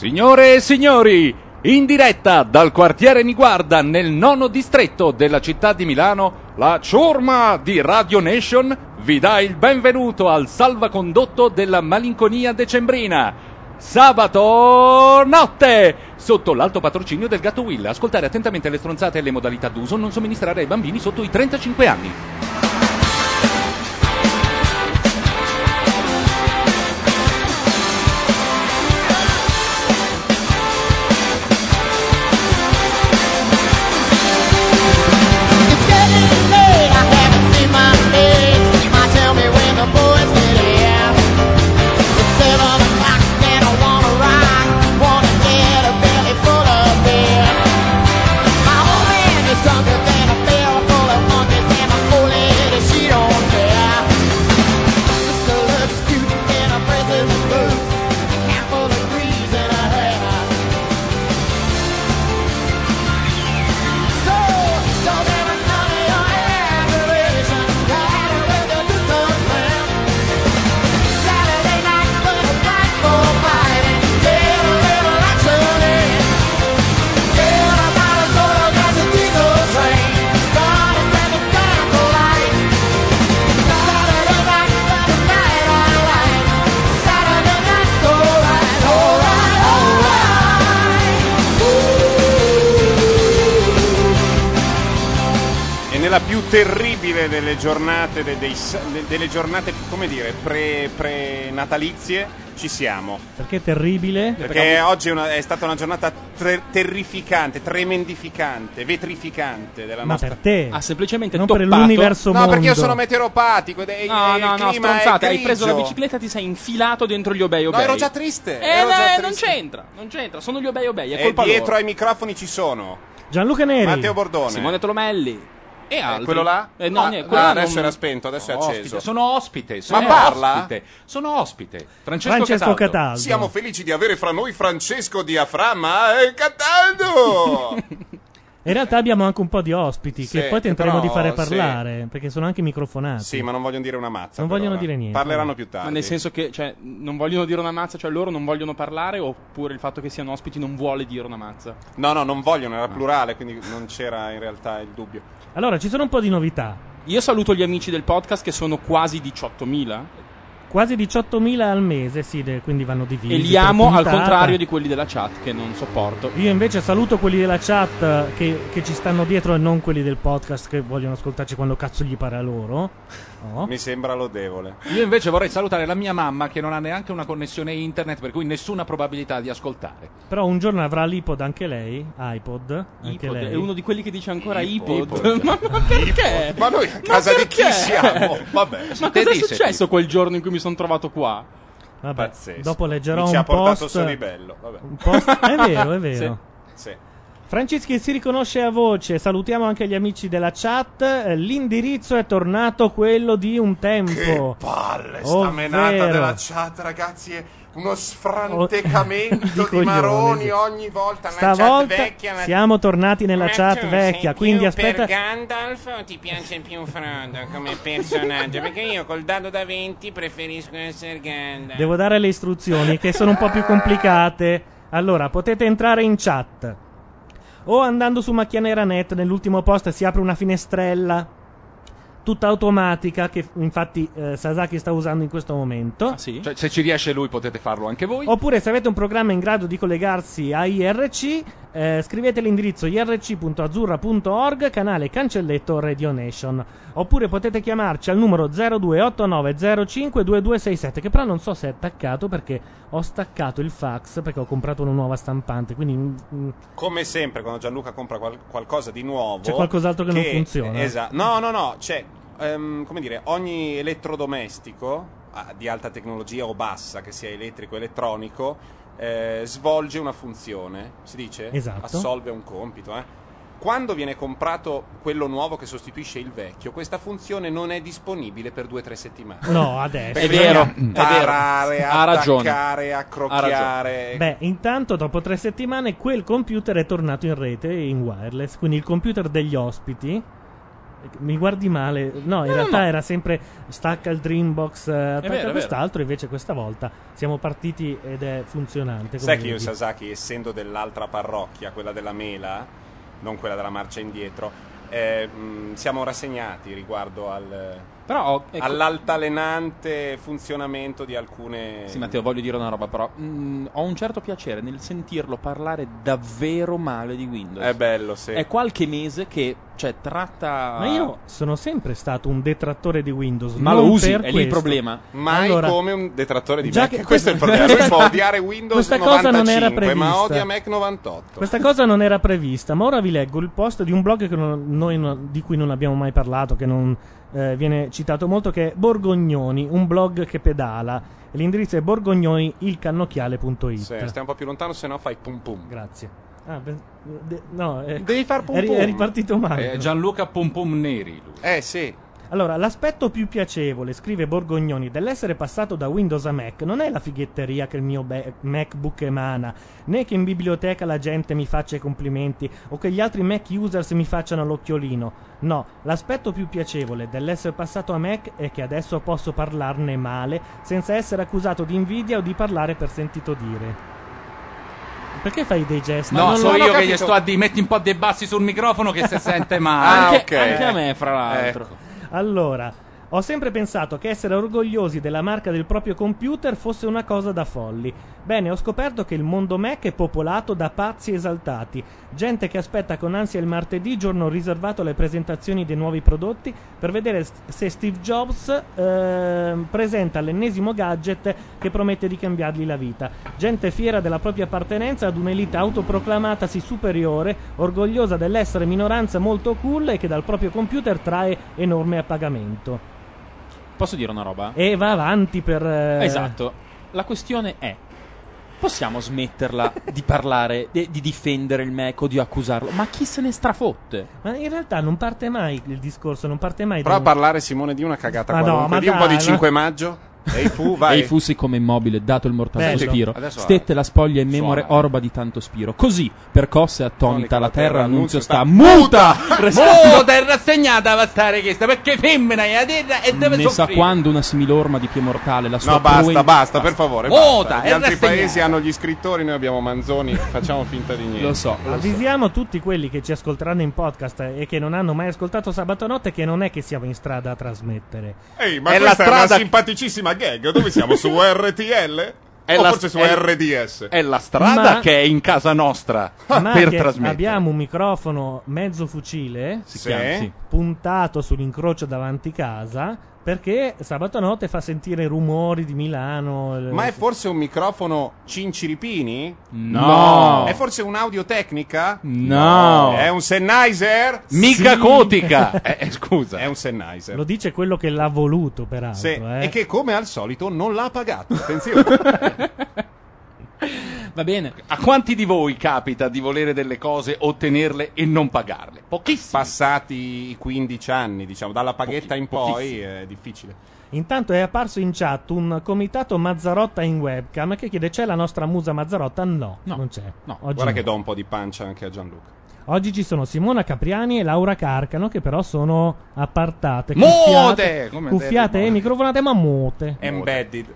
Signore e signori, in diretta dal quartiere Niguarda nel nono distretto della città di Milano, la ciurma di Radio Nation vi dà il benvenuto al salvacondotto della malinconia decembrina. Sabato notte! Sotto l'alto patrocinio del gatto Will. Ascoltare attentamente le stronzate e le modalità d'uso, non somministrare ai bambini sotto i 35 anni. Delle giornate, de- dei de- delle giornate, come dire, pre, pre-natalizie, ci siamo. Perché è terribile? Perché oggi è, una- è stata una giornata tre- terrificante, tremendificante, vetrificante della Ma nostra... per te? Ha semplicemente non per toppato- l'universo No, mondo. perché io sono meteoropatico ed è, No, il no, no, stronzate, hai preso la bicicletta e ti sei infilato dentro gli obei No, obei. ero già triste. Eh, ero già triste. non c'entra, non c'entra, sono gli obei obei, è E colpa dietro loro. ai microfoni ci sono Gianluca Neri. Matteo Bordone. Simone Tolomelli. E altri. quello là? Eh, no, Ah, niente, quello ah, là adesso non- era spento, adesso è acceso. ospite, sono ospite. Sono Ma parla? Ospite, sono ospite. Francesco, Francesco Cataldo. Cataldo. Siamo felici di avere fra noi Francesco Diaframma e Cataldo. In realtà abbiamo anche un po' di ospiti Sì, che poi tenteremo però, di fare sì. parlare, perché sono anche microfonati. sì, ma non vogliono dire una mazza. Non vogliono ora. dire niente. Parleranno più tardi. Ma nel senso che, cioè, non vogliono dire una mazza, cioè loro non vogliono parlare, oppure il fatto che siano ospiti non vuole dire una mazza. No, no, non vogliono, era plurale, quindi non c'era in realtà il dubbio. Allora, ci sono un po' di novità. Io saluto gli amici del podcast che sono quasi 18.000 Quasi 18.000 al mese, sì, de- quindi vanno divisi. e li amo al contrario di quelli della chat che non sopporto. Io invece saluto quelli della chat eh, che, che ci stanno dietro e non quelli del podcast che vogliono ascoltarci quando cazzo gli pare a loro. Oh. Mi sembra lodevole. Io invece vorrei salutare la mia mamma che non ha neanche una connessione internet, per cui nessuna probabilità di ascoltare. Però un giorno avrà l'iPod anche lei, iPod, anche iPod, lei. è uno di quelli che dice ancora Ipo- iPod. iPod. ma, ma perché? Ma noi a casa di chi perché? siamo? Vabbè, Ma cosa è successo quel giorno in cui mi sono trovato qua? Vabbè, pazzesco. dopo leggerò Mi un ci ha portato post. Solibello. Vabbè. Un post. È vero, è vero. Sì. Franceschi si riconosce a voce, salutiamo anche gli amici della chat. Eh, L'indirizzo è tornato quello di un Che tempo. palle sta Ovvero- menata della chat, ragazzi. È uno sfrantecamento Di di, coglioni, maroni sì. ogni volta. La Stavolta chat vecchia. la- siamo tornati nella Ma chat vecchia, quindi aspetta. per Gandalf o ti piace più Frodo come personaggio? Perché io col dado da 20 preferisco essere Gandalf. Devo dare le istruzioni che sono un po' più complicate. Allora, potete entrare in chat. O andando su Macchia Nera nell'ultimo post si apre una finestrella tutta automatica che infatti eh, Sasaki sta usando in questo momento. Ah, sì? Cioè, se ci riesce lui potete farlo anche voi. Oppure se avete un programma in grado di collegarsi a IRC, eh, scrivete l'indirizzo irc.azzurra.org, canale cancelletto Radio Nation. Oppure potete chiamarci al numero 0289052267, che però non so se è attaccato perché ho staccato il fax perché ho comprato una nuova stampante, quindi mm, Come sempre, quando Gianluca compra qual- qualcosa di nuovo, C'è qualcos'altro che non funziona. Esatto. No, no, no. C'è, ehm, come dire, ogni elettrodomestico ah, di alta tecnologia o bassa, che sia elettrico o elettronico, eh, svolge una funzione. Si dice? Esatto. Assolve un compito, eh. Quando viene comprato quello nuovo che sostituisce il vecchio, questa funzione non è disponibile per due o tre settimane. no, adesso. È vero, è vero. Tarare, Ha ragione. attaccare, accrocchiare. Beh, intanto dopo tre settimane quel computer è tornato in rete in wireless, quindi il computer degli ospiti Mi guardi male? No, in No, realtà no. era sempre stacca il Dreambox, eh, attacca vero, quest'altro, invece questa volta siamo partiti ed è funzionante. come Sai che io e. Sasaki, essendo dell'altra parrocchia, quella della mela, non quella della marcia indietro, eh, mh, siamo rassegnati riguardo al, Però, ecco- all'altalenante funzionamento di alcune... Sì, Matteo, voglio dire una roba, però. mm, ho un certo piacere nel sentirlo parlare davvero male di Windows. È bello, sì. È qualche mese che, cioè, tratta. Ma io sono sempre stato un detrattore di Windows. Ma lo usi, per è lì il questo. problema. Mai Allora, come un detrattore di già Mac. che- Questo è il problema. Lui questa- può odiare Windows questa 95, cosa non era prevista. ma odia Mac 98. Questa cosa non era prevista, ma ora vi leggo il post di un blog che non- noi di cui non abbiamo mai parlato, che non eh, viene citato molto, che è Borgognoni, un blog che pedala. L'indirizzo è borgognoni.ilcannocchiale.it. Sì, stai un po' più lontano, se no fai pum pum. Grazie. Ah, ben- de- no, eh, Devi far pum è, ri- pum. è ripartito male. Eh, Gianluca Pom Pom Neri. lui. Eh sì. Allora, l'aspetto più piacevole, scrive Borgognoni, dell'essere passato da Windows a Mac non è la fighetteria che il mio be- MacBook emana, né che in biblioteca la gente mi faccia i complimenti o che gli altri Mac users mi facciano l'occhiolino. No, l'aspetto più piacevole dell'essere passato a Mac è che adesso posso parlarne male senza essere accusato di invidia o di parlare per sentito dire. Perché fai dei gesti? No, Non so io che gli sto a dire metti un po' dei bassi sul microfono che si sente male. Ah, Anche, ok. anche a me, fra l'altro. Ecco. Allora, ho sempre pensato che essere orgogliosi della marca del proprio computer fosse una cosa da folli. Bene, ho scoperto che il mondo Mac è popolato da pazzi esaltati, gente che aspetta con ansia il martedì, giorno riservato alle presentazioni dei nuovi prodotti, per vedere se Steve Jobs ehm, presenta l'ennesimo gadget che promette di cambiargli la vita. Gente fiera della propria appartenenza ad un'elite autoproclamatasi superiore, orgogliosa dell'essere minoranza molto cool e che dal proprio computer trae enorme appagamento. Posso dire una roba? E va avanti per... eh, Esatto. La questione è: possiamo smetterla di parlare, di, di difendere il Mac o di accusarlo? Ma chi se ne strafotte? Ma in realtà non parte mai il discorso, non parte mai Prova a da parlare Simone di una cagata Ma no, qualunque. ma di un po' di ma- 5 maggio. Ehi fu, vai. E i fussi come immobile, dato il mortale Bello. sospiro. Adesso Stette la spoglia in memore Suona. orba di tanto spiro. Così, percosse e attonita, la terra annunzio sta muta. muta! Oh, te rassegnata va stare questa perché femmina è a terra e deve Ne sa soffrire. quando una similorma di pie mortale la sua No, basta, cruenta- basta, per favore. Muta, basta. Gli altri rassegnata. paesi hanno gli scrittori, noi abbiamo Manzoni. Facciamo finta di niente. Lo so, lo so. Avvisiamo tutti quelli che ci ascolteranno in podcast e che non hanno mai ascoltato Sabato Notte che non è che siamo in strada a trasmettere. Ehi, ma È questa la è una strada- simpaticissima gag. Dove siamo? Su RTL? È o la- forse su è- RDS? È la strada Ma- che è in casa nostra Ma per trasmettere. abbiamo un microfono mezzo fucile Si Sì. chiama, sì. puntato sull'incrocio davanti casa perché Sabato Notte fa sentire rumori di Milano. eh, Ma è forse un microfono Cinciripini? No. È forse un'audiotecnica? No. È un Sennheiser? Mica cotica. Eh, eh, scusa. È un Sennheiser. Lo dice quello che l'ha voluto, peraltro. Sì, eh. E che come al solito non l'ha pagato. Attenzione. Va bene. A quanti di voi capita di volere delle cose, ottenerle e non pagarle? Pochissimi. Passati i 15 anni, diciamo, dalla paghetta in poi pochissimi. è difficile. Intanto è apparso in chat un comitato Mazzarotta in webcam che chiede c'è la nostra musa Mazzarotta? No, No. non c'è. No. Oggi, Guarda no. che do un po' di pancia anche a Gianluca. Oggi ci sono Simona Capriani e Laura Carcano che però sono appartate. Mote! Cuffiate, Come cuffiate detto, e microfonate ma mote. Embedded.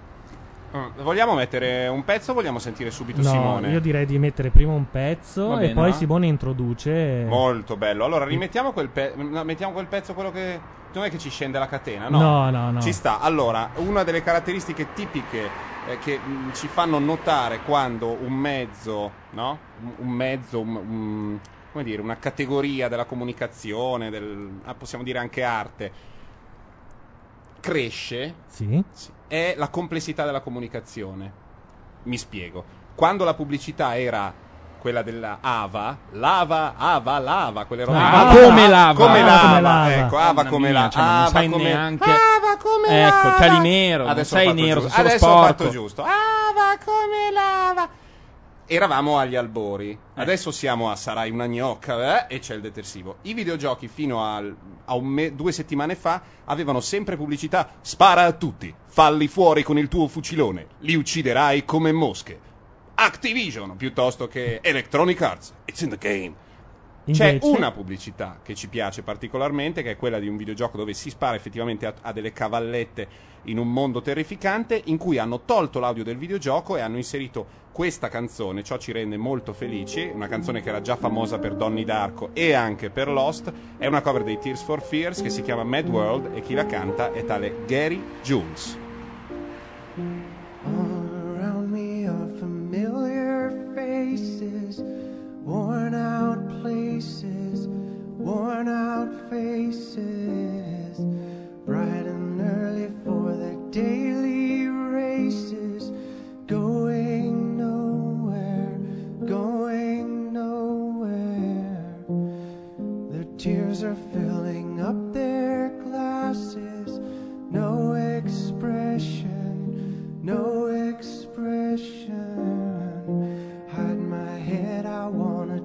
Mm, Vogliamo mettere un pezzo o vogliamo sentire subito No, Simone? io direi di mettere prima un pezzo Va e bene, poi va. Simone introduce. Molto bello. Allora, rimettiamo quel pezzo. mettiamo quel pezzo, quello che. Non è che ci scende la catena, no? No, no, no. Ci sta. Allora, una delle caratteristiche tipiche eh, che mh, ci fanno notare quando un mezzo, no? Un- Un mezzo, un- un- come dire, una categoria della comunicazione, del, ah, possiamo dire anche arte, cresce, Sì. è la complessità della comunicazione. Mi spiego. Quando la pubblicità era quella della Ava, lava, Ava, lava, quelle robe Ah, lì. come lava. come lava, come lava. ecco, Ava Mamma come lava, cioè, non Ava sai come neanche- Ava come Ecco, lava. Calimero, non Adesso sei ho nero, giusto. Adesso ho sporco. fatto giusto. Ava come lava. Eravamo agli albori, adesso siamo a sarai una gnocca eh, e c'è il detersivo. I videogiochi fino al- a un me- due settimane fa avevano sempre pubblicità spara a tutti, falli fuori con il tuo fucilone, li ucciderai come mosche. Activision piuttosto che Electronic Arts, it's in the game. C'è Invece- una pubblicità che ci piace particolarmente, che è quella di un videogioco dove si spara effettivamente a, a delle cavallette in un mondo terrificante, in cui hanno tolto l'audio del videogioco e hanno inserito questa canzone. Ciò ci rende molto felici. Una canzone che era già famosa per Donnie Darko e anche per Lost. È una cover dei Tears for Fears che si chiama Mad World e chi la canta è tale Gary Jules. Places, worn out faces, bright and early for their daily races, going nowhere, going nowhere. Their tears are filling up their glasses, no expression, no expression.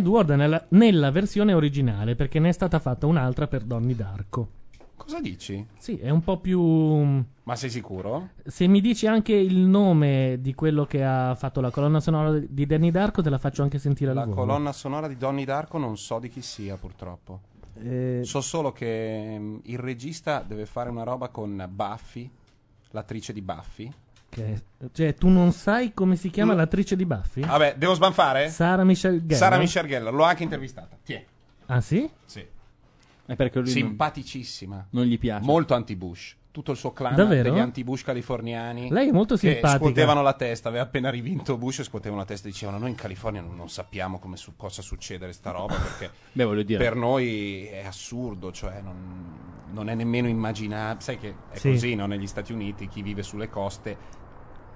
Mad World nella, nella versione originale, perché ne è stata fatta un'altra per Donnie Darko. Cosa dici? Sì, è un po' più. mm, Ma sei sicuro? Se mi dici anche il nome di quello che ha fatto la colonna sonora di Danny Darko, te la faccio anche sentire La al volo. colonna sonora di Donnie Darko non so di chi sia, purtroppo. Eh, So solo che mm, il regista deve fare una roba con Buffy, l'attrice di Buffy. Che- cioè, tu non sai come si chiama No. l'attrice di Buffy? Vabbè, devo sbanfare? Sara Michelle Gellar. Sara Michelle Gellar, l'ho anche intervistata. Tiè. Ah, sì? Sì. È perché lui non, Simpaticissima. non gli piace. Molto anti-Bush. Tutto il suo clan Davvero? degli anti-Bush californiani. Lei è molto che simpatica. scuotevano la testa, aveva appena rivinto Bush e scuotevano la testa e dicevano noi in California non, non sappiamo come su- possa succedere sta roba perché Beh, voglio dire. per noi è assurdo, cioè non, non è nemmeno immaginabile. Sai che è Sì. così, no? Negli Stati Uniti chi vive sulle coste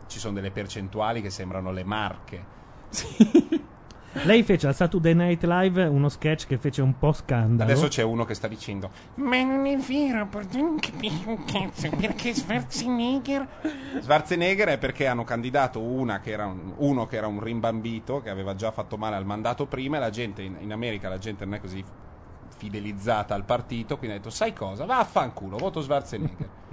ci sono delle percentuali che sembrano le marche. Lei fece al Saturday Night Live uno sketch che fece un po' scandalo. Adesso c'è uno che sta dicendo Ma non è vero, perché non capisco un cazzo, perché Schwarzenegger... Schwarzenegger è perché hanno candidato una che era un- uno che era un rimbambito, che aveva già fatto male al mandato prima, e la gente in, in America la gente non è così fidelizzata al partito, quindi ha detto sai cosa, va a fanculo, voto Schwarzenegger.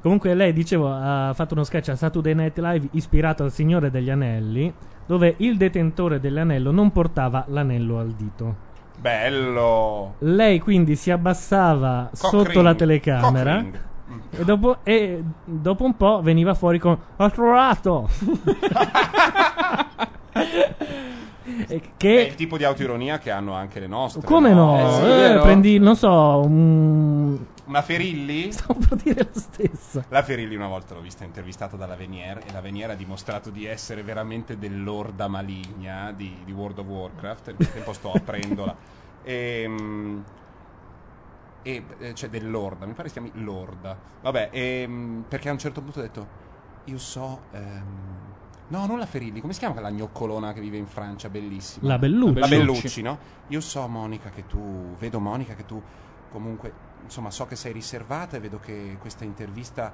Comunque lei, dicevo, ha fatto uno sketch a Saturday Night Live ispirato al Signore degli Anelli, dove il detentore dell'anello non portava l'anello al dito. Bello! Lei quindi si abbassava Cock sotto la telecamera e dopo, e dopo un po' veniva fuori con Ho trovato! E È che il tipo di autoironia che hanno anche le nostre. come no? Eh, sì, Eh, prendi, non so, un- Una Ferilli? Stavo per dire lo stesso. La Ferilli una volta l'ho vista intervistata dalla Venier e la Venier ha dimostrato di essere veramente dell'orda maligna di, di World of Warcraft. Nel tempo sto aprendola. Ehm, E, eh, cioè dell'orda, mi pare si chiami Lorda. Vabbè, ehm, perché a un certo punto ho detto, io so... ehm, no, non la Ferilli, come si chiama quella gnoccolona che vive in Francia, bellissima? La Bellucci. La Bellucci, no? Io so, Monica, che tu, vedo Monica che tu comunque, insomma, so che sei riservata e vedo che questa intervista,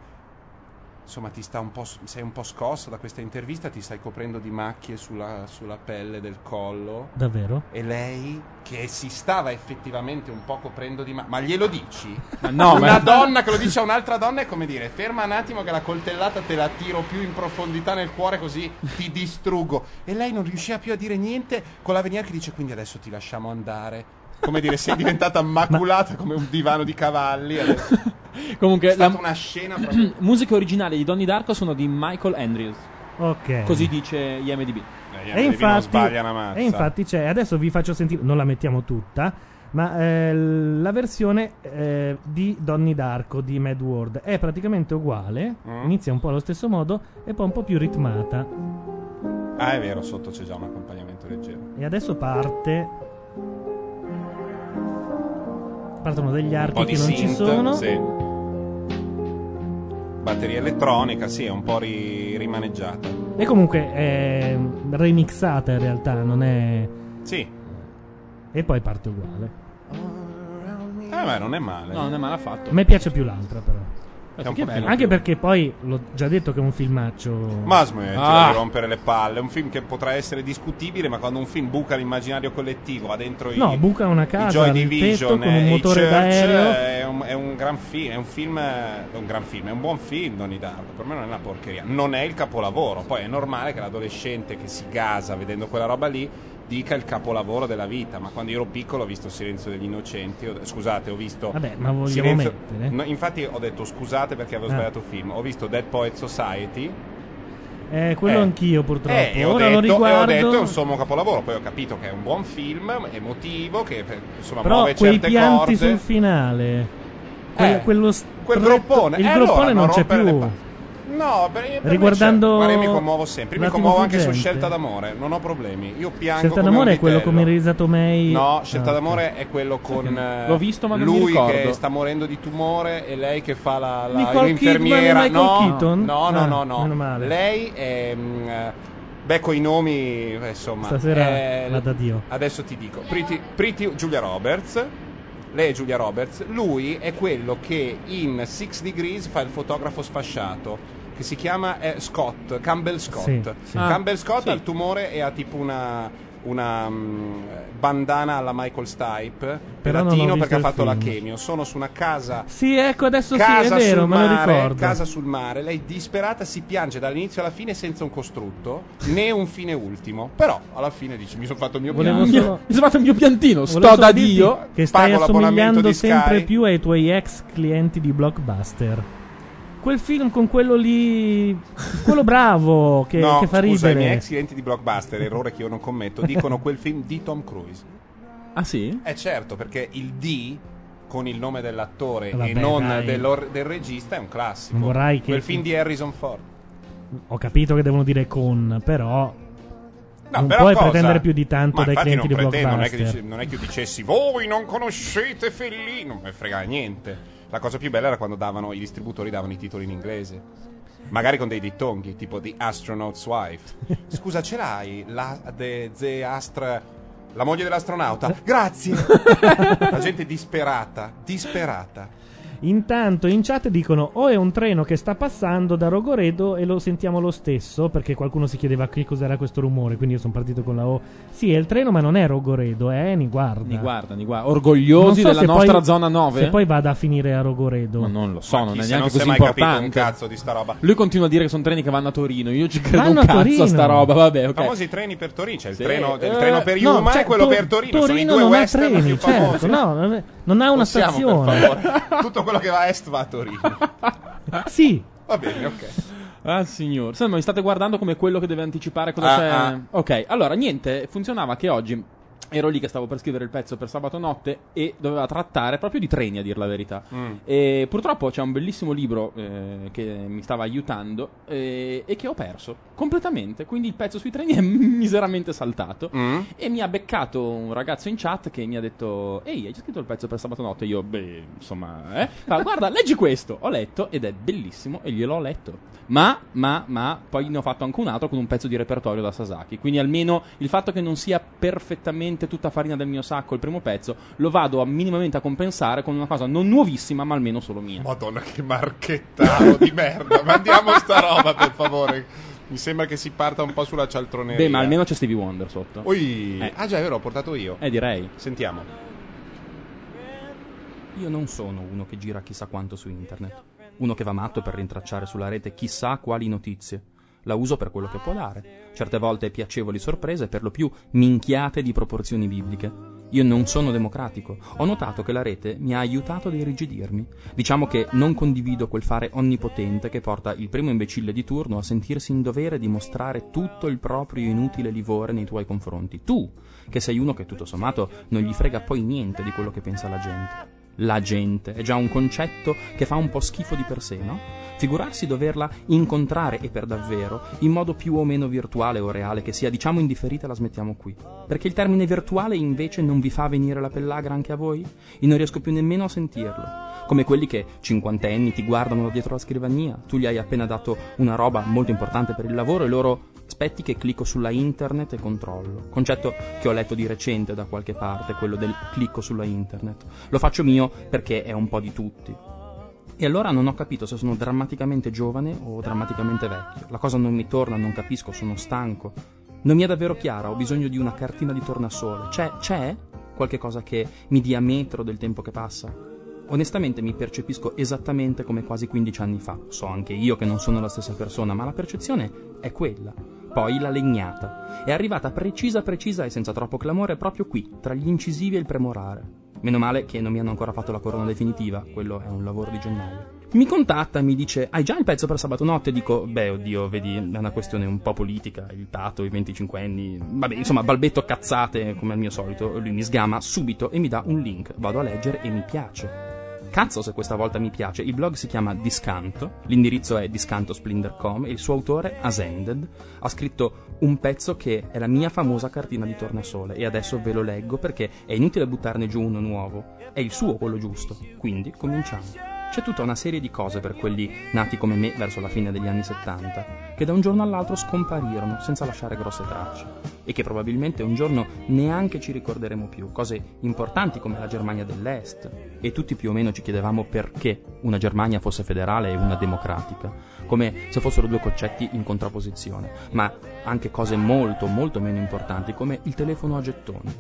insomma, ti sta un po', sei un po' scossa da questa intervista, ti stai coprendo di macchie sulla, sulla pelle del collo. Davvero? E lei, che si stava effettivamente un po' coprendo di macchie, ma glielo dici? Ma no, Una ma- donna che lo dice a un'altra donna è come dire, ferma un attimo che la coltellata te la tiro più in profondità nel cuore così ti distruggo. E lei non riusciva più a dire niente con la venier che dice quindi adesso ti lasciamo andare. Come dire, sei diventata maculata come un divano di cavalli. adesso. Comunque, È stata la una scena proprio... musica originale di Donnie Darko sono di Michael Andrews. Ok. Così dice IMDb. E infatti, e infatti c'è, adesso vi faccio sentire, non la mettiamo tutta, ma eh, la versione eh, di Donnie Darko di Mad World è praticamente uguale, Mm. inizia un po' allo stesso modo e poi un po' più ritmata. Ah, è vero, sotto c'è già un accompagnamento leggero. E adesso parte. Partono degli archi che non ci synth, sono. sì. Batteria elettronica, sì, è un po' ri- rimaneggiata. E comunque è remixata in realtà, non è. Sì. E poi parte uguale. Eh, beh, non è male. No, non è male affatto. A me piace più l'altra, però. Un Anche più- perché poi l'ho già detto che è un filmaccio. Ma smettila Ah. di rompere le palle. È un film che potrà essere discutibile, ma quando un film buca l'immaginario collettivo, va dentro No, i, buca una casa Joy Division con un e i motore Church, d'aereo. È un, è un gran film. È un film. È un gran film, è un buon film, Donnie Darko. Per me non è una porcheria. Non è il capolavoro. Poi è normale che l'adolescente che si gasa vedendo quella roba lì dica il capolavoro della vita. Ma quando io ero piccolo ho visto Silenzio degli Innocenti. ho- scusate, ho visto. Vabbè, ma vogliamo Silenzio- mettere? No, infatti ho detto scusate perché avevo Ah. sbagliato film. Ho visto Dead Poet Society. Eh, quello Eh. anch'io purtroppo. Eh, e ho, Ora detto, lo e ho riguardo. detto è un sommo capolavoro. Poi ho capito che è un buon film, emotivo, che eh, insomma Però muove quei certe pianti corde. sul finale. quel- Eh, quello quel stretto- groppone. Il Eh, groppone allora, non c'è più. No, per, per me Riguardando io mi commuovo sempre. Io mi commuovo anche su fuggente. Scelta d'amore. Non ho problemi. Io piango. Scelta come d'amore un è quello come Risa Tomei. No, Scelta Ah, d'amore è quello con eh, L'ho visto, ma non lui che sta morendo di tumore e lei che fa la, la Nicole l'infermiera. Kidman no, Keaton? no, no, Ah, no, no. meno male. Lei è mm, eh, beh coi nomi, insomma, Stasera è- vado a Dio. Adesso ti dico, Pretty, Pretty Giulia Roberts. Lei è Giulia Roberts, lui è quello che in Six Degrees fa il fotografo sfasciato, che si chiama eh, Scott, Campbell Scott. Sì, sì. Ah, Campbell Scott sì. ha il tumore e ha tipo una, una mm, bandana alla Michael Stipe, Però visto perché ha fatto la chemio. Sono su una casa Sì, ecco, adesso casa sì, è vero, sul me lo mare, ricordo. casa sul mare, lei disperata si piange dall'inizio alla fine senza un costrutto né un fine ultimo. Però alla fine dici mi sono fatto il mio piano. solo- Mi sono fatto il mio piantino. Volevo Sto da Dio. Che stai assomigliando sempre Sky. più ai tuoi ex clienti di Blockbuster. Quel film con quello lì. quello bravo che, no, che fa scusa, i ridere. miei ex clienti di Blockbuster, errore che io non commetto, dicono quel film di Tom Cruise. Ah, sì? Eh certo, perché il D con il nome dell'attore Vabbè, e non del regista è un classico. Non vorrai che- Quel film di Harrison Ford. Ho capito che devono dire con, però. No, non puoi cosa? pretendere più di tanto Ma dai clienti di pretendo, non è, Blockbuster. che dice- non è che io dicessi voi non conoscete Fellini, non me frega niente. La cosa più bella era quando davano i distributori davano i titoli in inglese. Magari con dei dittonghi, tipo The Astronaut's Wife. Scusa, ce l'hai? La, the, the Astra, la moglie dell'astronauta? Grazie! La gente disperata, disperata. Intanto in chat dicono o è un treno che sta passando da Rogoredo e lo sentiamo lo stesso perché qualcuno si chiedeva che cos'era questo rumore, quindi io sono partito con la O. Sì, è il treno ma non è Rogoredo, è Eni, guarda. Ni guarda, ni guarda. Non Orgogliosi so della nostra poi- zona 9? Se poi vada a finire a Rogoredo. Ma non lo so, Ma non è neanche non così capito un importante. cazzo di sta roba. Lui continua a dire che sono treni che vanno a Torino. Io ci credo Vanno un a cazzo a Torino. sta roba. Vabbè, ok. famosi treni per Torino, c'è il, Sì. treno, il Eh, treno per No, Yuma cioè, e quello To- per Torino. sono i Torino due western treni, più certo, famosi. no, non è- non ha una Possiamo, stazione. per favore? Tutto quello che va a est va a Torino. Sì, Va bene, ok. Ah, signor. Sembra mi state guardando come quello che deve anticipare cosa Ah, c'è. ah. Ok, allora niente, funzionava che oggi ero lì che stavo per scrivere il pezzo per sabato notte e doveva trattare proprio di treni, a dir la verità. Mm. E purtroppo c'è un bellissimo libro eh, che mi stava aiutando eh, e che ho perso completamente. Quindi il pezzo sui treni è miseramente saltato. Mm. E mi ha beccato un ragazzo in chat che mi ha detto: Ehi, hai già scritto il pezzo per sabato notte? Io, beh, insomma, eh. Fa, guarda, leggi questo. Ho letto ed è bellissimo e gliel'ho letto. Ma, ma, ma, poi ne ho fatto anche un altro con un pezzo di repertorio da Sasaki. Quindi almeno il fatto che non sia perfettamente tutta farina del mio sacco il primo pezzo, lo vado a minimamente a compensare con una cosa non nuovissima, ma almeno solo mia. Madonna, che marchettaro di merda. Mandiamo sta roba, per favore. Mi sembra che si parta un po' sulla cialtroneria. Beh, ma almeno c'è Stevie Wonder sotto. Oi. Eh. Ah, già, è vero, ho portato io. Eh, direi. Sentiamo. Io non sono uno che gira chissà quanto su internet, uno che va matto per rintracciare sulla rete chissà quali notizie. La uso per quello che può dare, certe volte piacevoli sorprese, per lo più minchiate di proporzioni bibliche. Io non sono democratico. Ho notato che la rete mi ha aiutato ad irrigidirmi. Diciamo che non condivido quel fare onnipotente che porta il primo imbecille di turno a sentirsi in dovere di mostrare tutto il proprio inutile livore nei tuoi confronti. Tu, che sei uno che tutto sommato non gli frega poi niente di quello che pensa la gente. La gente è già un concetto che fa un po' schifo di per sé, no? Figurarsi doverla incontrare e per davvero, in modo più o meno virtuale o reale che sia, diciamo indifferita, la smettiamo qui. Perché il termine virtuale invece non vi fa venire la pellagra anche a voi? Io non riesco più nemmeno a sentirlo. Come quelli che, cinquantenni, ti guardano da dietro la scrivania, tu gli hai appena dato una roba molto importante per il lavoro e loro aspetti che clicco sulla internet e controllo. Concetto che ho letto di recente da qualche parte, quello del clicco sulla internet. Lo faccio mio perché è un po' di tutti. E allora non ho capito se sono drammaticamente giovane o drammaticamente vecchio. La cosa non mi torna, non capisco, sono stanco. Non mi è davvero chiara, ho bisogno di una cartina di tornasole. C'è, c'è qualche cosa che mi dia metro del tempo che passa? Onestamente mi percepisco esattamente come quasi 15 anni fa. So anche io che non sono la stessa persona, ma la percezione è quella. Poi la legnata. È arrivata precisa precisa e senza troppo clamore proprio qui, tra gli incisivi e il premorare. Meno male che non mi hanno ancora fatto la corona definitiva, quello è un lavoro di gennaio. Mi contatta, mi dice: Hai già il pezzo per sabato notte? Dico: Beh, oddio, vedi, è una questione un po' politica. Il tato, i 25 anni. Vabbè, insomma, balbetto cazzate come al mio solito. Lui mi sgama subito e mi dà un link. Vado a leggere e mi piace. Cazzo se questa volta mi piace. Il blog si chiama Discanto, l'indirizzo è discantosplinter.com e il suo autore, Ascended, ha scritto un pezzo che è la mia famosa cartina di tornasole e adesso ve lo leggo perché è inutile buttarne giù uno nuovo. È il suo quello giusto. Quindi cominciamo. C'è tutta una serie di cose per quelli nati come me verso la fine degli anni 70, che da un giorno all'altro scomparirono senza lasciare grosse tracce, e che probabilmente un giorno neanche ci ricorderemo più, cose importanti come la Germania dell'Est, e tutti più o meno ci chiedevamo perché una Germania fosse federale e una democratica, come se fossero due concetti in contrapposizione, ma anche cose molto molto meno importanti come il telefono a gettoni.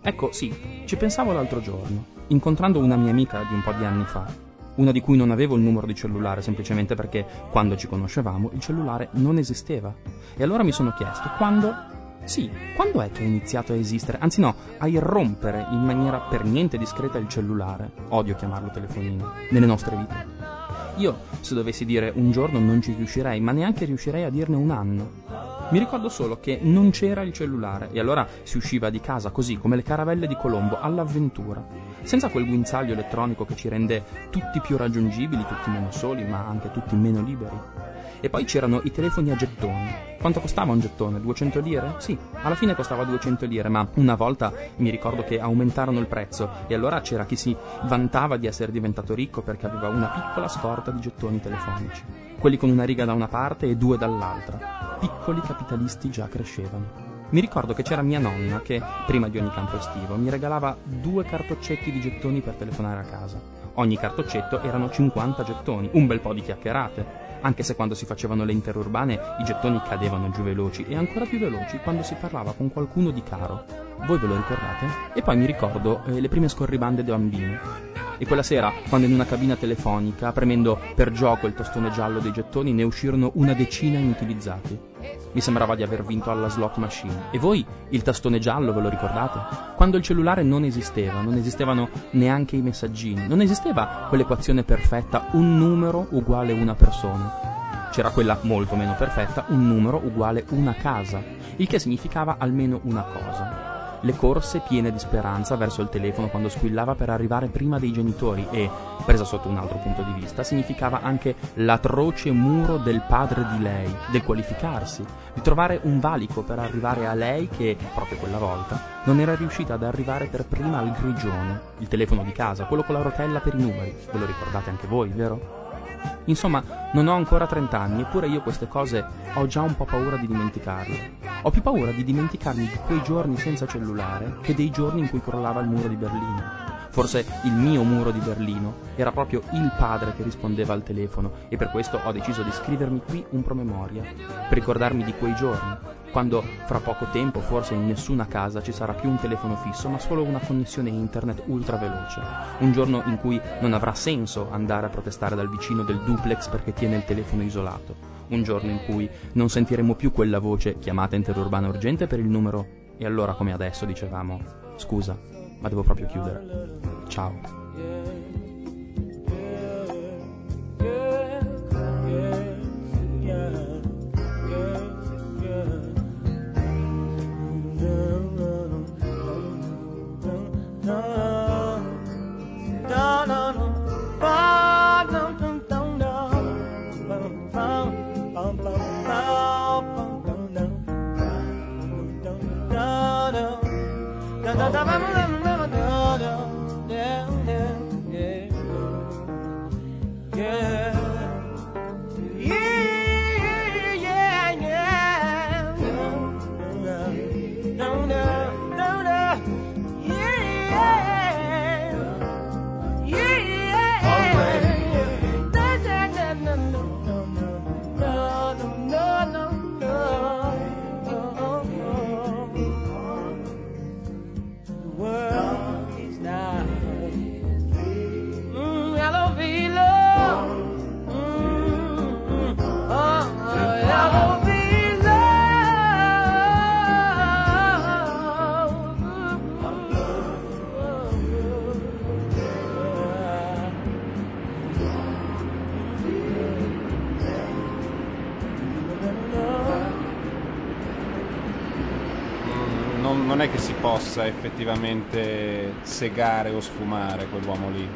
Ecco, sì, ci pensavo l'altro giorno, incontrando una mia amica di un po' di anni fa, una di cui non avevo il numero di cellulare semplicemente perché quando ci conoscevamo il cellulare non esisteva. E allora mi sono chiesto quando... Sì, quando è che è iniziato a esistere, anzi no, a irrompere in maniera per niente discreta il cellulare, odio chiamarlo telefonino, nelle nostre vite. Io, se dovessi dire un giorno, non ci riuscirei, ma neanche riuscirei a dirne un anno. Mi ricordo solo che non c'era il cellulare e allora si usciva di casa così come le caravelle di Colombo all'avventura, senza quel guinzaglio elettronico che ci rende tutti più raggiungibili, tutti meno soli, ma anche tutti meno liberi. E poi c'erano i telefoni a gettoni. Quanto costava un gettone? 200 lire? Sì, alla fine costava 200 lire, ma una volta mi ricordo che aumentarono il prezzo e allora c'era chi si vantava di essere diventato ricco perché aveva una piccola scorta di gettoni telefonici. Quelli con una riga da una parte e due dall'altra. Piccoli capitalisti già crescevano. Mi ricordo che c'era mia nonna che, prima di ogni campo estivo, mi regalava due cartoccetti di gettoni per telefonare a casa. Ogni cartoccetto erano 50 gettoni, un bel po' di chiacchierate. Anche se quando si facevano le interurbane i gettoni cadevano giù veloci e ancora più veloci quando si parlava con qualcuno di caro. Voi ve lo ricordate? E poi mi ricordo eh, le prime scorribande da bambino. E quella sera, quando in una cabina telefonica, premendo per gioco il tastone giallo dei gettoni, ne uscirono una decina inutilizzati. Mi sembrava di aver vinto alla slot machine. E voi il tastone giallo ve lo ricordate? Quando il cellulare non esisteva, non esistevano neanche i messaggini, non esisteva quell'equazione perfetta un numero uguale una persona. C'era quella molto meno perfetta, un numero uguale una casa, il che significava almeno una cosa. Le corse piene di speranza verso il telefono quando squillava per arrivare prima dei genitori e, presa sotto un altro punto di vista, significava anche l'atroce muro del padre di lei, del qualificarsi, di trovare un valico per arrivare a lei che, proprio quella volta, non era riuscita ad arrivare per prima al grigione, il telefono di casa, quello con la rotella per i numeri. Ve lo ricordate anche voi, vero? Insomma, non ho ancora 30 anni, eppure io queste cose ho già un po' paura di dimenticarle. Ho più paura di dimenticarmi di quei giorni senza cellulare che dei giorni in cui crollava il muro di Berlino. Forse il mio muro di Berlino era proprio il padre che rispondeva al telefono e per questo ho deciso di scrivermi qui un promemoria, per ricordarmi di quei giorni, quando fra poco tempo forse in nessuna casa ci sarà più un telefono fisso ma solo una connessione internet ultra veloce. Un giorno in cui non avrà senso andare a protestare dal vicino del duplex perché tiene il telefono isolato. Un giorno in cui non sentiremo più quella voce chiamata interurbana urgente per il numero e allora come adesso dicevamo scusa, ma devo proprio chiudere. Ciao. non, possa effettivamente segare o sfumare quell'uomo lì.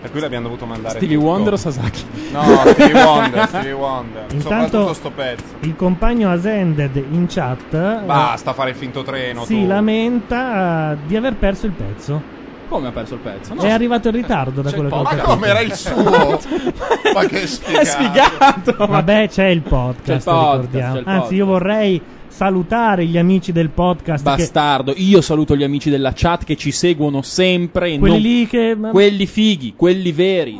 Per cui l'abbiamo dovuto mandare Stevie tutto. Wonder o Sasaki? No, Stevie Wonder, Stevie Wonder. Intanto sto pezzo. il compagno Asended in chat eh, Basta fare il finto treno si tu. lamenta eh, di aver perso il pezzo. Come ha perso il pezzo? È arrivato in ritardo da quello che ho podcast. capito. Ma come era il suo? Ma che sfigato. È sfigato. ma- Vabbè, c'è il podcast, C'è il podcast, ricordiamo. c'è il Anzi, io podcast. vorrei salutare gli amici del podcast che- Bastardo, io saluto gli amici della chat che ci seguono sempre. Quelli non- lì che Quelli fighi, quelli veri.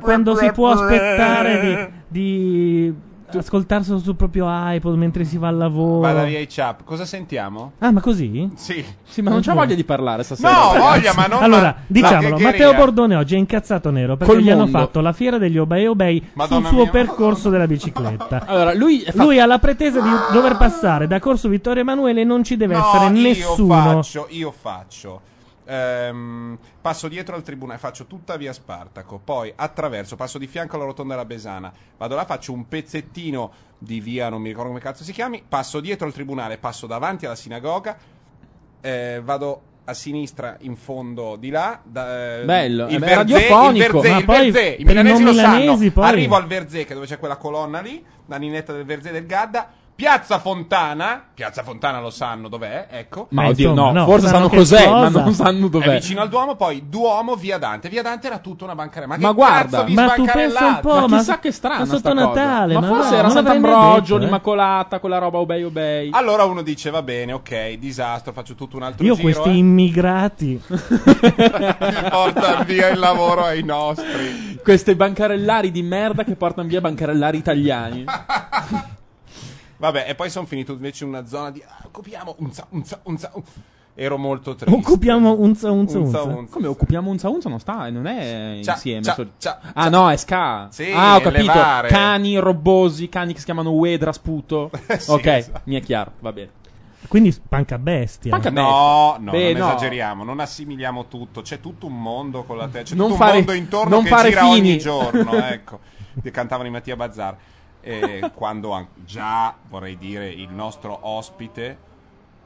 quando si può aspettare di, di ascoltarselo sul proprio iPod mentre si va al lavoro. Vada via i chap. Cosa sentiamo? Ah, ma così? Sì. Sì, ma non c'ha voglia di parlare stasera. No, ragazzi. voglia, ma non allora, diciamolo, Matteo. Bordone oggi è incazzato nero perché Col gli hanno mondo. fatto la fiera degli Obey Obey Madonna sul suo mia. percorso della bicicletta. Allora, lui, è fa- Lui ha la pretesa di dover passare da Corso Vittorio Emanuele e non ci deve No, essere io nessuno. faccio, io faccio. Ehm, passo dietro al tribunale, faccio tutta via Spartaco, poi attraverso, passo di fianco alla rotonda della Besana, vado là, faccio un pezzettino di via, non mi ricordo come cazzo si chiami, passo dietro al tribunale, passo davanti alla sinagoga, eh, vado a sinistra in fondo di là, da, eh, Bello, il è Verzé, radiofonico, il Verzé, ma il poi Verzé, i milanesi lo sanno, milanesi poi- arrivo al Verzé che dove c'è quella colonna lì, la ninetta del Verzé del Gadda, Piazza Fontana, Piazza Fontana lo sanno dov'è, ecco. Ma Ma oddio, insomma, no, no, forse sanno sanno che cos'è, cosa. ma non sanno È dov'è. vicino al Duomo, poi Duomo, Via Dante. Via Dante era tutta una bancarella. Ma, Ma che guarda, cazzo di Ma tu pensa un po', ma ma- chissà che ma sta sotto cosa. Natale, ma, ma forse va, era Sant'Ambrogio, detto, eh. l'Immacolata, quella roba Obey Obey. Allora uno dice, va bene, ok, disastro, faccio tutto un altro Io giro. questi eh. immigrati Mi portano via il lavoro ai nostri. Queste bancarellari di merda che portano via bancarellari italiani. Vabbè, e poi sono finito invece in una zona di... ah, occupiamo... Unza, unza, unza, un- Ero molto triste. occupiamo unza unza Unza, unza. unza. Come occupiamo unza unza non sta, non è Cia, insieme. cia, so- cia, ah no, è ska. Sì, ah, ho capito. levare. Cani robbosi, cani che si chiamano Wedra sputo. Sì, ok, esatto. mi è chiaro, va bene. Quindi spanca bestia. Spanca No, no, Beh, non no. esageriamo, non assimiliamo tutto, c'è tutto un mondo con la testa, c'è Non tutto fare- un mondo intorno non che fare gira fini. ogni giorno, ecco, che cantavano i Mattia Bazzar. E quando an- già, vorrei dire, il nostro ospite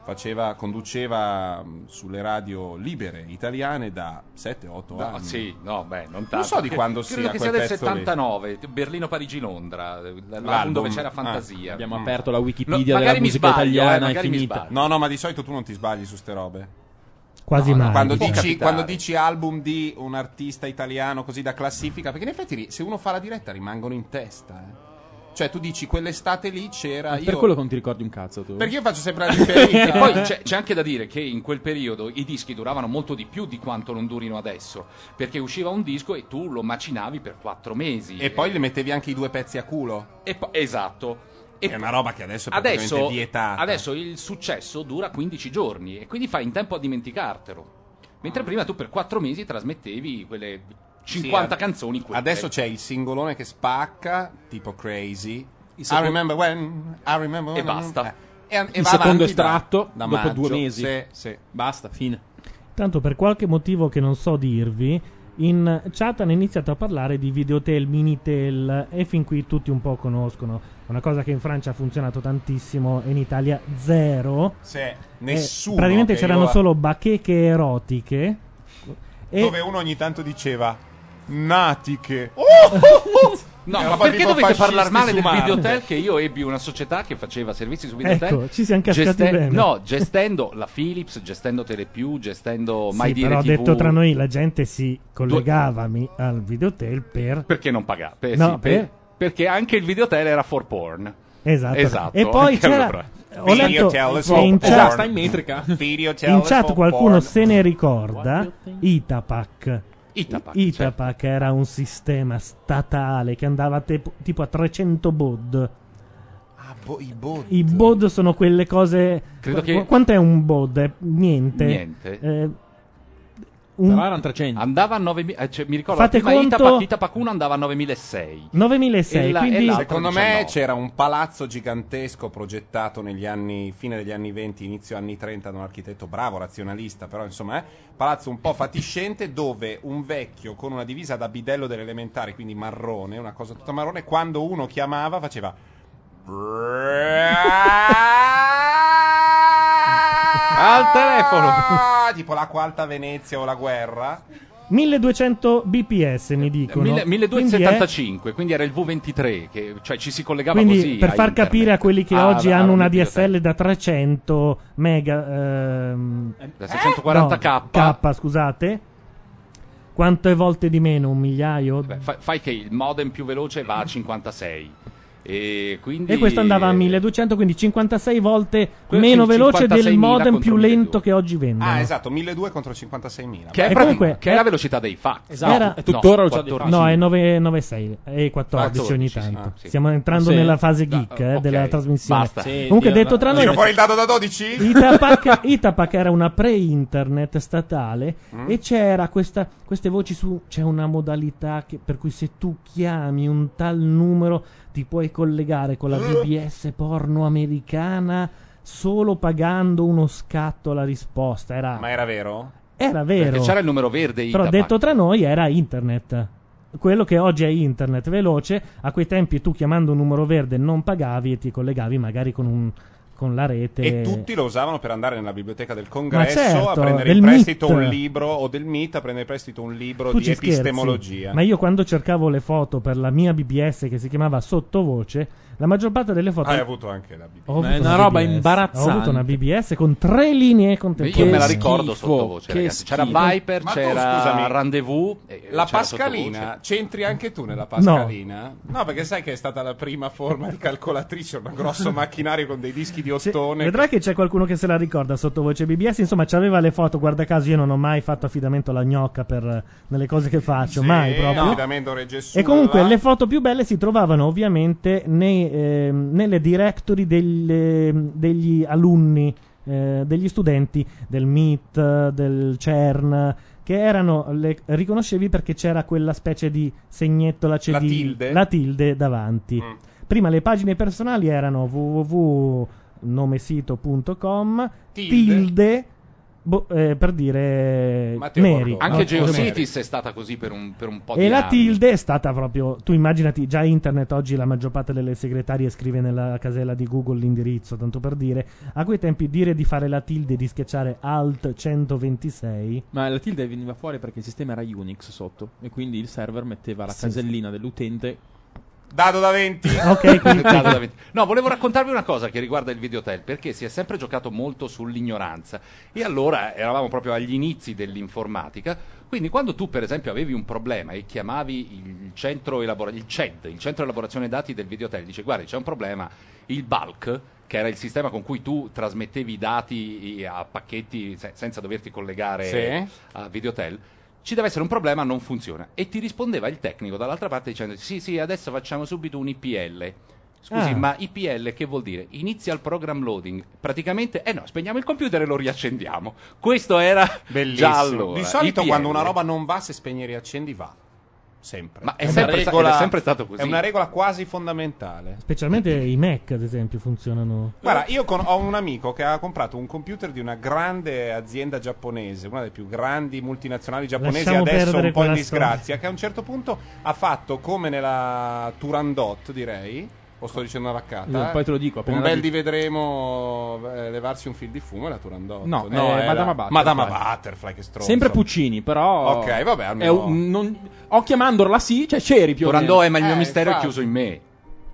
faceva, conduceva mh, sulle radio libere italiane da 7-8 No, anni. sì, no, beh, non tanto. Non so di Credo- quando credo sia che quel sia del pezzo lì. 79, Berlino, Parigi, Londra, l'album L'album. dove c'era Ah. fantasia. Abbiamo Mm. aperto la No, Wikipedia magari della musica sbaglio, eh, italiana, è magari mi finita. No, no, ma di solito tu non ti sbagli su ste robe. Quasi No, no, mai. Quando dici, quando dici album di un artista italiano così da classifica, perché in effetti se uno fa la diretta rimangono in testa. eh. Cioè tu dici quell'estate lì c'era... Per io- quello che non ti ricordi un cazzo tu. Perché io faccio sempre la differenza. E poi c'è, c'è anche da dire che in quel periodo i dischi duravano molto di più di quanto non durino adesso. Perché usciva un disco e tu lo macinavi per quattro mesi. E poi le mettevi anche i due pezzi a culo. E po- esatto. E È una roba che adesso è adesso, vietata. adesso il successo dura 15 giorni e quindi fai in tempo a dimenticartelo. Mentre prima tu per 4 mesi trasmettevi quelle 50 Sì, canzoni. quelle. Adesso c'è il singolone che spacca, tipo Crazy. I secondo- remember when, I remember E when. basta. Eh, e, e il va secondo estratto da, da dopo maggio. due mesi. Sì, sì. Basta, fine. Tanto per qualche motivo che non so dirvi, in chat hanno iniziato a parlare di Videotel, Minitel e fin qui tutti un po' conoscono. Una cosa che in Francia ha funzionato tantissimo e in Italia zero. Sì, Eh, nessuno. praticamente c'erano io- solo bacheche erotiche. E Dove uno ogni tanto diceva natiche. No, È ma perché dovete parlare male del Marte. Videotel? Che io ebbi una società che faceva servizi su Videotel. Ecco, ci siamo cascati gesten- bene. No, gestendo la Philips, gestendo Telepiù, gestendo sì, MyDire però TV. detto tra noi, la gente si collegava mi- al Videotel per... Perché non pagava? Per- No, sì, per- per- Perché anche il Videotel era for porn. Esatto. Esatto, E poi c'era... Ho letto in chat, sta in in chat qualcuno porn. se ne ricorda Itapac. Itapac, Itapac era un sistema statale che andava te- tipo a 300 bod. Ah, bo- i bod. I bod sono quelle cose. Credo Qu- che- Quanto è un bod? Niente. Niente. Eh, un- Però erano 300. Andava a 9000, eh, cioè, mi ricordo Fate prima conto- Itapac 1 andava a 9006. 9006. E la- quindi la- Secondo 19. me c'era un palazzo gigantesco progettato negli anni, fine degli anni 20, inizio anni 30 da un architetto bravo, razionalista, però insomma, eh, palazzo un po' fatiscente dove un vecchio con una divisa da bidello delle elementari, quindi marrone, una cosa tutta marrone, quando uno chiamava faceva Al telefono. tipo l'acqua alta a Venezia o la guerra. 1200 bps mi dicono. Mille- Quindi è- 1275, quindi, era il V23, che, cioè ci si collegava Quindi così. per a far internet. capire a quelli che Ah, oggi da- hanno una. DSL da 300 mega ehm, Da 640k. no, K, scusate. Quante volte di meno? Un migliaio? Beh, fa- fai che il modem più veloce va a 56. E, quindi, E questo andava a 1200, quindi 56 volte meno veloce del 56.000 modem più 1200. lento che oggi vendono. Ah, esatto, 1200 contro 56.000. Che è, comunque- che è la velocità dei fax. Esatto, Era- e tuttora No, lo c'ha di 14. No, è 996 e 14 ogni 14, sì, tanto. ah, sì. Stiamo entrando Sì. nella fase geek Ah, eh, ok. della trasmissione. Basta. Sì, Comunque, detto tra noi, fuori il dado da 12? Itapac, Itapac era una pre-internet statale Mm. e c'era questa, queste voci su. C'è una modalità che- per cui se tu chiami un tal numero ti puoi collegare con la BBS porno americana solo pagando uno scatto alla risposta. Era, Ma era vero? era vero. Perché c'era il numero verde Però Itapac. detto tra noi era internet. Quello che oggi è internet veloce, a quei tempi tu chiamando un numero verde non pagavi e ti collegavi magari con, un- con la rete. E tutti lo usavano per andare nella biblioteca del congresso certo, a prendere in prestito MIT. un libro o del MIT a prendere in prestito un libro Tu di ci scherzi. epistemologia. Ma io quando cercavo le foto per la mia BBS che si chiamava Sottovoce, la maggior parte delle foto. Hai avuto anche la BBS. Ho avuto È una roba BBS. imbarazzante. Ho avuto una BBS con tre linee contemporanee. Io me la ricordo schifo, sottovoce, ragazzi. C'era. Viper, Ma tu, c'era scusami, Rendezvous. e La c'era Pascalina, sottovoce. c'entri anche tu nella Pascalina? No. perché sai che è stata la prima forma di calcolatrice, un grosso macchinario con dei dischi di ottone. vedrai che c'è qualcuno che se la ricorda sottovoce BBS. Insomma, c'aveva le foto. Guarda caso, io non ho mai fatto affidamento alla gnocca per nelle cose che faccio, Sì, mai proprio. affidamento regge E comunque le foto più belle si trovavano ovviamente nei, ehm, nelle directory delle- degli alunni, eh, degli studenti del MIT, del CERN, che erano, le riconoscevi perché c'era quella specie di segnetto, la, CD, La tilde? la tilde davanti. Mm. Prima le pagine personali erano www.nomesito.com, Tilde. tilde boh, eh, per dire Matteo Mary. Bordone. Anche No, Geocities è stata così per un, per un po' di E la anni. tilde è stata proprio. Tu immaginati, già internet oggi la maggior parte delle segretarie scrive nella casella di Google l'indirizzo, tanto per dire. A quei tempi dire di fare la tilde e di schiacciare Alt 126. Ma la tilde veniva fuori perché il sistema era Unix sotto e quindi il server metteva la Sì, casellina dell'utente. Dado da 20. Ok, quindi- Dato da venti- No, volevo raccontarvi una cosa che riguarda il videotel, perché si è sempre giocato molto sull'ignoranza. E allora eravamo proprio agli inizi dell'informatica. Quindi quando tu, per esempio, avevi un problema e chiamavi il centro elabora- il CED, il centro elaborazione dati del videotel, dice guarda c'è un problema, il bulk, che era il sistema con cui tu trasmettevi i dati a pacchetti se- senza doverti collegare Sì. a videotel, ci deve essere un problema, non funziona. E ti rispondeva il tecnico dall'altra parte dicendo: Sì, sì, adesso facciamo subito un IPL. Scusi, Ah. ma IPL che vuol dire? Initial program loading. Praticamente, eh no, spegniamo il computer e lo riaccendiamo. Questo era Bellissimo. già allora. Di solito IPL. quando una roba non va, se spegni e riaccendi va. Sempre. Ma è una sempre sta- ed è sempre stato così. È una regola quasi fondamentale. Specialmente i Mac, ad esempio, funzionano. Guarda, io con- ho un amico che ha comprato un computer di una grande azienda giapponese, una delle più grandi multinazionali giapponesi, Lasciamo adesso un po' in disgrazia, che a un certo punto ha fatto come nella Turandot, direi. O sto dicendo una vaccata? Io eh? poi te lo dico, appena Un bel di- vedremo eh, levarsi un fil di fumo è la Turandot. No, è è Madama la- Butterfly. Madama Butterfly, che stronzo. Sempre Puccini, però. Ok, vabbè, è almeno- un- non- Occhia Mandorla sì, cioè c'eri più o Turandot meno. è ma il mio Eh, mistero è infatti. chiuso in me.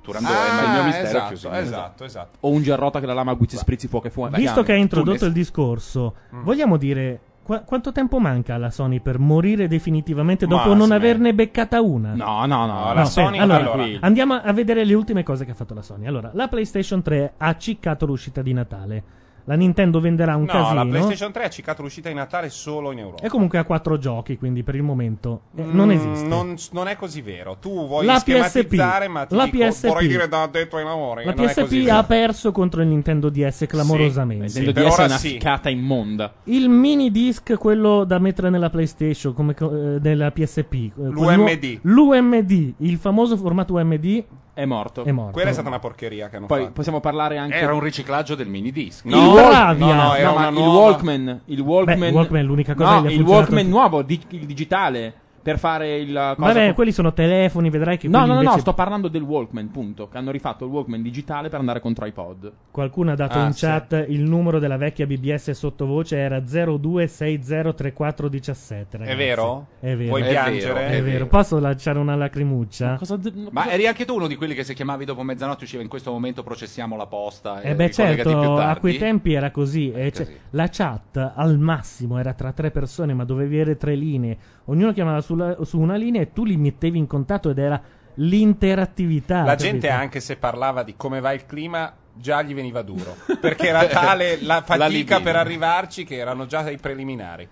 Turandot è Ah, ma il mio mistero è esatto, chiuso in me. esatto, esatto. O un Gerrota che la lama a guizzi sprizzi fuoco e fuoco. Visto che hai introdotto il discorso, Mm. vogliamo dire qua- quanto tempo manca alla Sony per morire definitivamente dopo Ma non smetti. averne beccata una? No, no, no. La No, Sony, allora, allora, andiamo a vedere le ultime cose che ha fatto la Sony. Allora, la PlayStation 3 ha ciccato l'uscita di Natale. La Nintendo venderà un No, casino. la PlayStation 3 ha ciccato l'uscita di Natale solo in Europa. E comunque ha quattro giochi, quindi per il momento eh, non Mm, esiste. Non, non è così vero. Tu vuoi La schematizzare, PSP. ma ti La dico, PSP. vorrei dire da detto ai lavori. La non è così PSP vero. ha perso contro il Nintendo DS clamorosamente. Sì, Nintendo per DS è ora una sì. ficata immonda. Il mini disc, quello da mettere nella PlayStation, come co- eh, nella PSP, eh, L'UMD. L'UMD, il famoso formato UMD, È morto. è morto. Quella è stata una porcheria che hanno Poi fatto. possiamo parlare anche. Era un riciclaggio del mini disc. No, il no, Bravia. no, era No, ma il Walkman, il Walkman, Beh, il Walkman è l'unica cosa no, che gli ha il. Walkman nuovo, di- il digitale per fare il cosa Vabbè, con- quelli sono telefoni, vedrai che No, no, no, no, invece- sto parlando del Walkman, punto. Che hanno rifatto il Walkman digitale per andare contro iPod. Qualcuno ha dato Ah, in sì. chat il numero della vecchia BBS sottovoce era 02603417. È ragazzi. vero? È vero. Vuoi È piangere? vero, È è vero. vero. Posso lanciare una lacrimuccia? Cosa de- Ma eri anche tu uno di quelli che se chiamavi dopo mezzanotte usciva in questo momento processiamo la posta e Eh beh certo, a quei tempi era così, eh, cioè, così. la chat al massimo era tra tre persone ma dovevi avere tre linee, ognuno chiamava sulla- su una linea e tu li mettevi in contatto ed era l'interattività. La capito? gente, anche se parlava di come va il clima, già gli veniva duro. Perché era tale la fatica libina. per arrivarci che erano già i preliminari.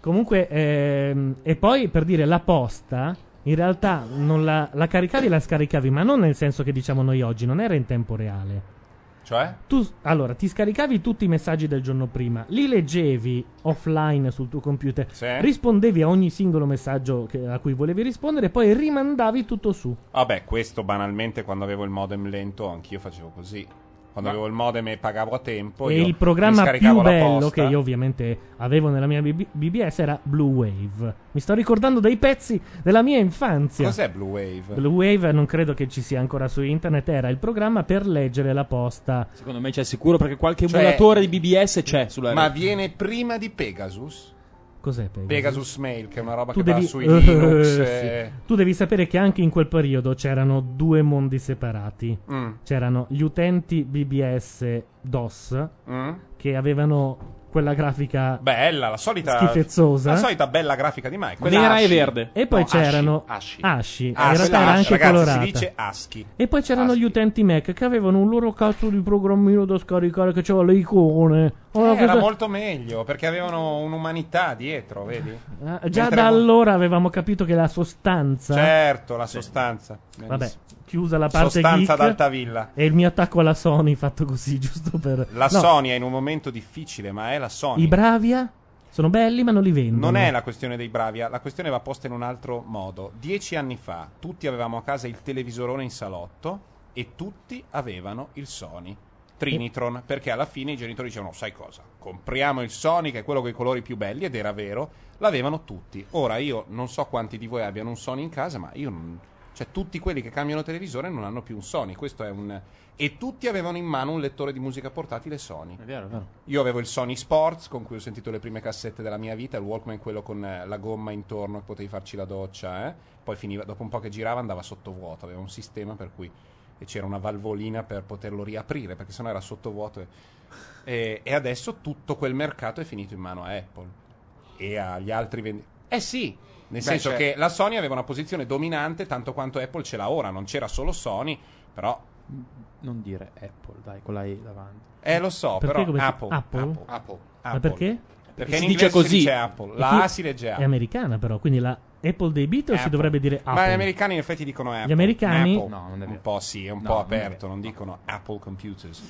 Comunque, ehm, e poi per dire la posta, in realtà non la, la caricavi e la scaricavi, ma non nel senso che diciamo noi oggi, non era in tempo reale. Cioè? Tu, allora, ti scaricavi tutti i messaggi del giorno prima, li leggevi offline sul tuo computer, Sì. rispondevi a ogni singolo messaggio che- a cui volevi rispondere e poi rimandavi tutto su. Vabbè, questo banalmente quando avevo il modem lento, anch'io facevo così. Quando avevo il modem e pagavo a tempo. e io il programma più bello che io ovviamente avevo nella mia BB BBS era Blue Wave. Mi sto ricordando dei pezzi della mia infanzia. Cos'è Blue Wave? Blue Wave non credo che ci sia ancora su internet, era il programma per leggere la posta. Secondo me c'è sicuro perché qualche Cioè- emulatore di BBS c'è sulla Ma rete. viene prima di Pegasus? Cos'è Pegasus? Pegasus Mail, che è una roba Tu che devi, va sui Eh, Linux. sì. e- tu devi sapere che anche in quel periodo c'erano due mondi separati. Mm. C'erano gli utenti BBS DOS Mm. che avevano quella grafica Bella, la solita. schifezzosa. La solita bella grafica di Microsoft. Nera e verde. E poi No, c'erano Ashi, Ashi. Ah, in realtà era anche ragazzi, colorata. si dice ASCII. E poi c'erano ASCII. gli utenti Mac che avevano un loro cazzo di programmino da scaricare che c'aveva le icone. Allora, Eh, era questa- molto meglio perché avevano un'umanità dietro, vedi? Ah, già Mentre da mo- allora avevamo capito che la sostanza. Certo, la sostanza. Vabbè, Benissimo. Chiusa la parte Sostanza geek, d'Altavilla. E il mio attacco alla Sony fatto così, giusto per. La No, Sony è in un momento difficile, ma è la Sony. I Bravia sono belli, ma non li vendono. Non è la questione dei bravi, la questione va posta in un altro modo. Dieci anni fa tutti avevamo a casa il televisorone in salotto e tutti avevano il Sony. Trinitron, perché alla fine i genitori dicevano, sai cosa, compriamo il Sony che è quello con i colori più belli ed era vero, l'avevano tutti. Ora io non so quanti di voi abbiano un Sony in casa, ma io non... Cioè tutti quelli che cambiano televisore non hanno più un Sony, questo è un... E tutti avevano in mano un lettore di musica portatile Sony. È vero, è vero. Io avevo il Sony Sports con cui ho sentito le prime cassette della mia vita, il Walkman quello con eh, la gomma intorno che potevi farci la doccia, eh. poi finiva, dopo un po' che girava andava sottovuoto, aveva un sistema per cui e c'era una valvolina per poterlo riaprire perché sennò era sottovuoto e, e, e adesso tutto quel mercato è finito in mano a Apple e agli altri venditori. Eh sì, nel Beh, senso c'è- che la Sony aveva una posizione dominante tanto quanto Apple ce l'ha ora, non c'era solo Sony, però Non dire Apple, dai, con la E davanti. eh lo so, Perché però come si- Apple, Apple? Apple, Apple. Ma Apple. perché? Perché si in dice così. si dice Apple, la A si legge È Apple. americana però, quindi la Apple dei Beatles si Apple. dovrebbe dire Apple. Ma gli americani in effetti dicono Apple. Gli americani? Apple. No, non è vero. Un po' sì, è un No, po' non è aperto, vero. non dicono Apple Computers.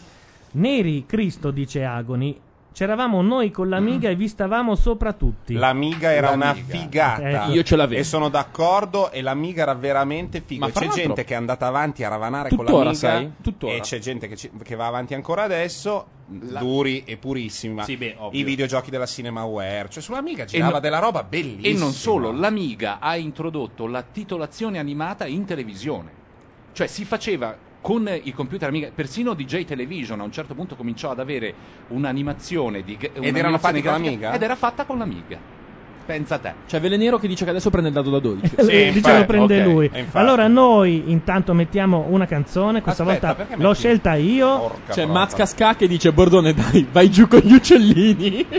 Neri Cristo, dice Agoni, c'eravamo noi con l'Amiga e vi stavamo sopra tutti. L'Amiga era una L'Amiga. figata. Ecco. Io ce l'avevo. E sono d'accordo, e l'Amiga era veramente figo. Ma E fra c'è l'altro- gente che è andata avanti a ravanare con Tuttora, l'Amiga. sai? Tuttora. E c'è gente che, ci- che va avanti ancora adesso. Duri e purissimi. Ma Sì, beh, ovvio. I videogiochi della Cinemaware. Cioè, sull'Amiga girava no- della roba bellissima. E non solo, l'Amiga ha introdotto la titolazione animata in televisione. Cioè si faceva con i computer Amiga, persino DJ Television a un certo punto cominciò ad avere un'animazione di erano fatti con l'Amiga? Ed era fatta con l'Amiga. Pensa a te. C'è Velenero che dice che adesso prende il dado da 12. Sì, Dice lo prende ok, lui. Allora noi intanto mettiamo una canzone, questa Aspetta, volta l'ho metti- scelta io. Porca C'è. Maz Casca che dice Bordone dai, vai giù con gli uccellini.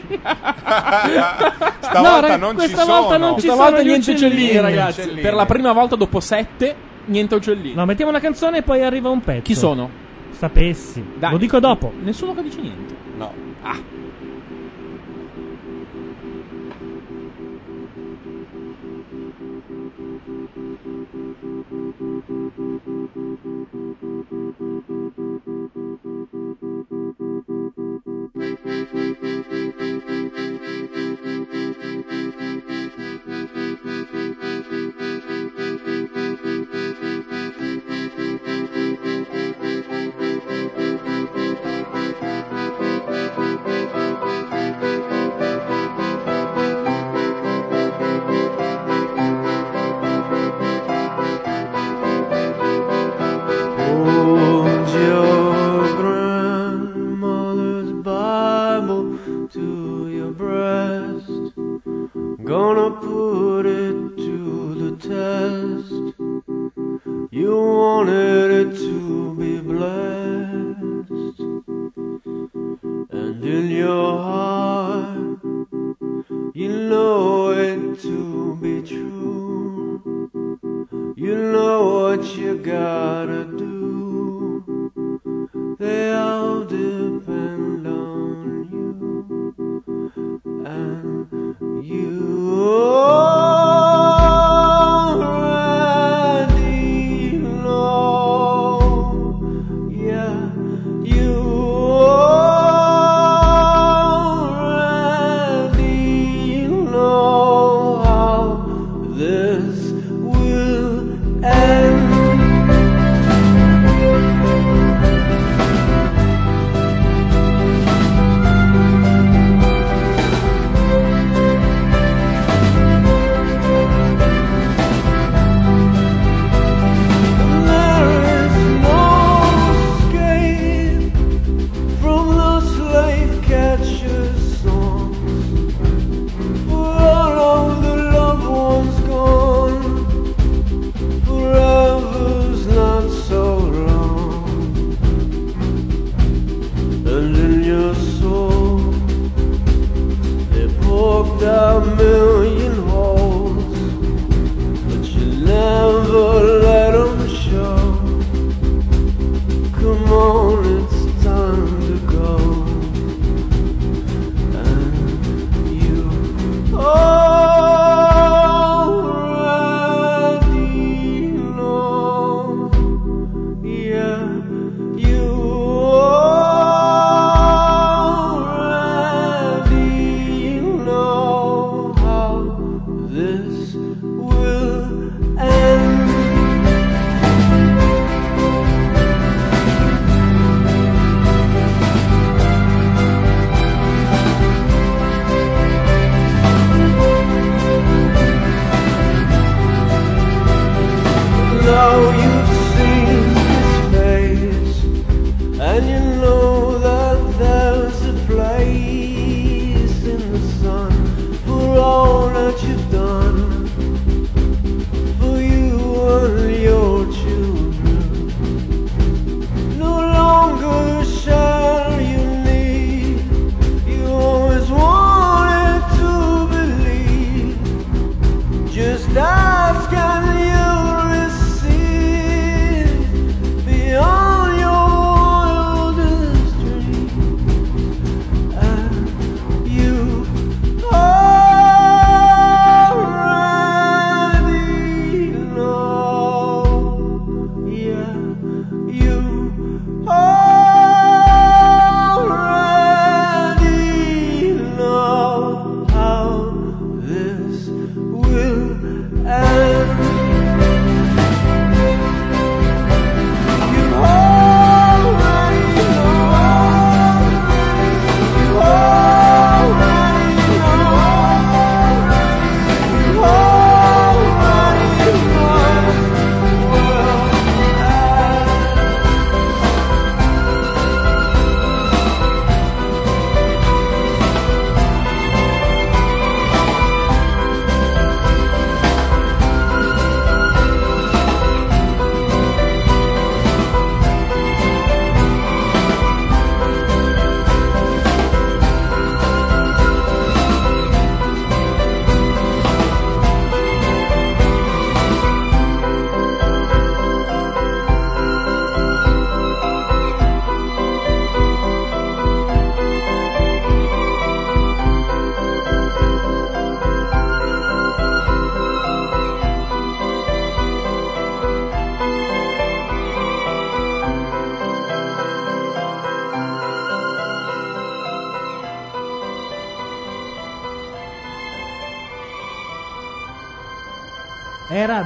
Stavolta No, rag- non ci questa sono. volta non ci Questa volta sono gli niente uccellini, uccellini. ragazzi. Uccellini. Per la prima volta dopo 7, niente uccellini. No, mettiamo una canzone e poi arriva un pezzo. Chi sono? Sapessi. Dai. Lo dico dopo. Nessuno che dice niente. No. Hold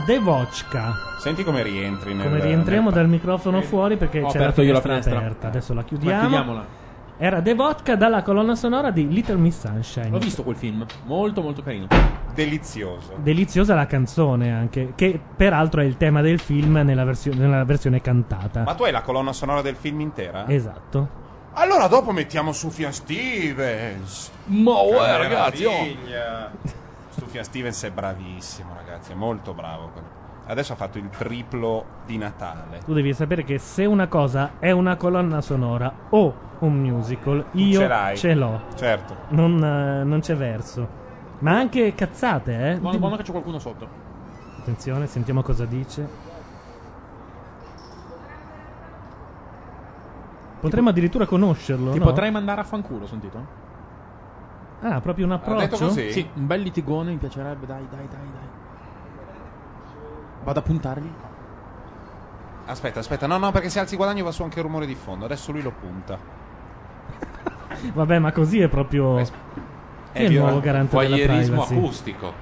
era Devochka. Senti come rientri nel Come rientriamo nel- dal microfono fuori perché Ho c'è la aperto io la finestra finestra. aperta. Adesso la Ma chiudiamo. chiudiamola. Era Devochka dalla colonna sonora di Little Miss Sunshine. L'ho visto quel film, molto molto carino. Delizioso. Deliziosa la canzone anche, che peraltro è il tema del film nella, versione- nella versione cantata. Ma tu hai la colonna sonora del film intera? Esatto. Allora dopo mettiamo Sufjan Stevens. Ma uè, ragazzi, oh. Sufjan Stevens è bravissimo, ragazzi, è molto bravo. Adesso ha fatto il triplo di Natale. Tu devi sapere che se una cosa è una colonna sonora o un musical, io ce l'ho. Certo. Non, eh, non c'è verso. Ma anche cazzate, eh? Buono, buono che c'è qualcuno sotto. Attenzione, sentiamo cosa dice. Potremmo addirittura conoscerlo. Ti no? potrei mandare a fanculo, sentito? Ah, proprio un approccio? Sì, un bel litigone mi piacerebbe, dai, dai, dai, dai. Vado a puntargli. Aspetta, aspetta, no, no, perché se alzi il guadagno va su anche il rumore di fondo. Adesso lui lo punta. Vabbè, ma così è proprio. Chi è il nuovo garante della privacy? acustico.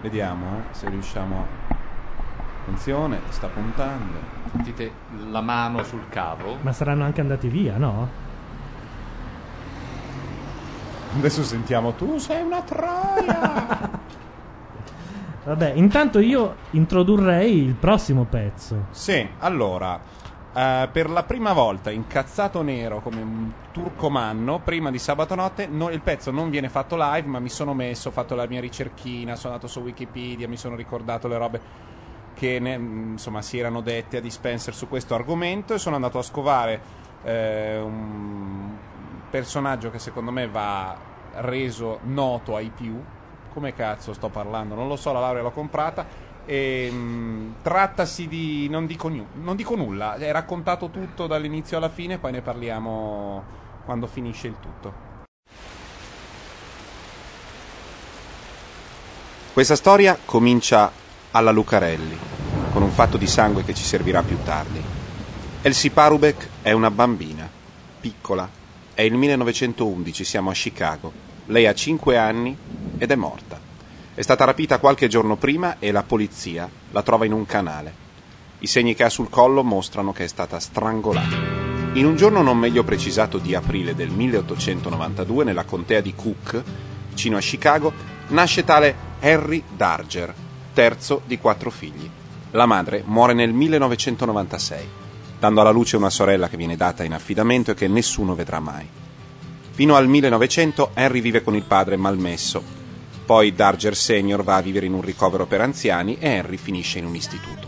Vediamo eh, se riusciamo. Attenzione, sta puntando. Sentite la mano sul cavo. Ma saranno anche andati via, no? Adesso sentiamo tu sei una troia. Vabbè, intanto io introdurrei il prossimo pezzo. sì, allora, eh, per la prima volta incazzato nero come un turcomanno, prima di sabato notte, no- il pezzo non viene fatto live, ma mi sono messo, ho fatto la mia ricerchina, sono andato su Wikipedia, mi sono ricordato le robe che ne- insomma si erano dette a Dispenser su questo argomento e sono andato a scovare eh, un personaggio che secondo me va reso noto ai più. Come cazzo sto parlando? Non lo so, la laurea l'ho comprata. E, mh, trattasi di. Non dico, nu- non dico nulla, è raccontato tutto dall'inizio alla fine, poi ne parliamo quando finisce il tutto. Questa storia comincia alla Lucarelli, con un fatto di sangue che ci servirà più tardi. Elsie Parubek è una bambina, piccola. È il 1911, siamo a Chicago. Lei ha 5 anni ed è morta. È stata rapita qualche giorno prima e la polizia la trova in un canale. I segni che ha sul collo mostrano che è stata strangolata. In un giorno non meglio precisato di aprile del 1892, nella contea di Cook, vicino a Chicago, nasce tale Harry Darger, terzo di quattro figli. La madre muore nel 1996, dando alla luce una sorella che viene data in affidamento e che nessuno vedrà mai. Fino al 1900 Henry vive con il padre malmesso. Poi Darger Senior va a vivere in un ricovero per anziani e Henry finisce in un istituto.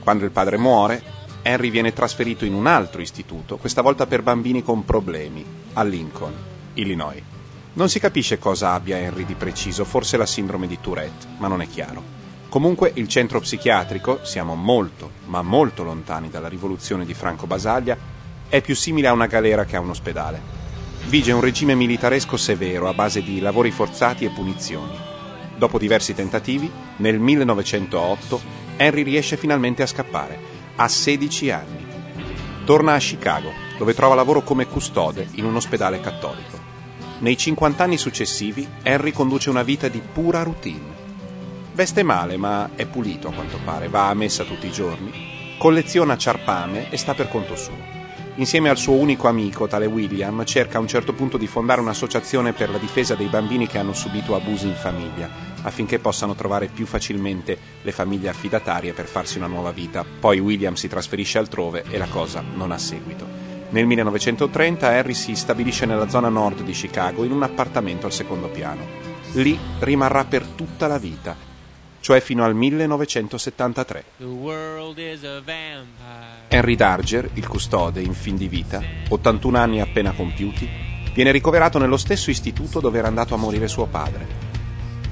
Quando il padre muore, Henry viene trasferito in un altro istituto, questa volta per bambini con problemi, a Lincoln, Illinois. Non si capisce cosa abbia Henry di preciso, forse la sindrome di Tourette, ma non è chiaro. Comunque il centro psichiatrico, siamo molto, ma molto lontani dalla rivoluzione di Franco Basaglia, è più simile a una galera che a un ospedale. Vige un regime militaresco severo a base di lavori forzati e punizioni. Dopo diversi tentativi, nel 1908 Henry riesce finalmente a scappare, a 16 anni. Torna a Chicago, dove trova lavoro come custode in un ospedale cattolico. Nei 50 anni successivi, Henry conduce una vita di pura routine. Veste male, ma è pulito a quanto pare, va a messa tutti i giorni, colleziona ciarpame e sta per conto suo. Insieme al suo unico amico, tale William, cerca a un certo punto di fondare un'associazione per la difesa dei bambini che hanno subito abusi in famiglia, affinché possano trovare più facilmente le famiglie affidatarie per farsi una nuova vita. Poi William si trasferisce altrove e la cosa non ha seguito. Nel 1930 Harry si stabilisce nella zona nord di Chicago in un appartamento al secondo piano. Lì rimarrà per tutta la vita, cioè fino al 1973. The world is a vampire. Henry Darger, il custode in fin di vita, 81 anni appena compiuti, viene ricoverato nello stesso istituto dove era andato a morire suo padre.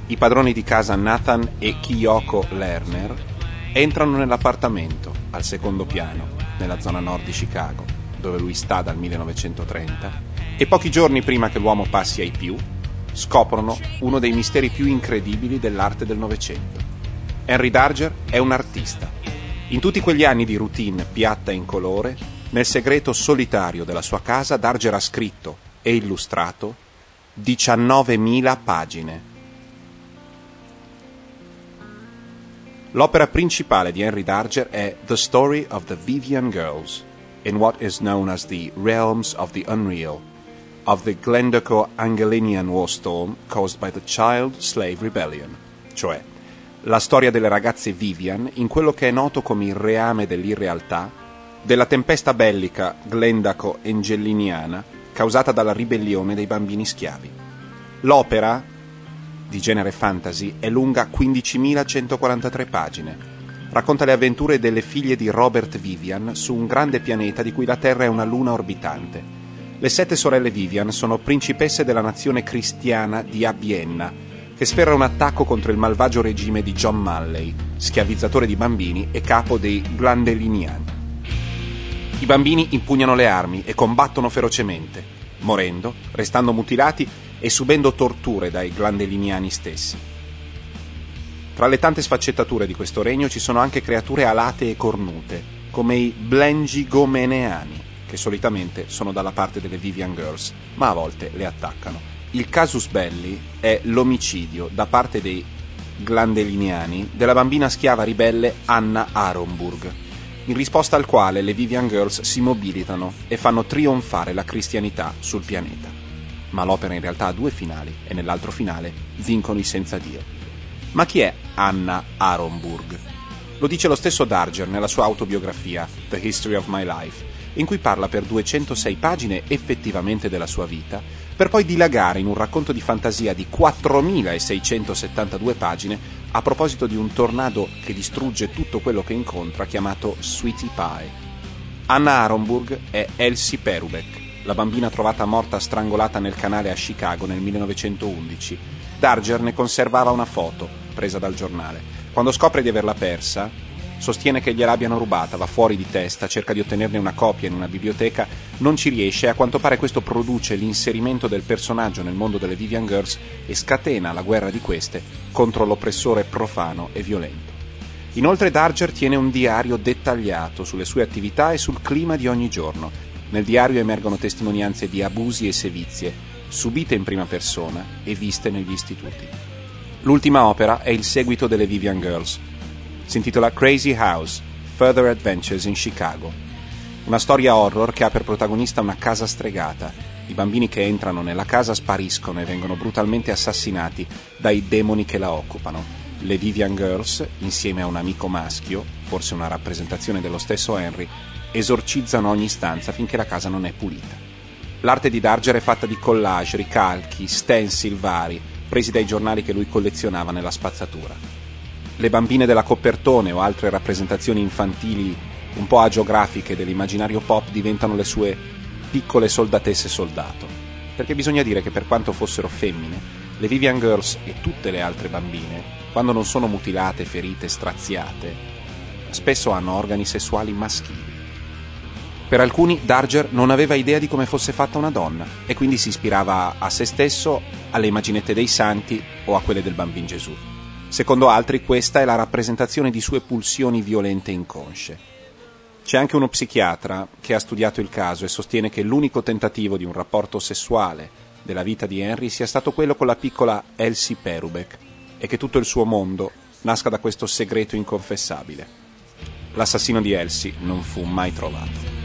I padroni di casa Nathan e Kiyoko Lerner entrano nell'appartamento al secondo piano, nella zona nord di Chicago, dove lui sta dal 1930, e pochi giorni prima che l'uomo passi ai più, scoprono uno dei misteri più incredibili dell'arte del Novecento. Henry Darger è un artista. In tutti quegli anni di routine piatta e incolore, nel segreto solitario della sua casa, Darger ha scritto e illustrato 19.000 pagine. L'opera principale di Henry Darger è The Story of the Vivian Girls, in what is known as the realms of the unreal, of the Glendaco-Angelinian war storm caused by the Child Slave Rebellion, cioè la storia delle ragazze Vivian in quello che è noto come il reame dell'irrealtà, della tempesta bellica Glendaco-Angeliniana causata dalla ribellione dei bambini schiavi. L'opera, di genere fantasy, è lunga 15.143 pagine. Racconta le avventure delle figlie di Robert Vivian su un grande pianeta di cui la Terra è una luna orbitante. Le sette sorelle Vivian sono principesse della nazione cristiana di Abienna, che sferra un attacco contro il malvagio regime di John Malley, schiavizzatore di bambini e capo dei Glandeliniani. I bambini impugnano le armi e combattono ferocemente, morendo, restando mutilati e subendo torture dai Glandeliniani stessi. Tra le tante sfaccettature di questo regno ci sono anche creature alate e cornute, come i Blengigomeneani, che solitamente sono dalla parte delle Vivian Girls, ma a volte le attaccano. Il casus belli è l'omicidio da parte dei Glandeliniani della bambina schiava ribelle Anna Aronburg, in risposta al quale le Vivian Girls si mobilitano e fanno trionfare la cristianità sul pianeta. Ma l'opera in realtà ha due finali e nell'altro finale vincono i senza Dio. Ma chi è Anna Aronburg? Lo dice lo stesso Darger nella sua autobiografia The History of My Life, in cui parla per 206 pagine effettivamente della sua vita, per poi dilagare in un racconto di fantasia di 4672 pagine a proposito di un tornado che distrugge tutto quello che incontra, chiamato Sweetie Pie. Anna Aronburg è Elsie Perubeck, la bambina trovata morta strangolata nel canale a Chicago nel 1911. Darger ne conservava una foto, presa dal giornale. Quando scopre di averla persa, sostiene che gliel'abbiano rubata, va fuori di testa, cerca di ottenerne una copia in una biblioteca, non ci riesce e a quanto pare questo produce l'inserimento del personaggio nel mondo delle Vivian Girls e scatena la guerra di queste contro l'oppressore profano e violento. Inoltre Darger tiene un diario dettagliato sulle sue attività e sul clima di ogni giorno. Nel diario emergono testimonianze di abusi e sevizie, subite in prima persona e viste negli istituti. L'ultima opera è il seguito delle Vivian Girls, si intitola Crazy House, Further Adventures in Chicago. Una storia horror che ha per protagonista una casa stregata. I bambini che entrano nella casa spariscono e vengono brutalmente assassinati dai demoni che la occupano. Le Vivian Girls, insieme a un amico maschio, forse una rappresentazione dello stesso Henry, esorcizzano ogni stanza finché la casa non è pulita. L'arte di Darger è fatta di collage, ricalchi, stencil vari, presi dai giornali che lui collezionava nella spazzatura le bambine della copertone o altre rappresentazioni infantili un po' agiografiche dell'immaginario pop diventano le sue piccole soldatesse soldato. Perché bisogna dire che per quanto fossero femmine, le Vivian Girls e tutte le altre bambine, quando non sono mutilate, ferite, straziate, spesso hanno organi sessuali maschili. Per alcuni Darger non aveva idea di come fosse fatta una donna e quindi si ispirava a se stesso, alle immaginette dei santi o a quelle del bambino Gesù. Secondo altri questa è la rappresentazione di sue pulsioni violente inconsce. C'è anche uno psichiatra che ha studiato il caso e sostiene che l'unico tentativo di un rapporto sessuale della vita di Henry sia stato quello con la piccola Elsie Perubeck e che tutto il suo mondo nasca da questo segreto inconfessabile. L'assassino di Elsie non fu mai trovato.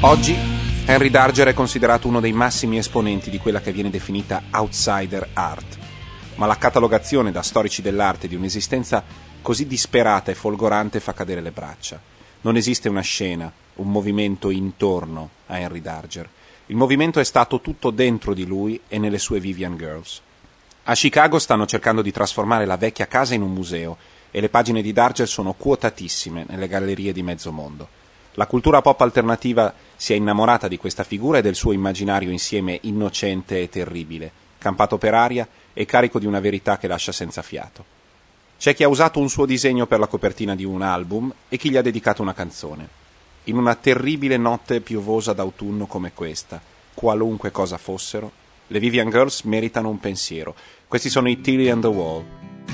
Oggi Henry Darger è considerato uno dei massimi esponenti di quella che viene definita outsider art, ma la catalogazione da storici dell'arte di un'esistenza così disperata e folgorante fa cadere le braccia. Non esiste una scena, un movimento intorno a Henry Darger. Il movimento è stato tutto dentro di lui e nelle sue Vivian Girls. A Chicago stanno cercando di trasformare la vecchia casa in un museo e le pagine di Darger sono quotatissime nelle gallerie di mezzo mondo. La cultura pop alternativa si è innamorata di questa figura e del suo immaginario insieme innocente e terribile, campato per aria e carico di una verità che lascia senza fiato. C'è chi ha usato un suo disegno per la copertina di un album e chi gli ha dedicato una canzone. In una terribile notte piovosa d'autunno come questa, qualunque cosa fossero, le Vivian Girls meritano un pensiero. Questi sono i Tilly and the Wall.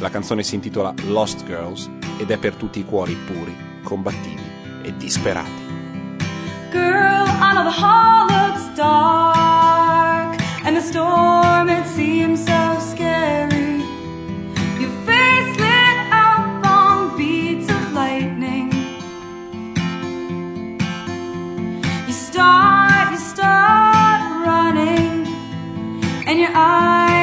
La canzone si intitola Lost Girls ed è per tutti i cuori puri, combattivi e disperati. Girl, I know the hall looks dark, and the storm it seems so scary. Your face lit up on beats of lightning. You start, you start running, and your eyes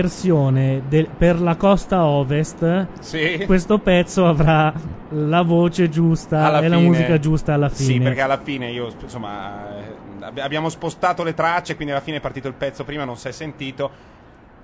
versione del- per la costa ovest Sì. questo pezzo avrà la voce giusta Alla e la fine- musica giusta alla fine. Sì, perché alla fine io, insomma, eh, abbi- abbiamo spostato le tracce, quindi alla fine è partito il pezzo prima, non si è sentito.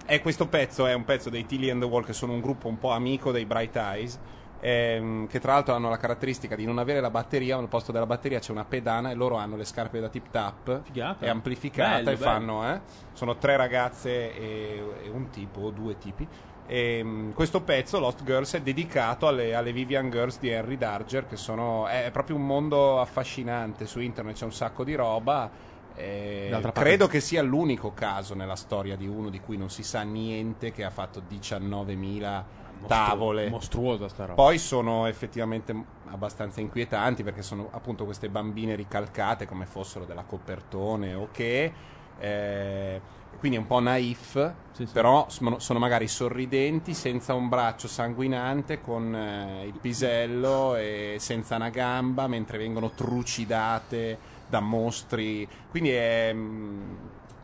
E questo pezzo è un pezzo dei Tilly and the Wall, che sono un gruppo un po' amico dei Bright Eyes, ehm, che tra l'altro hanno la caratteristica di non avere la batteria, ma al posto della batteria c'è una pedana e loro hanno le scarpe da tip tap, Figata. è amplificata Bello, e bello. fanno, eh, sono tre ragazze e, e un tipo, o due tipi. E, questo pezzo, Lost Girls, è dedicato alle, alle Vivian Girls di Henry Darger, che sono. È, proprio un mondo affascinante. Su internet c'è un sacco di roba. e parte- credo che sia l'unico caso nella storia di uno di cui non si sa niente che ha fatto 19.000 tavole. mostruosa sta roba. Poi sono effettivamente abbastanza inquietanti perché sono appunto queste bambine ricalcate come fossero della copertone o che. eh, quindi è un po' naif, però sono, magari sorridenti, senza un braccio sanguinante, con eh, il pisello e senza una gamba, mentre vengono trucidate da mostri. Quindi è. mm,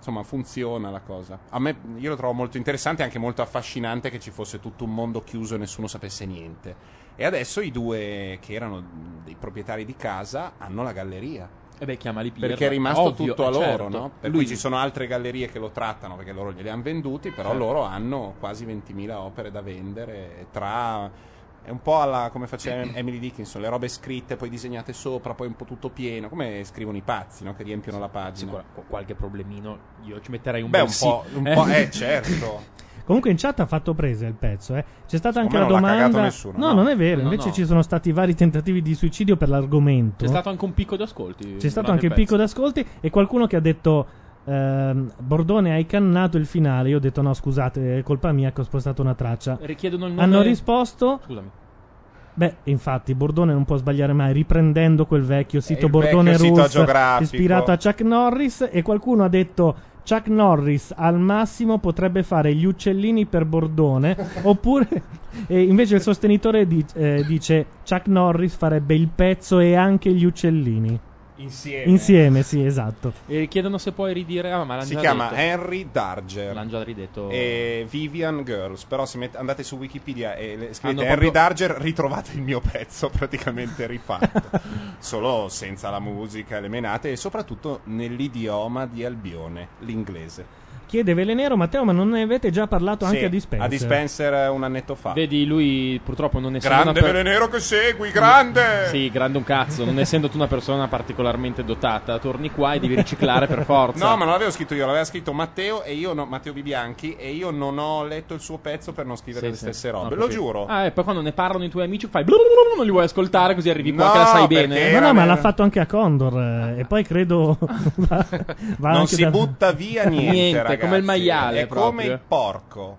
Insomma, funziona la cosa. A me, io lo trovo molto interessante e anche molto affascinante che ci fosse tutto un mondo chiuso e nessuno sapesse niente. E adesso i due che erano dei proprietari di casa hanno la galleria. E beh, chiamali Pirla. Perché è rimasto Ovvio, tutto a eh, loro, certo. no? Per Lui- cui ci sono altre gallerie che lo trattano perché loro glieli hanno venduti, però Certo. loro hanno quasi 20.000 opere da vendere tra è un po' alla, come faceva Emily Dickinson, le robe scritte, poi disegnate sopra, poi un po' tutto pieno, come scrivono i pazzi, no? Che riempiono la pagina. Sicura- qu- qualche problemino io ci metterei un Beh, bel un sì. po', un po', eh, certo. Comunque in chat ha fatto presa il pezzo, eh. C'è stata anche la domanda. nessuno, no, no. non è vero. No, Invece no. ci sono stati vari tentativi di suicidio per l'argomento. C'è stato anche un picco di ascolti. C'è stato anche pezzo. picco d'ascolti e qualcuno che ha detto ehm, Bordone hai cannato il finale. Io ho detto no, scusate, è colpa mia che ho spostato una traccia. Richiedono il nome. Hanno risposto Scusami. Beh, infatti, Bordone non può sbagliare mai, riprendendo quel vecchio sito il Bordone vecchio Rules ispirato a Chuck Norris. E qualcuno ha detto: Chuck Norris al massimo potrebbe fare gli uccellini per Bordone. oppure, e invece il sostenitore di- eh, dice: Chuck Norris farebbe il pezzo e anche gli uccellini. Insieme. Insieme, sì, esatto. E chiedono se puoi ridire. Ah, ma l'hanno Si già chiama detto. Henry Darger. L'hanno già ridetto. E Vivian Girls. Però se met- andate su Wikipedia e le- scrivete Hanno Henry proprio- Darger, ritrovate il mio pezzo praticamente rifatto. Solo senza la musica le menate e soprattutto nell'idioma di Albione, l'inglese. Chiede Velenero, Matteo, ma non ne avete già parlato anche Sì, a Dispenser? A Dispenser un annetto fa. Vedi, lui purtroppo non essendo Grande per- Velenero che segui, grande! Sì, grande un cazzo. Non essendo tu una persona particolarmente dotata, torni qua e devi riciclare per forza. No, ma non l'avevo scritto io, l'aveva scritto Matteo e io no- Matteo Bibianchi e io non ho letto il suo pezzo per non scrivere Sì, le sì. stesse No, robe. Lo capito. giuro. Ah, e poi quando ne parlano i tuoi amici fai non li vuoi ascoltare così arrivi qua No, che la sai bene. Ma era no, ma l'ha fatto anche a Condor. eh, e poi credo. va, va non anche si da- butta via niente, Niente, ragazzi. come il maiale, È come proprio. il porco.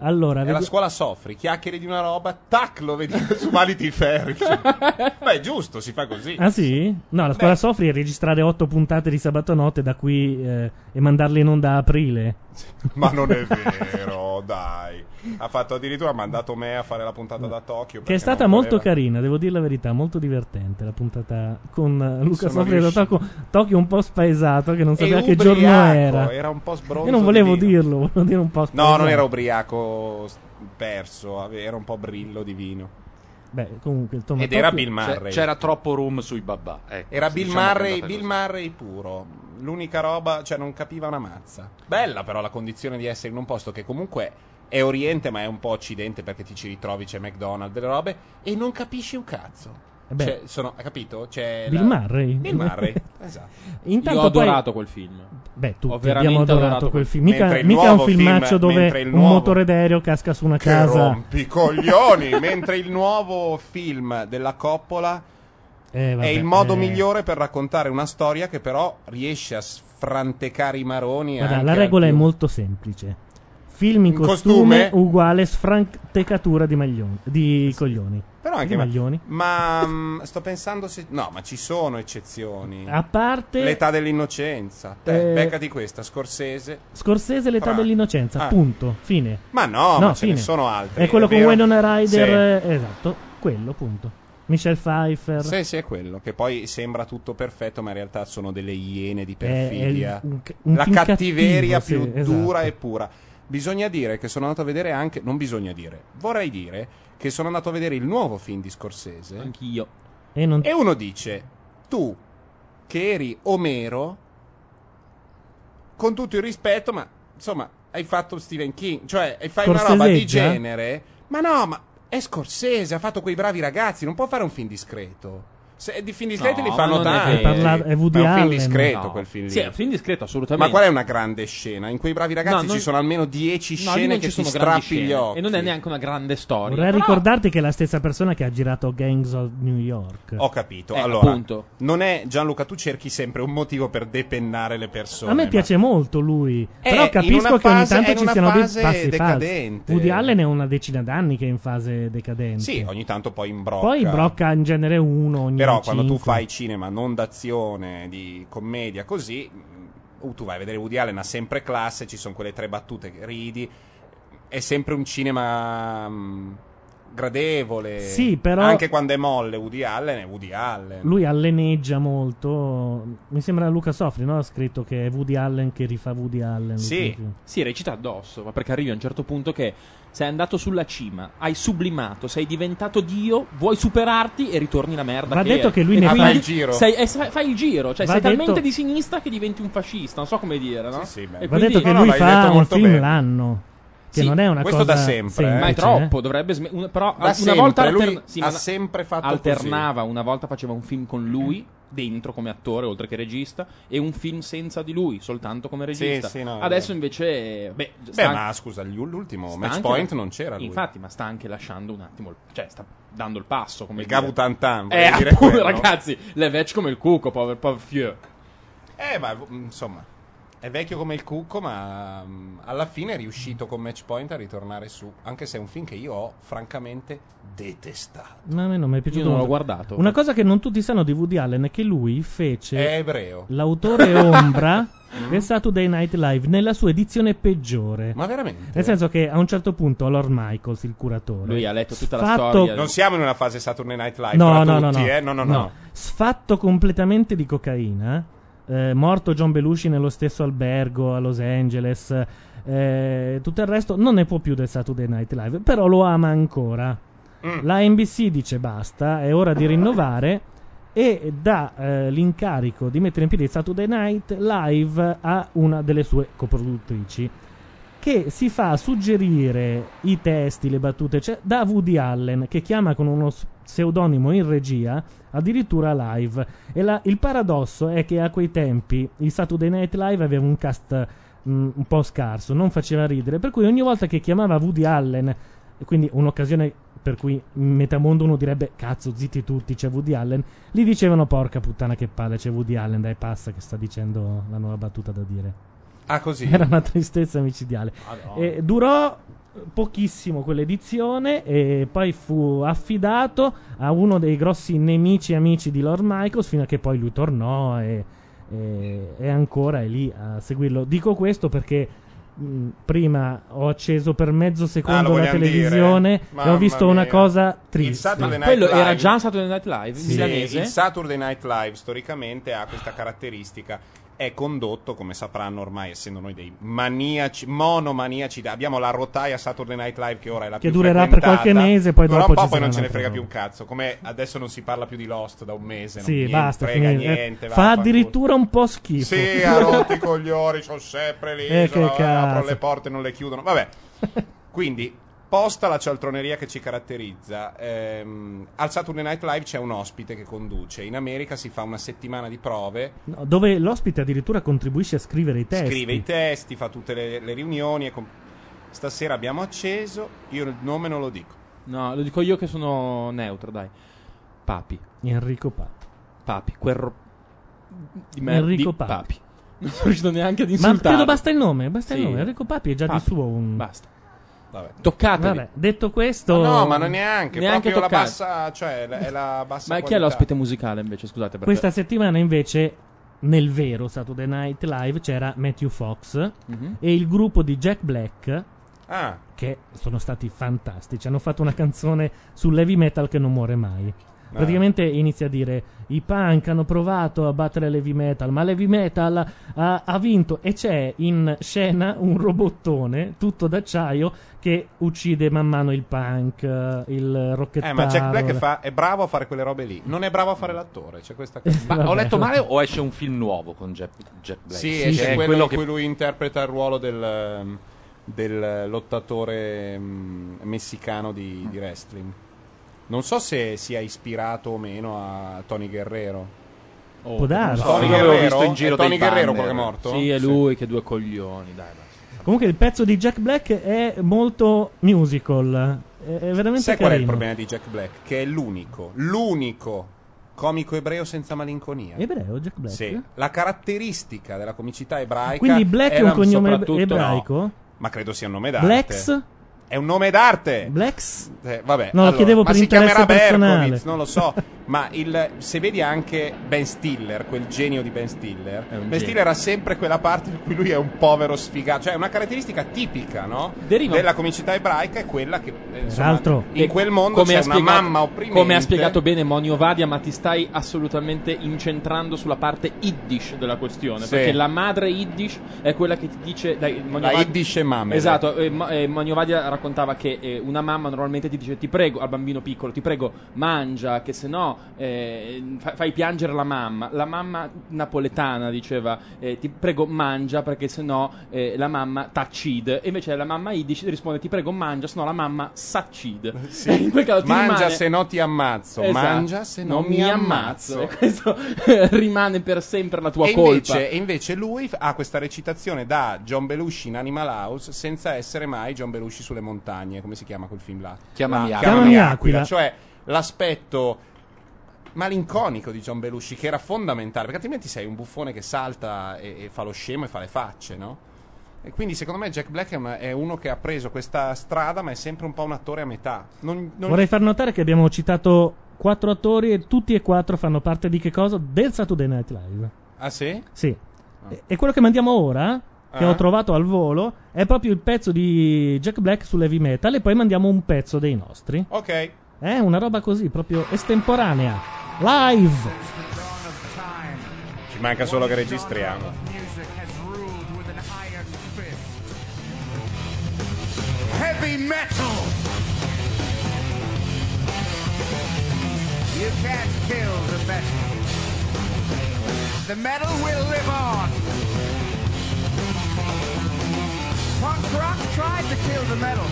Allora, E la vedi- scuola soffri, chiacchieri di una roba, tac, lo vedi su Vanity Fair. Beh, è giusto, si fa così. Ah sì? No, la scuola soffri è registrare otto puntate di sabato notte da qui eh, e mandarle in onda a aprile. Ma non è vero, dai. Ha fatto addirittura, ha mandato me a fare la puntata da Tokyo. Che è stata molto voleva- carina, devo dire la verità, molto divertente la puntata con Luca Sofri da. Tokyo, Tokyo un po' spaesato che non sapeva che giorno ubriaco, era. era un po' sbronzo Io non volevo dirlo, volevo dire un po' No, spaesato. non era ubriaco perso, era un po' brillo di vino. Beh, comunque, Ed era Tokyo- Bill Murray. C'è- C'era troppo room sui babà. ecco, Era Bill diciamo Murray, Bill. Murray puro. L'unica roba, cioè non capiva una mazza. Bella però la condizione di essere in un posto che comunque è oriente ma è un po' occidente perché ti ci ritrovi, c'è McDonald's, delle robe e non capisci un cazzo. Eh beh. Cioè, sono, hai capito? C'è Bill la- Murray. Bill Murray, esatto. Intanto Io ho poi- adorato quel film. Beh, tutti Ho veramente abbiamo adorato, adorato quel film. Mica, mica un nuovo filmaccio film- dove il un nuovo- motore d'aereo casca su una Che casa. rompi coglioni! mentre il nuovo film della Coppola Eh, vabbè, è il modo eh. migliore per raccontare una storia che però riesce a sfrantecare i maroni. Guarda, la regola è molto semplice. Film in In costume, costume? uguale sfrantecatura di, maglioni, di coglioni. Però anche di maglioni. Ma mm, sto pensando se. No, ma ci sono eccezioni. A parte L'età dell'innocenza. Te, Eh, beccati questa, Scorsese. Scorsese, l'età Fra- dell'innocenza, Ah. punto, fine. Ma no, ma ce fine. ne sono altri. È quello è con? Winona Ryder, Sì. eh, esatto, quello, punto. Michelle Pfeiffer. Sì, sì, è quello. Che poi sembra tutto perfetto, ma in realtà sono delle iene di È- è perfidia. un- un La cattiveria cattivo, più sì, esatto. dura e pura. Bisogna dire che sono andato a vedere anche. Non bisogna dire, vorrei dire che sono andato a vedere il nuovo film di Scorsese. Anch'io. E non- E uno dice: Tu, che eri Omero, con tutto il rispetto, ma insomma, hai fatto Stephen King, cioè fai una roba di genere. Ma no, ma è Scorsese, ha fatto quei bravi ragazzi, non può fare un film discreto. Se, di film discreti No, li fanno tanti. Parla- è Woody Ma è un film Allen. discreto No. quel film lì. Sì, è un film discreto, assolutamente. Ma qual è una grande scena? In quei bravi ragazzi No, non- ci sono almeno 10 No, lì scene che ci ti strappi gli scene. occhi. E non è neanche una grande storia. Vorrei Però- ricordarti che è la stessa persona che ha girato Gangs of New York. Ho capito. Eh, allora, appunto. non è Gianluca, tu cerchi sempre un motivo per depennare le persone. A me ma- piace molto lui, È però capisco che ogni tanto ci siano dei fase passi falsi. decadente. Woody Allen è una decina d'anni che è in fase decadente. Sì, ogni tanto poi imbrocca. Poi brocca in genere uno ogni Però quando tu fai cinema non d'azione, di commedia, così, uh, tu vai a vedere Woody Allen ha sempre classe, ci sono quelle tre battute che ridi, è sempre un cinema mh, gradevole. Sì, però- Anche quando è molle Woody Allen è Woody Allen. Lui alleneggia molto. Mi sembra Luca Sofri, no? Ha scritto che è Woody Allen che rifà Woody Allen. Sì, sì, recita addosso, ma perché arrivi a un certo punto che sei andato sulla cima, hai sublimato, sei diventato Dio, vuoi superarti e ritorni la merda. Va che detto eri. che lui E ne fa il giro. sei- e sai- fai il giro, cioè Va sei detto- talmente di sinistra che diventi un fascista, non so come dire, no? E Va quindi- detto che No, no, lui l'hai fa un film bene. l'anno. Che Sì, non è una questo cosa da sempre, eh. semplice, Ma è eh. troppo, dovrebbe sme- una- però Da una sempre, volta lui alterna- sì, ha sempre fatto alternava, una volta faceva un film con lui dentro come attore oltre che regista e un film senza di lui soltanto come regista. sì, no, è Adesso invece beh, Beh, ma scusa, gli- l'ultimo match anche- point non c'era lui. Infatti, ma sta anche lasciando un attimo, cioè sta dando il passo come Il dire. Gavu Tantan, Eh, dire appunto, quello? ragazzi, le vecchie come il cuco, povero povero fieu. Eh, ma mm, insomma, è vecchio come il cucco, ma mm, alla fine è riuscito con Match Point a ritornare su. Anche se è un film che io ho francamente detestato. Ma a me non mi è piaciuto Io non l'ho molto. guardato. Una cosa che non tutti sanno di Woody Allen è che lui fece È ebreo. l'autore ombra del Saturday Night Live nella sua edizione peggiore. Ma veramente? Nel senso che a un certo punto Lord Michaels, il curatore, Lui ha letto tutta la Fatto- storia. Non siamo in una fase Saturday Night Live No, no, no, tutti, no. eh? No, no, no. Sfatto completamente di cocaina, eh, morto John Belushi nello stesso albergo a Los Angeles, eh, tutto il resto non ne può più del Saturday Night Live, però lo ama ancora. Mm. La NBC dice basta, è ora di rinnovare e dà eh, l'incarico di mettere in piedi il Saturday Night Live a una delle sue coproduttrici che si fa suggerire i testi, le battute cioè, da Woody Allen che chiama con uno pseudonimo in regia addirittura live e la- il paradosso è che a quei tempi il Saturday Night Live aveva un cast mm, un po' scarso non faceva ridere per cui ogni volta che chiamava Woody Allen quindi un'occasione per cui in metamondo uno direbbe cazzo zitti tutti c'è Woody Allen gli dicevano porca puttana che palle c'è Woody Allen dai passa che sta dicendo la nuova battuta da dire Ah, così? era una tristezza micidiale. E durò pochissimo quell'edizione e poi fu affidato a uno dei grossi nemici e amici di Lord Michaels fino a che poi lui tornò e, e- e ancora è lì a seguirlo. Dico questo perché mh, prima ho acceso per mezzo Ah, secondo la vogliamo televisione e ho visto una mia. cosa Il triste. Quello Live- era già Saturday Night Live, Sì, milanese. il Saturday Night Live storicamente ha questa caratteristica. È condotto, come sapranno ormai, essendo noi dei maniaci, monomaniaci, abbiamo la rotaia Saturday Night Live che ora è la Che più durerà per qualche mese, poi dopo un po', poi non ce ne frega più un cazzo. Come adesso non si parla più di Lost da un mese, Sì, non basta. frega finire. niente. fa vaffanculo. addirittura un po' schifo. Sì, ha rotto i coglioni, sono sempre lì, Eh, che cazzo. le porte e non le chiudono. Vabbè. Quindi, posta la cialtroneria che ci caratterizza, ehm, al Saturday Night Live c'è un ospite che conduce. In America si fa una settimana di prove, No, dove l'ospite addirittura contribuisce a scrivere i testi. scrive i testi, fa tutte le, le riunioni. e com- Stasera abbiamo acceso, io il nome non lo dico. No, lo dico io che sono neutro, dai. Papi. Enrico Papi. Papi, quel ro- di me- Enrico di Papi. Non sono riuscito neanche ad Ma insultarlo. credo basta il nome, basta il Sì. nome. Enrico Papi è già Papi. di suo un... Basta. Vabbè. Toccatevi. Vabbè, detto questo... No, ma non neanche, Neanche proprio la toccate. bassa, cioè la- è la bassa Ma chi è qualità. l'ospite musicale invece? Scusate, perché... Questa settimana invece, nel vero Saturday Night Live, c'era Matthew Fox Mhm. e il gruppo di Jack Black, Ah, che sono stati fantastici. Hanno fatto una canzone sull'heavy metal che non muore mai. Praticamente inizia a dire: I punk hanno provato a battere l'heavy metal, ma l'heavy metal ha, ha vinto. E c'è in scena un robottone tutto d'acciaio che uccide man mano il punk, eh, il rockettaro. eh, ma Jack Black fa- è bravo a fare quelle robe lì. Non è bravo a fare l'attore. C'è questa cosa. Ma ho letto male o esce un film nuovo con Jack, Jack Black? Sì, Che esce è quello, in che cui lui interpreta il ruolo del, del lottatore mm, messicano di, di wrestling. Non so se sia ispirato o meno a Tony Guerrero. Oh, Può darsi. Tony l'avevo Guerrero, visto in giro è Tony Guerrero quello che è morto? Sì, è lui che due coglioni, dai, basta. Comunque il pezzo di Jack Black è molto musical. È, è veramente Sai qual è il carino. problema di Jack Black? Che è l'unico, l'unico comico ebreo senza malinconia. Ebreo, Jack Black? Sì, la caratteristica della comicità ebraica Quindi Black è un cognome ebraico? no, ma credo sia un nome d'arte. Blacks? È un nome d'arte. Blacks? Eh, vabbè, No, lo allora, chiedevo ma per si chiamerà. Berkowitz, non lo so. ma il, se vedi anche Ben Stiller, quel genio di Ben Stiller, Ben genio. Stiller ha sempre quella parte in cui lui è un povero sfigato. Cioè, è una caratteristica tipica, no? Deriva- Della comicità ebraica è quella che, insomma, in quel mondo c'è ha una spiegato- mamma opprimente. Come ha spiegato bene Monio Vadia, ma ti stai assolutamente incentrando sulla parte Yiddish della questione. Sì. Perché la madre Yiddish è quella che ti dice. Dai, Monio La Vadia- Yiddish e mamme. Esatto, eh, eh, Monio Vadia raccontava che eh, una mamma normalmente ti dice: Ti prego, al bambino piccolo, ti prego, mangia, che se no eh, fa- fai piangere la mamma. La mamma napoletana diceva: eh, Ti prego, mangia, perché se no eh, la mamma t'accid. E invece la mamma Yiddish risponde: Ti prego, mangia, se no la mamma s'accid. Sì. In quel caso Mangia rimane- se no ti ammazzo, Esatto. mangia se no mi ammazzo. E questo rimane per sempre la tua E colpa. invece, e invece lui ha questa recitazione da John Belushi in Animal House senza essere mai John Belushi sulle montagne. Come si chiama quel film là? Chiamami La- Aquila. Chiamami Chiamami Aquila. Aquila. Cioè l'aspetto malinconico di John Belushi che era fondamentale perché altrimenti sei un buffone che salta e, e fa lo scemo e fa le facce, no? E quindi secondo me Jack Black è, uno che ha preso questa strada ma è sempre un po' un attore a metà. Non- non- Vorrei far notare che abbiamo citato quattro attori e tutti e quattro fanno parte di che cosa? Del Saturday Night Live. Ah sì? Sì. E- E quello che mandiamo ora, che Ah. ho trovato al volo, è proprio il pezzo di Jack Black sull'heavy metal e poi mandiamo un pezzo dei nostri. Ok. È una roba così, proprio estemporanea. Live! Ci manca solo che registriamo. Heavy metal! You can't kill the metal. The metal will live on. Punk rock tried to kill the metal.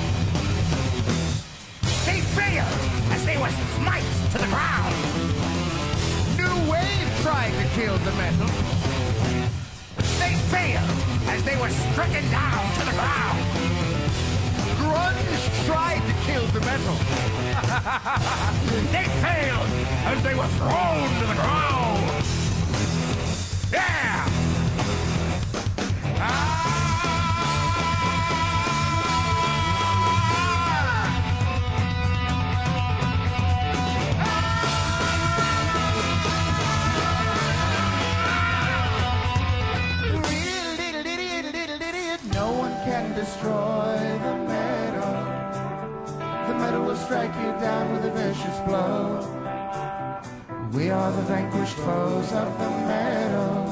They failed as they were smite to the ground. New wave tried to kill the metal. They failed as they were stricken down to the ground. Grunge tried to kill the metal. they failed as they were thrown to the ground. Yeah! No destroy the metal. The metal will strike you down with a vicious blow. We are the vanquished foes of the metal.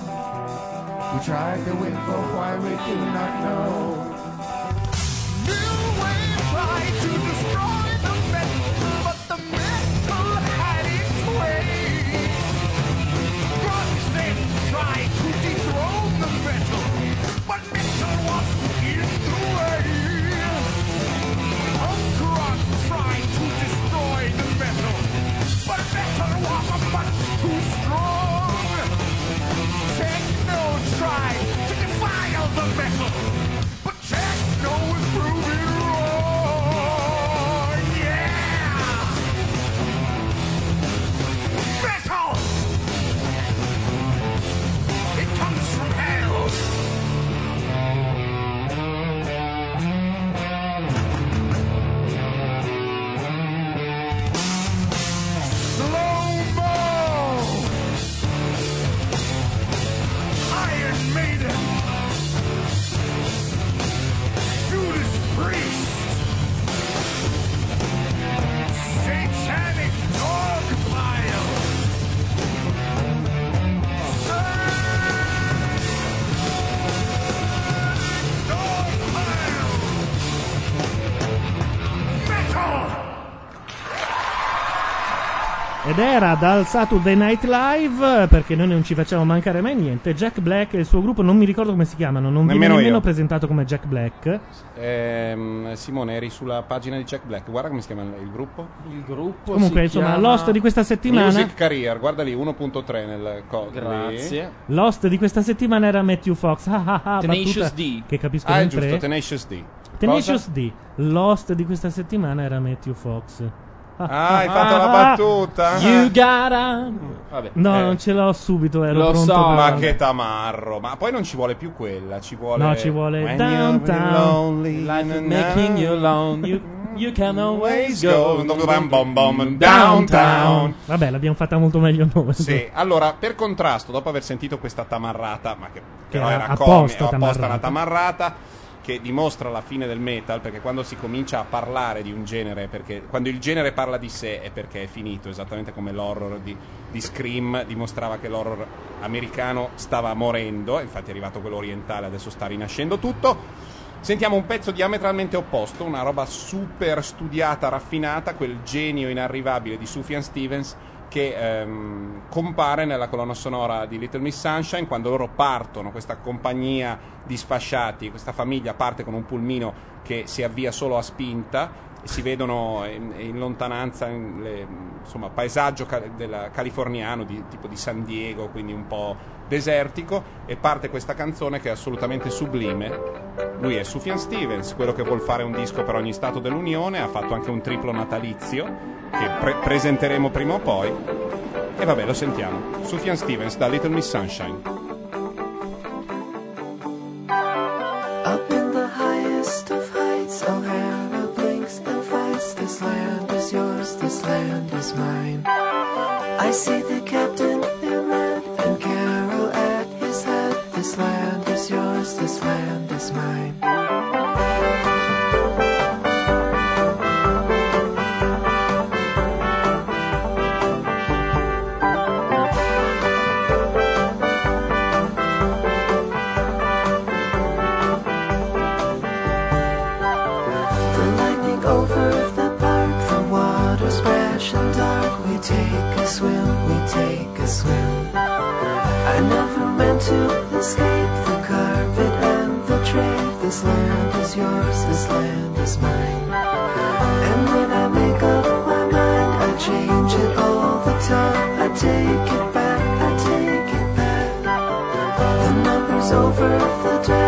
We tried to win for why we do not know. Ed era dal Saturday Night Live, perché noi non ci facciamo mancare mai niente, Jack Black e il suo gruppo, non mi ricordo come si chiamano, non viene Nemmeno nemmeno io. presentato come Jack Black. Ehm, Simone, eri sulla pagina di Jack Black. Guarda come si chiama il gruppo. Il gruppo Comunque, si insomma, chiama- l'host di questa settimana... Music Career, guarda lì, 1.3 nel co- Grazie. L'host di questa settimana era Matthew Fox. Ah, ah, ah, Tenacious battuta D. Che capiscono Ah, è giusto, tre. Tenacious D. Tenacious Cosa? D. L'host di questa settimana era Matthew Fox. Ah, hai fatto la battuta? You gotta. Vabbè. No, Eh. non ce l'ho subito, ero Lo pronto so, per- Ma che tamarro. Ma poi non ci vuole più quella, ci vuole... No, ci vuole When downtown. you're lonely, Life na, is na, making you alone. You, you can always go. go. Bam, bam, bam, downtown. Vabbè, l'abbiamo fatta molto meglio noi. Sì, allora, per contrasto, dopo aver sentito questa tamarrata, ma che però era era apposta comica, apposta una tamarrata, che dimostra la fine del metal, perché quando si comincia a parlare di un genere, perché quando il genere parla di sé è perché è finito, esattamente come l'horror di, di Scream dimostrava che l'horror americano stava morendo, infatti è arrivato quello orientale, adesso sta rinascendo tutto. Sentiamo un pezzo diametralmente opposto, una roba super studiata, raffinata, quel genio inarrivabile di Sufjan Stevens che ehm, compare nella colonna sonora di Little Miss Sunshine quando loro partono, questa compagnia di sfasciati, questa famiglia parte con un pulmino che si avvia solo a spinta si vedono in, in lontananza in le- insomma, paesaggio ca- della- californiano di, tipo di San Diego, quindi un po' desertico e parte questa canzone che è assolutamente sublime. Lui è Sufjan Stevens, quello che vuol fare un disco per ogni stato dell'Unione, ha fatto anche un triplo natalizio che pre- presenteremo prima o poi. E vabbè, lo sentiamo. Sufjan Stevens da Little Miss Sunshine. Is mine. I see the captain in red and Carol at his head. This land is yours, this land is mine. Swim. I never meant to escape the carpet and the tray. This land is yours, this land is mine. And when I make up my mind, I change it all the time. I take it back, I take it back. The numbers over the dam,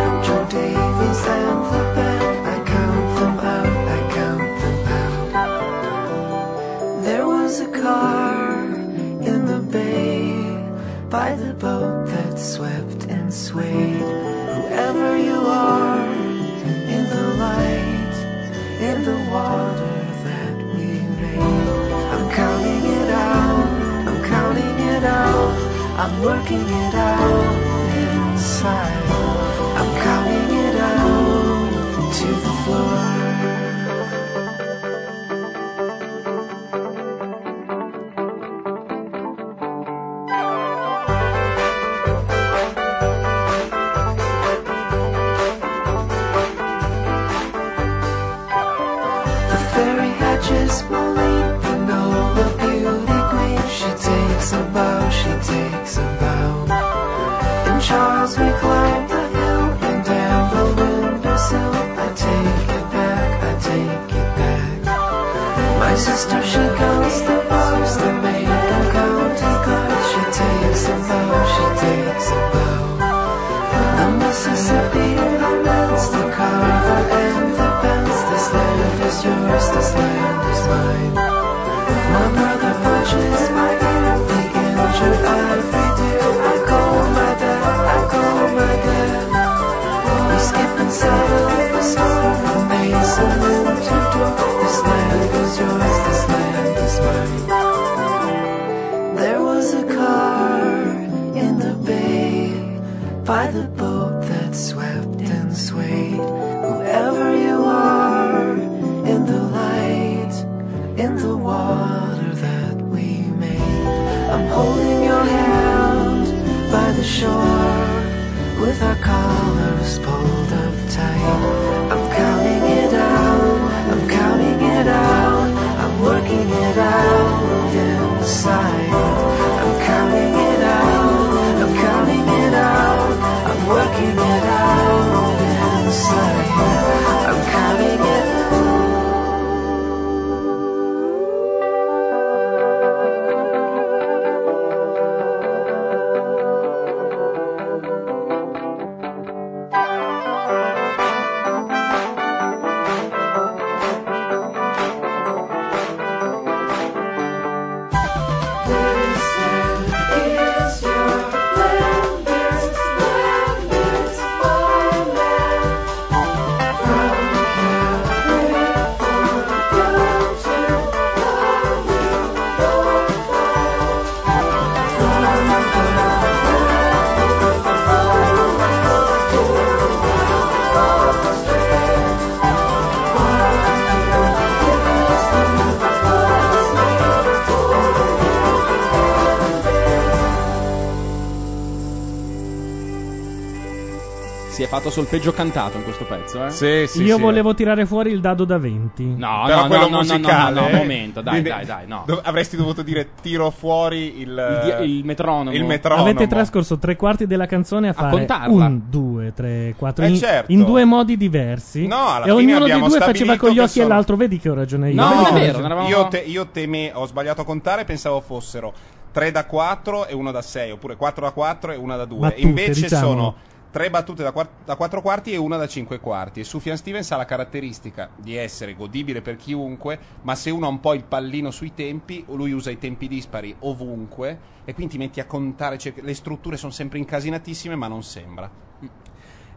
that we made. I'm counting it out, I'm counting it out, I'm working it out inside. Fatto solfeggio cantato in questo pezzo, eh? Sì, sì, Io sì. volevo tirare fuori il dado da 20. No, Però no, quello no, no, no, musicale. no, no, eh. no, momento, dai, Quindi dai, dai, no. dov- avresti dovuto dire tiro fuori il, Il di- il metronomo. Il metronomo. Avete trascorso tre quarti della canzone a fare contarla. un, due, tre, quattro Eh, in, certo. in due modi diversi. No, alla e fine ognuno dei abbiamo due faceva con gli occhi sono- all'altro. Vedi che ho ragione io. No, Vedi non è vero, eravamo- Io, te, io teme, ho sbagliato a contare, pensavo fossero 3 da 4 e 1 da 6, oppure 4 da 4 e 1 da 2. Battute, Invece diciamo. sono 3 battute da 4, da 4 quarti e 1 da 5 quarti. E Sufjan Stevens ha la caratteristica di essere godibile per chiunque, ma se uno ha un po' il pallino sui tempi, lui usa i tempi dispari ovunque e quindi ti metti a contare, cioè, le strutture sono sempre incasinatissime, ma non sembra.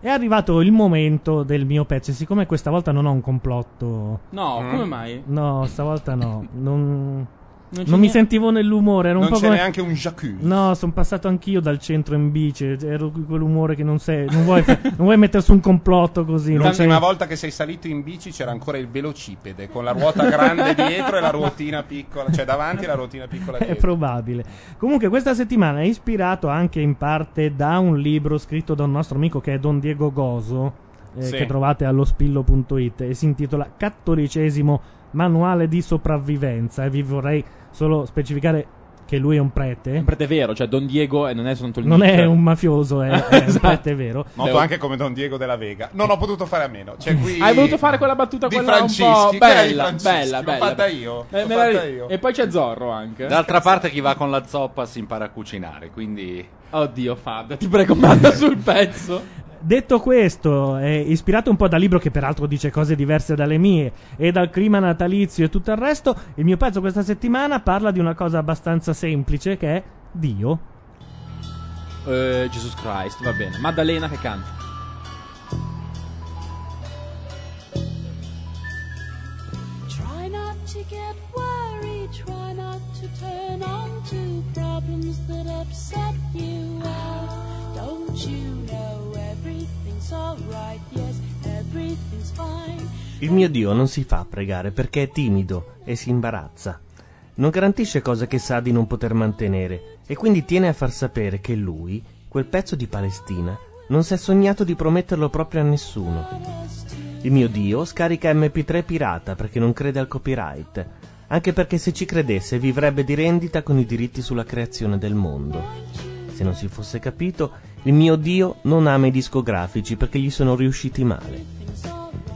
È arrivato il momento del mio pezzo. E siccome questa volta non ho un complotto. No, Mm. come mai? No, stavolta no. Non, Non non mi sentivo nell'umore. Era un Non po' c'è come- neanche un Jacques. No, sono passato anch'io dal centro in bici. Ero quell'umore che non sei. Non vuoi, fa- non vuoi mettere su un complotto così. L'ultima volta che sei salito in bici c'era ancora il velocipede con la ruota grande dietro e la ruotina piccola, cioè davanti e la ruotina piccola È dietro. probabile. Comunque, questa settimana è ispirato anche in parte da un libro scritto da un nostro amico che è Don Diego Goso, eh, Sì. che trovate allo spillo.it e si intitola Cattolicesimo Manuale di sopravvivenza. E vi vorrei solo specificare che lui è un prete. Un prete vero, cioè Don Diego e non è soltanto il Non nick. è un mafioso, è, è un Esatto. prete vero. Noto anche come Don Diego della Vega. Non ho potuto fare a meno. Cioè, qui... Hai voluto fare quella battuta di quella un po' Francischi, bella, Francischi, bella, l'ho bella. fatta io, Eh, l'ho fatta io. E poi c'è Zorro anche. D'altra parte chi va con la zoppa si impara a cucinare, quindi... Oddio, Fabio, ti prego, manda sul pezzo. Detto questo, è ispirato un po' dal libro che peraltro dice cose diverse dalle mie e dal clima natalizio e tutto il resto, il mio pezzo questa settimana parla di una cosa abbastanza semplice che è Dio. Eh, Jesus Christ, va bene. Maddalena che canta. Try not to get worried, try not to turn on to problems that upset you out. Don't you Il mio Dio non si fa pregare perché è timido e si imbarazza. Non garantisce cose che sa di non poter mantenere e quindi tiene a far sapere che lui, quel pezzo di Palestina, non si è sognato di prometterlo proprio a nessuno. Il mio Dio scarica MP3 pirata perché non crede al copyright, anche perché se ci credesse vivrebbe di rendita con i diritti sulla creazione del mondo. Se non si fosse capito, il mio Dio non ama i discografici perché gli sono riusciti male.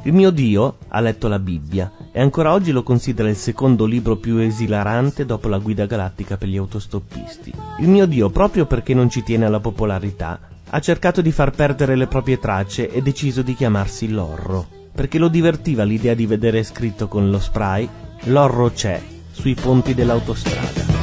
Il mio Dio ha letto la Bibbia e ancora oggi lo considera il secondo libro più esilarante dopo la guida galattica per gli autostoppisti. Il mio Dio, proprio perché non ci tiene alla popolarità, ha cercato di far perdere le proprie tracce e deciso di chiamarsi Lorro, perché lo divertiva l'idea di vedere scritto con lo spray Lorro c'è sui ponti dell'autostrada.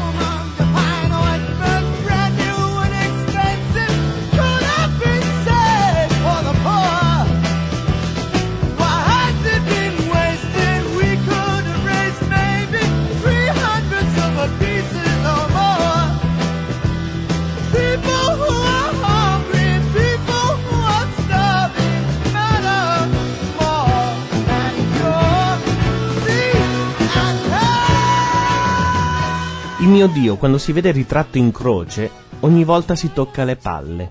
Mio Dio, quando si vede ritratto in croce, ogni volta si tocca le palle.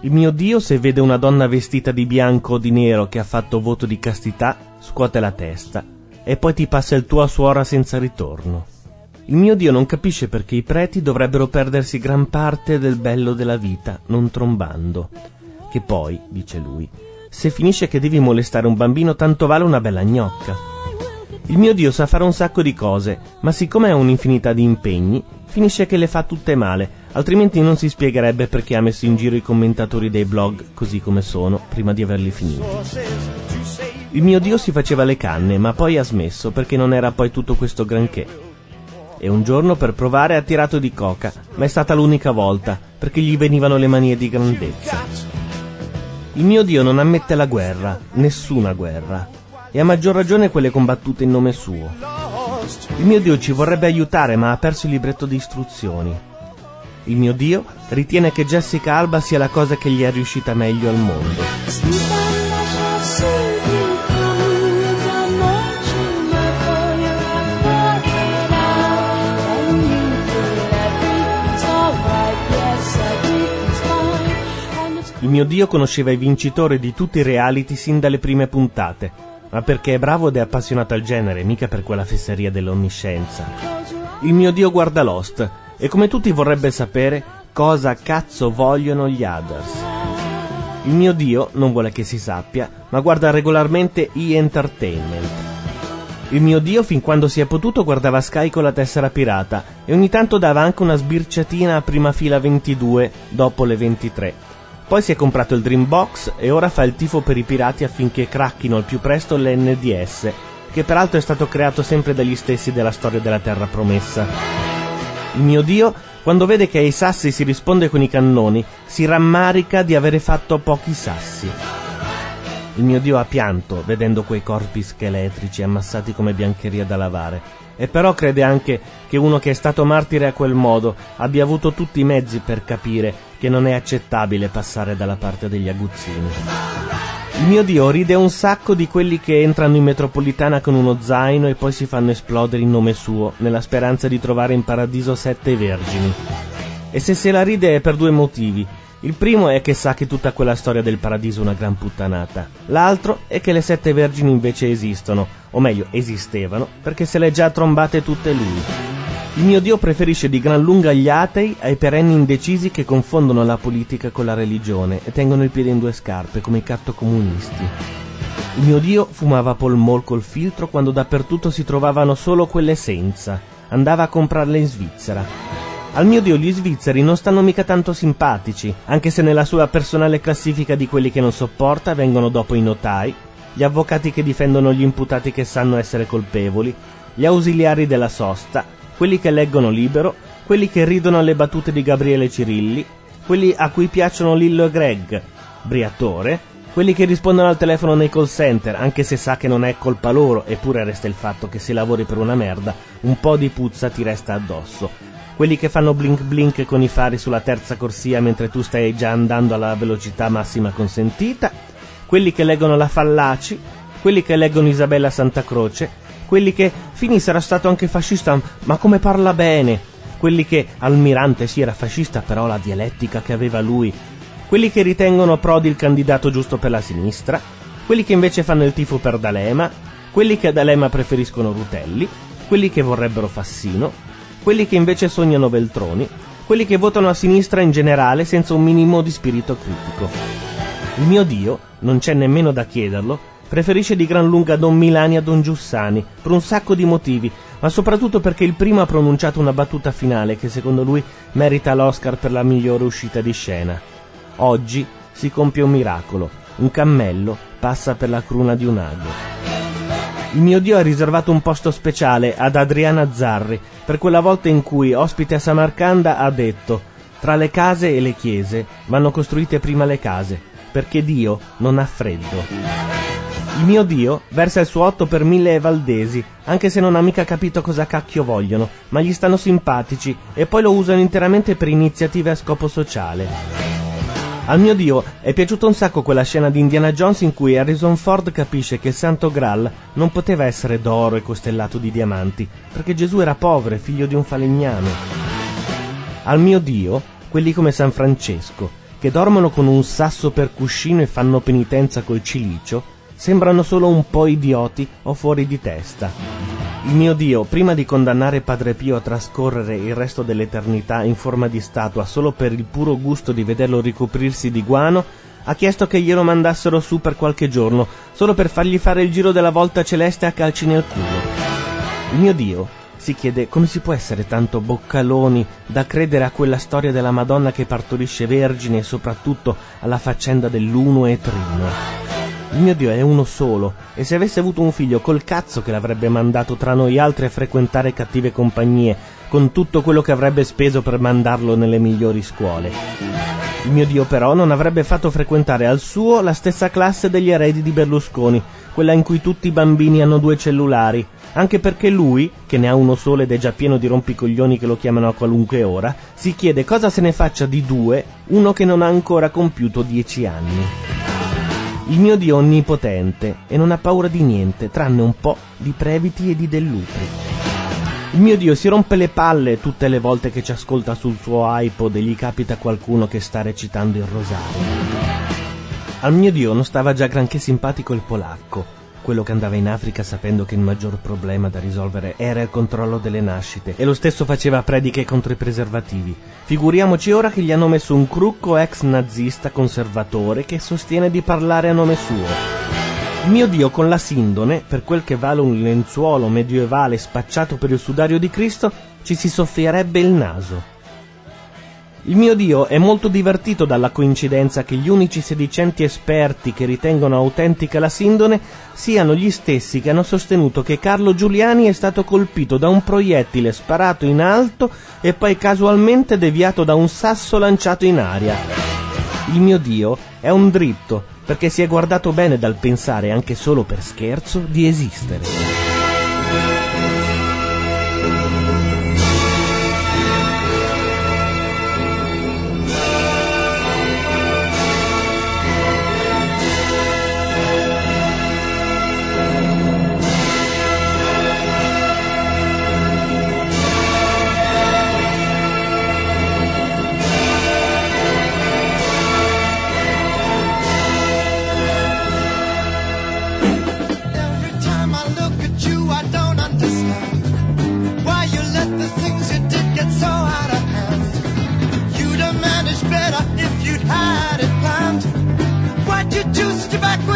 Il mio Dio, se vede una donna vestita di bianco o di nero che ha fatto voto di castità, scuote la testa e poi ti passa il tua suora senza ritorno. Il mio Dio non capisce perché i preti dovrebbero perdersi gran parte del bello della vita non trombando. Che poi, dice lui, se finisce che devi molestare un bambino tanto vale una bella gnocca. Il mio Dio sa fare un sacco di cose, ma siccome ha un'infinità di impegni, finisce che le fa tutte male, altrimenti non si spiegherebbe perché ha messo in giro i commentatori dei blog così come sono, prima di averli finiti. Il mio Dio si faceva le canne, ma poi ha smesso perché non era poi tutto questo granché. E un giorno per provare ha tirato di coca, ma è stata l'unica volta, perché gli venivano le manie di grandezza. Il mio Dio non ammette la guerra, nessuna guerra, e a maggior ragione quelle combattute in nome suo. Il mio Dio ci vorrebbe aiutare, ma ha perso il libretto di istruzioni. Il mio Dio ritiene che Jessica Alba sia la cosa che gli è riuscita meglio al mondo. Il mio Dio conosceva i vincitori di tutti i reality sin dalle prime puntate, ma perché è bravo ed è appassionato al genere, mica per quella fesseria dell'onniscienza. Il mio Dio guarda Lost e come tutti vorrebbe sapere cosa cazzo vogliono gli others. Il mio Dio non vuole che si sappia, ma guarda regolarmente E! Entertainment. Il mio Dio, fin quando si è potuto, guardava Sky con la tessera pirata e ogni tanto dava anche una sbirciatina a prima fila 22 dopo le 23. Poi si è comprato il Dreambox e ora fa il tifo per i pirati affinché cracchino al più presto l'NDS, che peraltro è stato creato sempre dagli stessi della storia della Terra Promessa. Il mio Dio, quando vede che ai sassi si risponde con i cannoni, si rammarica di avere fatto pochi sassi. Il mio Dio ha pianto vedendo quei corpi scheletrici ammassati come biancheria da lavare. E però crede anche che uno che è stato martire a quel modo abbia avuto tutti i mezzi per capire che non è accettabile passare dalla parte degli aguzzini. Il mio Dio ride un sacco di quelli che entrano in metropolitana con uno zaino e poi si fanno esplodere in nome suo, nella speranza di trovare in paradiso sette vergini. E se se la ride è per due motivi. Il primo è che sa che tutta quella storia del paradiso è una gran puttanata. L'altro è che le sette vergini invece esistono, o meglio, esistevano, perché se le ha già trombate tutte lui. Il mio Dio preferisce di gran lunga gli atei ai perenni indecisi che confondono la politica con la religione e tengono il piede in due scarpe come i cattocomunisti. Il mio Dio fumava Pol Mall col filtro quando dappertutto si trovavano solo quelle senza. Andava a comprarle in Svizzera. Al mio Dio gli svizzeri non stanno mica tanto simpatici, anche se nella sua personale classifica di quelli che non sopporta vengono dopo i notai, gli avvocati che difendono gli imputati che sanno essere colpevoli, gli ausiliari della sosta, quelli che leggono libero, quelli che ridono alle battute di Gabriele Cirilli, quelli a cui piacciono Lillo e Greg, Briatore, quelli che rispondono al telefono nei call center, anche se sa che non è colpa loro, eppure resta il fatto che se lavori per una merda, un po' di puzza ti resta addosso. Quelli che fanno blink blink con i fari sulla terza corsia mentre tu stai già andando alla velocità massima consentita, quelli che leggono la Fallaci, quelli che leggono Isabella Santa Croce, quelli che Fini sarà stato anche fascista, ma come parla bene, quelli che Almirante sì era fascista, però la dialettica che aveva lui, quelli che ritengono Prodi il candidato giusto per la sinistra, quelli che invece fanno il tifo per D'Alema, quelli che a D'Alema preferiscono Rutelli, quelli che vorrebbero Fassino, quelli che invece sognano Veltroni, quelli che votano a sinistra in generale senza un minimo di spirito critico. Il mio Dio, non c'è nemmeno da chiederlo, preferisce di gran lunga Don Milani a Don Giussani, per un sacco di motivi, ma soprattutto perché il primo ha pronunciato una battuta finale che secondo lui merita l'Oscar per la migliore uscita di scena. Oggi si compie un miracolo, un cammello passa per la cruna di un ago. Il mio Dio ha riservato un posto speciale ad Adriana Zarri per quella volta in cui, ospite a Samarcanda, ha detto tra le case e le chiese vanno costruite prima le case, perché Dio non ha freddo. Il mio Dio versa il suo otto per mille ai valdesi, anche se non ha mica capito cosa cacchio vogliono, ma gli stanno simpatici e poi lo usano interamente per iniziative a scopo sociale. Al mio Dio è piaciuta un sacco quella scena di Indiana Jones in cui Harrison Ford capisce che il Santo Graal non poteva essere d'oro e costellato di diamanti, perché Gesù era povero e figlio di un falegname. Al mio Dio, quelli come San Francesco, che dormono con un sasso per cuscino e fanno penitenza col cilicio, sembrano solo un po' idioti o fuori di testa. Il mio Dio, prima di condannare Padre Pio a trascorrere il resto dell'eternità in forma di statua solo per il puro gusto di vederlo ricoprirsi di guano, ha chiesto che glielo mandassero su per qualche giorno, solo per fargli fare il giro della volta celeste a calci nel culo. Il mio Dio si chiede come si può essere tanto boccaloni da credere a quella storia della Madonna che partorisce vergine e soprattutto alla faccenda dell'uno e trino. Il mio Dio è uno solo, e se avesse avuto un figlio col cazzo che l'avrebbe mandato tra noi altri a frequentare cattive compagnie, con tutto quello che avrebbe speso per mandarlo nelle migliori scuole. Il mio Dio però non avrebbe fatto frequentare al suo la stessa classe degli eredi di Berlusconi, quella in cui tutti i bambini hanno due cellulari, anche perché lui, che ne ha uno solo ed è già pieno di rompicoglioni che lo chiamano a qualunque ora, si chiede cosa se ne faccia di due uno che non ha ancora compiuto dieci anni. Il mio Dio onnipotente e non ha paura di niente, tranne un po' di previti e di dell'utri. Il mio Dio si rompe le palle tutte le volte che ci ascolta sul suo iPod e gli capita qualcuno che sta recitando il rosario. Al mio Dio non stava già granché simpatico il polacco, quello che andava in Africa sapendo che il maggior problema da risolvere era il controllo delle nascite, e lo stesso faceva prediche contro i preservativi. Figuriamoci ora che gli hanno messo un crucco ex nazista conservatore che sostiene di parlare a nome suo. Mio Dio con la sindone, per quel che vale un lenzuolo medievale spacciato per il sudario di Cristo, ci si soffierebbe il naso. Il mio Dio è molto divertito dalla coincidenza che gli unici sedicenti esperti che ritengono autentica la sindone siano gli stessi che hanno sostenuto che Carlo Giuliani è stato colpito da un proiettile sparato in alto e poi casualmente deviato da un sasso lanciato in aria. Il mio Dio è un dritto perché si è guardato bene dal pensare, anche solo per scherzo, di esistere.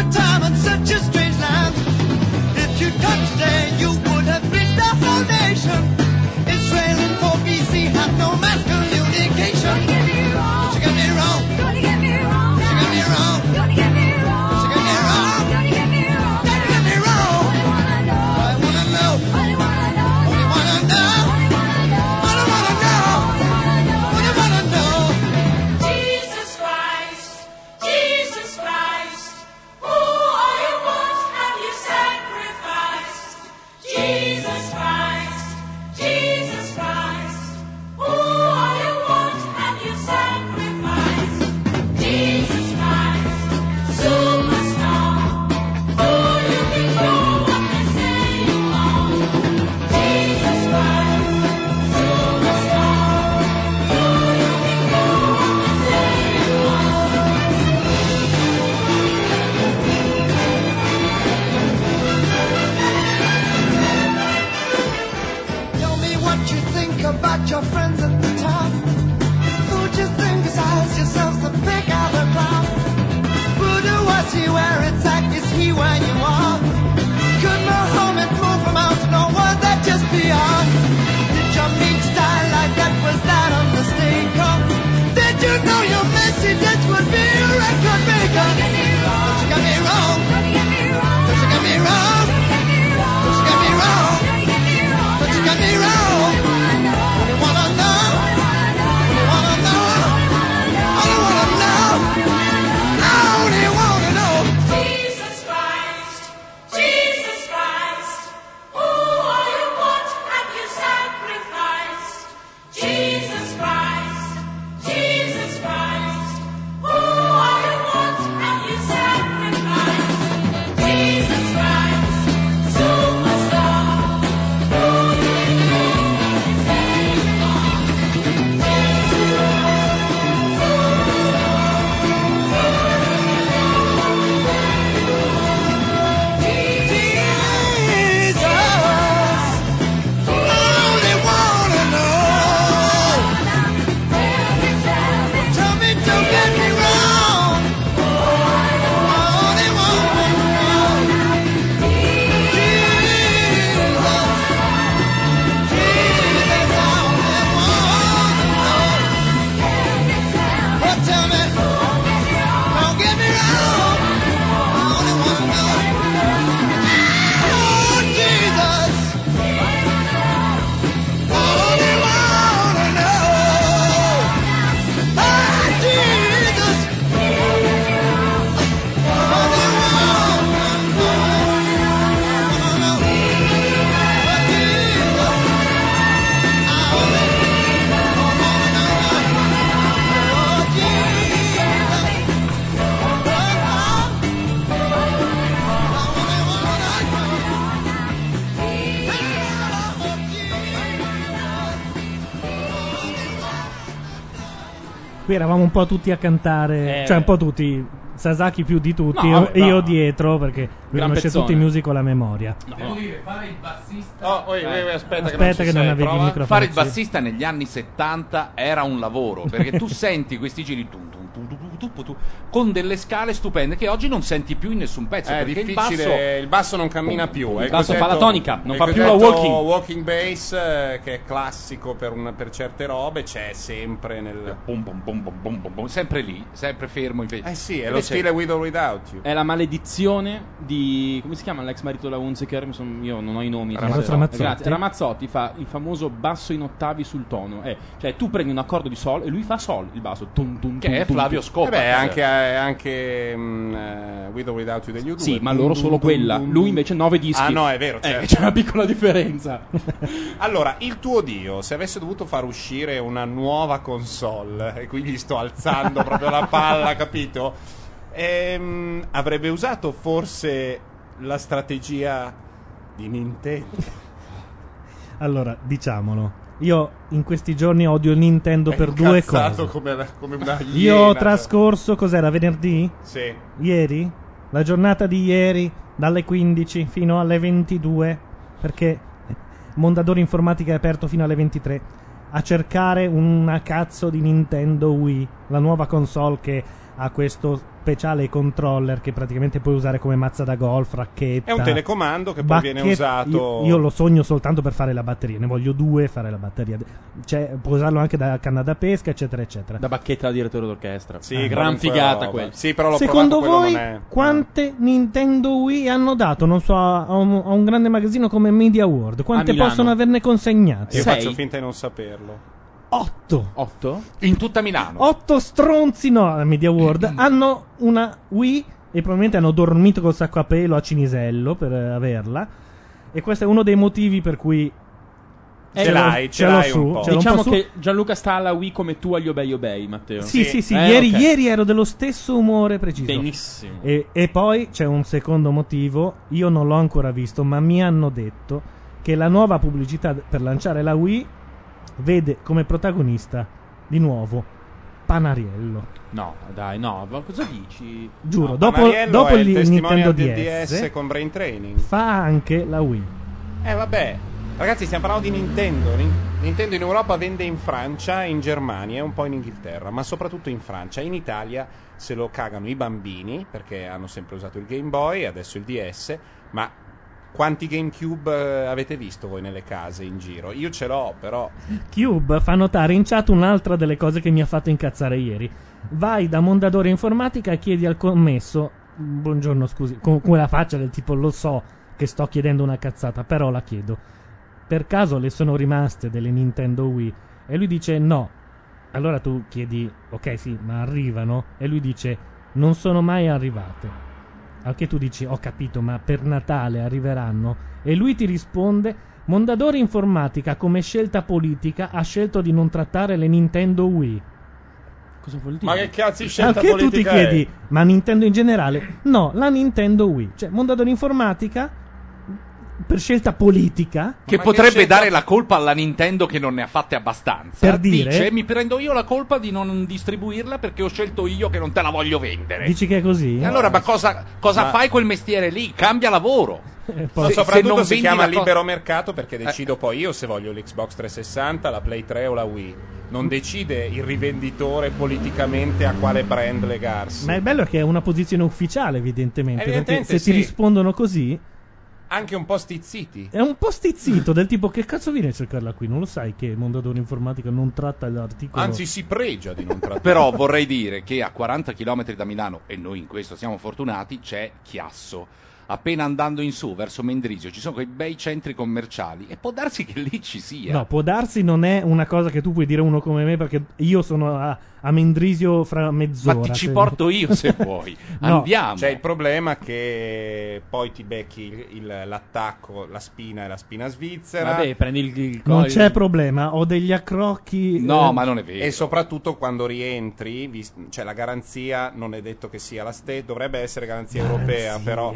Time and such a strange land? If you'd come today, you would have reached the whole nation. Qui eravamo un po' tutti a cantare, Eh, cioè un po' tutti, Sasaki più di tutti, No, io, vabbè, io no. dietro perché lui Gran conosce pezzone. tutti i musical a memoria. Devo dire, fare il bassista. Oh, oi, oi, aspetta, Aspetta che non avevi il microfono Fare il bassista negli anni 70 era un lavoro perché tu senti questi giri tum, con delle scale stupende che oggi non senti più in nessun pezzo È perché il difficile, basso il basso non cammina più. è Il basso cosiddetto- fa la tonica, non fa più la walking. walking bass eh, che è classico per, un- per certe robe, c'è sempre nel... Bum, bum, bum, sempre lì, sempre fermo. invece- Eh sì, è lo Invece- stile With or Without You. È la maledizione di. come si chiama l'ex marito della Hunziker? Io non ho i nomi. Ramazzotti. Eh, Ramazzotti. Grazie. Ramazzotti fa il famoso basso in ottavi sul tono. Eh, cioè, tu prendi un accordo di Sol e lui fa Sol il basso. Tum, tum, Che tum, è tum, Flavio. Eh beh, anche, eh, anche mm, eh, With or Without You degli U2. Sì, ma loro solo quella. Lui invece nove dischi. Ah no, è vero, Eh, certo. c'è una piccola differenza. Allora, il tuo Dio, se avesse dovuto far uscire una nuova console, e qui gli sto alzando proprio la palla, capito? Ehm, avrebbe usato forse la strategia di Nintendo. Allora, diciamolo. Io in questi giorni odio Nintendo È per due cose. Come, come una Io ho trascorso, cos'era, venerdì? Sì. Ieri? La giornata di ieri, dalle 15 fino alle 22, perché Mondadori Informatica è aperto fino alle 23, a cercare una cazzo di Nintendo Wii, la nuova console che ha questo speciale controller che praticamente puoi usare come mazza da golf, racchetta. È un telecomando che poi viene bacchetta- usato. Io, io lo sogno soltanto per fare la batteria, ne voglio due fare la batteria. Cioè, puoi usarlo anche da canna da pesca, eccetera, eccetera. Da bacchetta da direttore d'orchestra. Sì, Ah, gran figata roba. quella. Sì, però l'ho Secondo provato, voi non è- quante Nintendo Wii hanno dato, non so, a un, a un grande magazzino come Media World? Quante possono averne consegnate? Io faccio finta di non saperlo. 8. 8? In tutta Milano. 8 stronzi, no, a Media World, hanno una Wii e probabilmente hanno dormito col sacco a pelo a Cinisello per eh, averla. E questo è uno dei motivi per cui... Eh, ce l'ho- ce l'ho su, ce l'ho un Diciamo po' su. che Gianluca sta alla Wii come tu agli Obey Obey, Matteo. Sì, sì, sì, Eh, ieri, ok. ieri ero dello stesso umore preciso. Benissimo. E, e poi c'è un secondo motivo, io non l'ho ancora visto, ma mi hanno detto che la nuova pubblicità per lanciare la Wii vede come protagonista di nuovo Panariello. No, dai, no, ma cosa dici? Giuro, No, dopo, dopo il il Nintendo DS, DS con Brain Training. fa anche la Wii. Eh vabbè, ragazzi stiamo parlando di Nintendo. Nin- Nintendo in Europa vende in Francia, in Germania e un po' in Inghilterra, ma soprattutto in Francia. In Italia se lo cagano i bambini perché hanno sempre usato il Game Boy, adesso il DS, ma quanti GameCube eh, avete visto voi nelle case in giro? Io ce l'ho, però Cube fa notare in chat un'altra delle cose che mi ha fatto incazzare ieri. Vai da Mondadori Informatica e chiedi al commesso, buongiorno scusi, con quella faccia del tipo lo so che sto chiedendo una cazzata, però la chiedo. Per caso le sono rimaste delle Nintendo Wii? E lui dice no. Allora tu chiedi, ok sì, ma arrivano? E lui dice non sono mai arrivate. Anche tu dici, ho capito, ma per Natale arriveranno? E lui ti risponde, Mondadori Informatica come scelta politica ha scelto di non trattare le Nintendo Wii. Cosa vuol dire? ma che cazzo di scelta Anche tu ti politica chiedi, è? ma Nintendo in generale? No, la Nintendo Wii. Cioè, Mondadori Informatica, per scelta politica... Che potrebbe dare la colpa alla Nintendo che non ne ha fatte abbastanza. Per dire- Dice, mi prendo io la colpa di non distribuirla perché ho scelto io che non te la voglio vendere. Dici che è così? E allora, ma cosa, cosa Ma- fai quel mestiere lì? Cambia lavoro. Eh, No, Se- se soprattutto non si chiama la co- libero mercato perché decido poi io se voglio l'Xbox 360, la Play 3 o la Wii. Non decide il rivenditore politicamente a quale brand legarsi. Ma il bello è che è una posizione ufficiale, evidentemente. Evidentemente perché se sì. ti rispondono così, Anche un po' stizziti. è un po' stizzito, del tipo che cazzo viene a cercarla qui? Non lo sai che Mondadori Informatica non tratta l'articolo... Anzi, si pregia di non trattare. Però vorrei dire che a 40 km da Milano, e noi in questo siamo fortunati, c'è Chiasso. Appena andando in su verso Mendrisio ci sono quei bei centri commerciali e può darsi che lì ci sia. No, può darsi non è una cosa che tu puoi dire a uno come me perché io sono a, a Mendrisio fra mezz'ora. Ma ti ci se- porto io se vuoi. No. Andiamo. C'è il problema che poi ti becchi il- il- l'attacco, la spina e la spina svizzera. Vabbè, prendi il, il Non c'è problema, ho degli accrocchi... No, eh, ma non è vero. E soprattutto quando rientri, vis- cioè la garanzia non è detto che sia la stessa, dovrebbe essere garanzia europea, però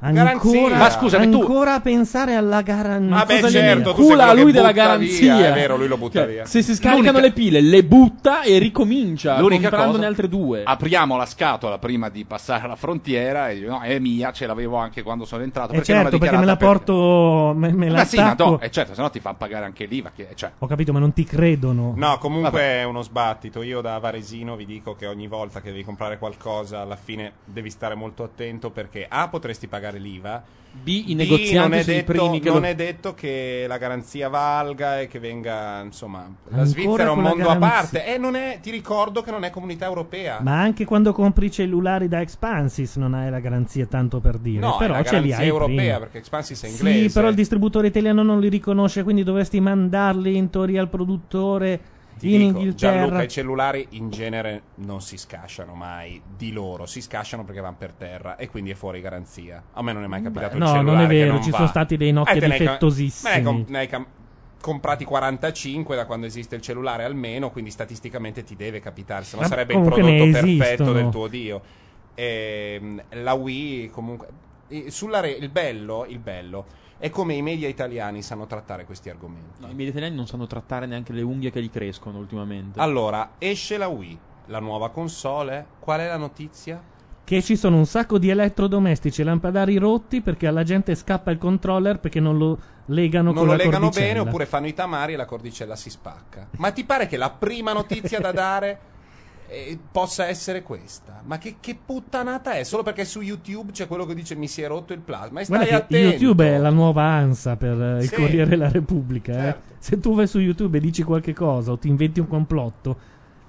Ancora, Ma scusami, tu- ancora a pensare alla garanzia. Ma beh, certo, tu sei cula quello lui della garanzia. via, è vero, lui lo butta Cioè, via. Se si scaricano L'unica- le pile, le butta e ricomincia L'unica comprandone cosa, altre due. apriamo la scatola prima di passare la frontiera e no, è mia, ce l'avevo anche quando sono entrato. Eh perché certo, perché me la dichiarata per- porto, me, me la Ma sì, ma no, eh, certo, se no ti fa pagare anche l'IVA. Che, cioè, Ho capito, ma non ti credono. No, comunque Vabbè. è uno sbattito. Io da Varesino vi dico che ogni volta che devi comprare qualcosa, alla fine devi stare molto attento perché A potresti pagare l'IVA. B, i B, negozianti non è sono i detto, primi che non lo- è detto che la garanzia valga e che venga, insomma, la Ancora Svizzera è un mondo a parte. E non è, ti ricordo che non è comunità europea. Ma anche quando compri i cellulari da Expansis non hai la garanzia tanto per dire. No, però è la ce li garanzia hai europea prima. perché Expansis è inglese. Sì, però il distributore italiano non li riconosce, quindi dovresti mandarli in teoria al produttore Ti in dico, Inghilterra. Gianluca, i cellulari in genere non si scasciano mai di loro, si scasciano perché vanno per terra e quindi è fuori garanzia. A me non è mai capitato il no, cellulare non è vero, non ci va. sono stati dei Nokia Eh, difettosissimi. ne com- ne hai cam- comprati 45 da quando esiste il cellulare almeno, quindi statisticamente ti deve capitare, se no sarebbe il prodotto perfetto del tuo dio. Ehm, la Wii comunque eh, sulla re- il bello, il bello è come i media italiani sanno trattare questi argomenti. No, I media italiani non sanno trattare neanche le unghie che gli crescono ultimamente. Allora, esce la Wii, la nuova console. Qual è la notizia? Che ci sono un sacco di elettrodomestici e lampadari rotti perché alla gente scappa il controller perché non lo legano Non con lo la legano cordicella. bene oppure fanno i tamari e la cordicella si spacca. Ma ti pare che la prima notizia da dare eh, possa essere questa? Ma che, che puttanata è? Solo perché su YouTube c'è quello che dice mi si è rotto il plasma. E stai Guarda che attento. YouTube è la nuova ANSA per eh, il Sì. Corriere della Repubblica. eh. Certo. Se tu vai su YouTube e dici qualche cosa o ti inventi un complotto,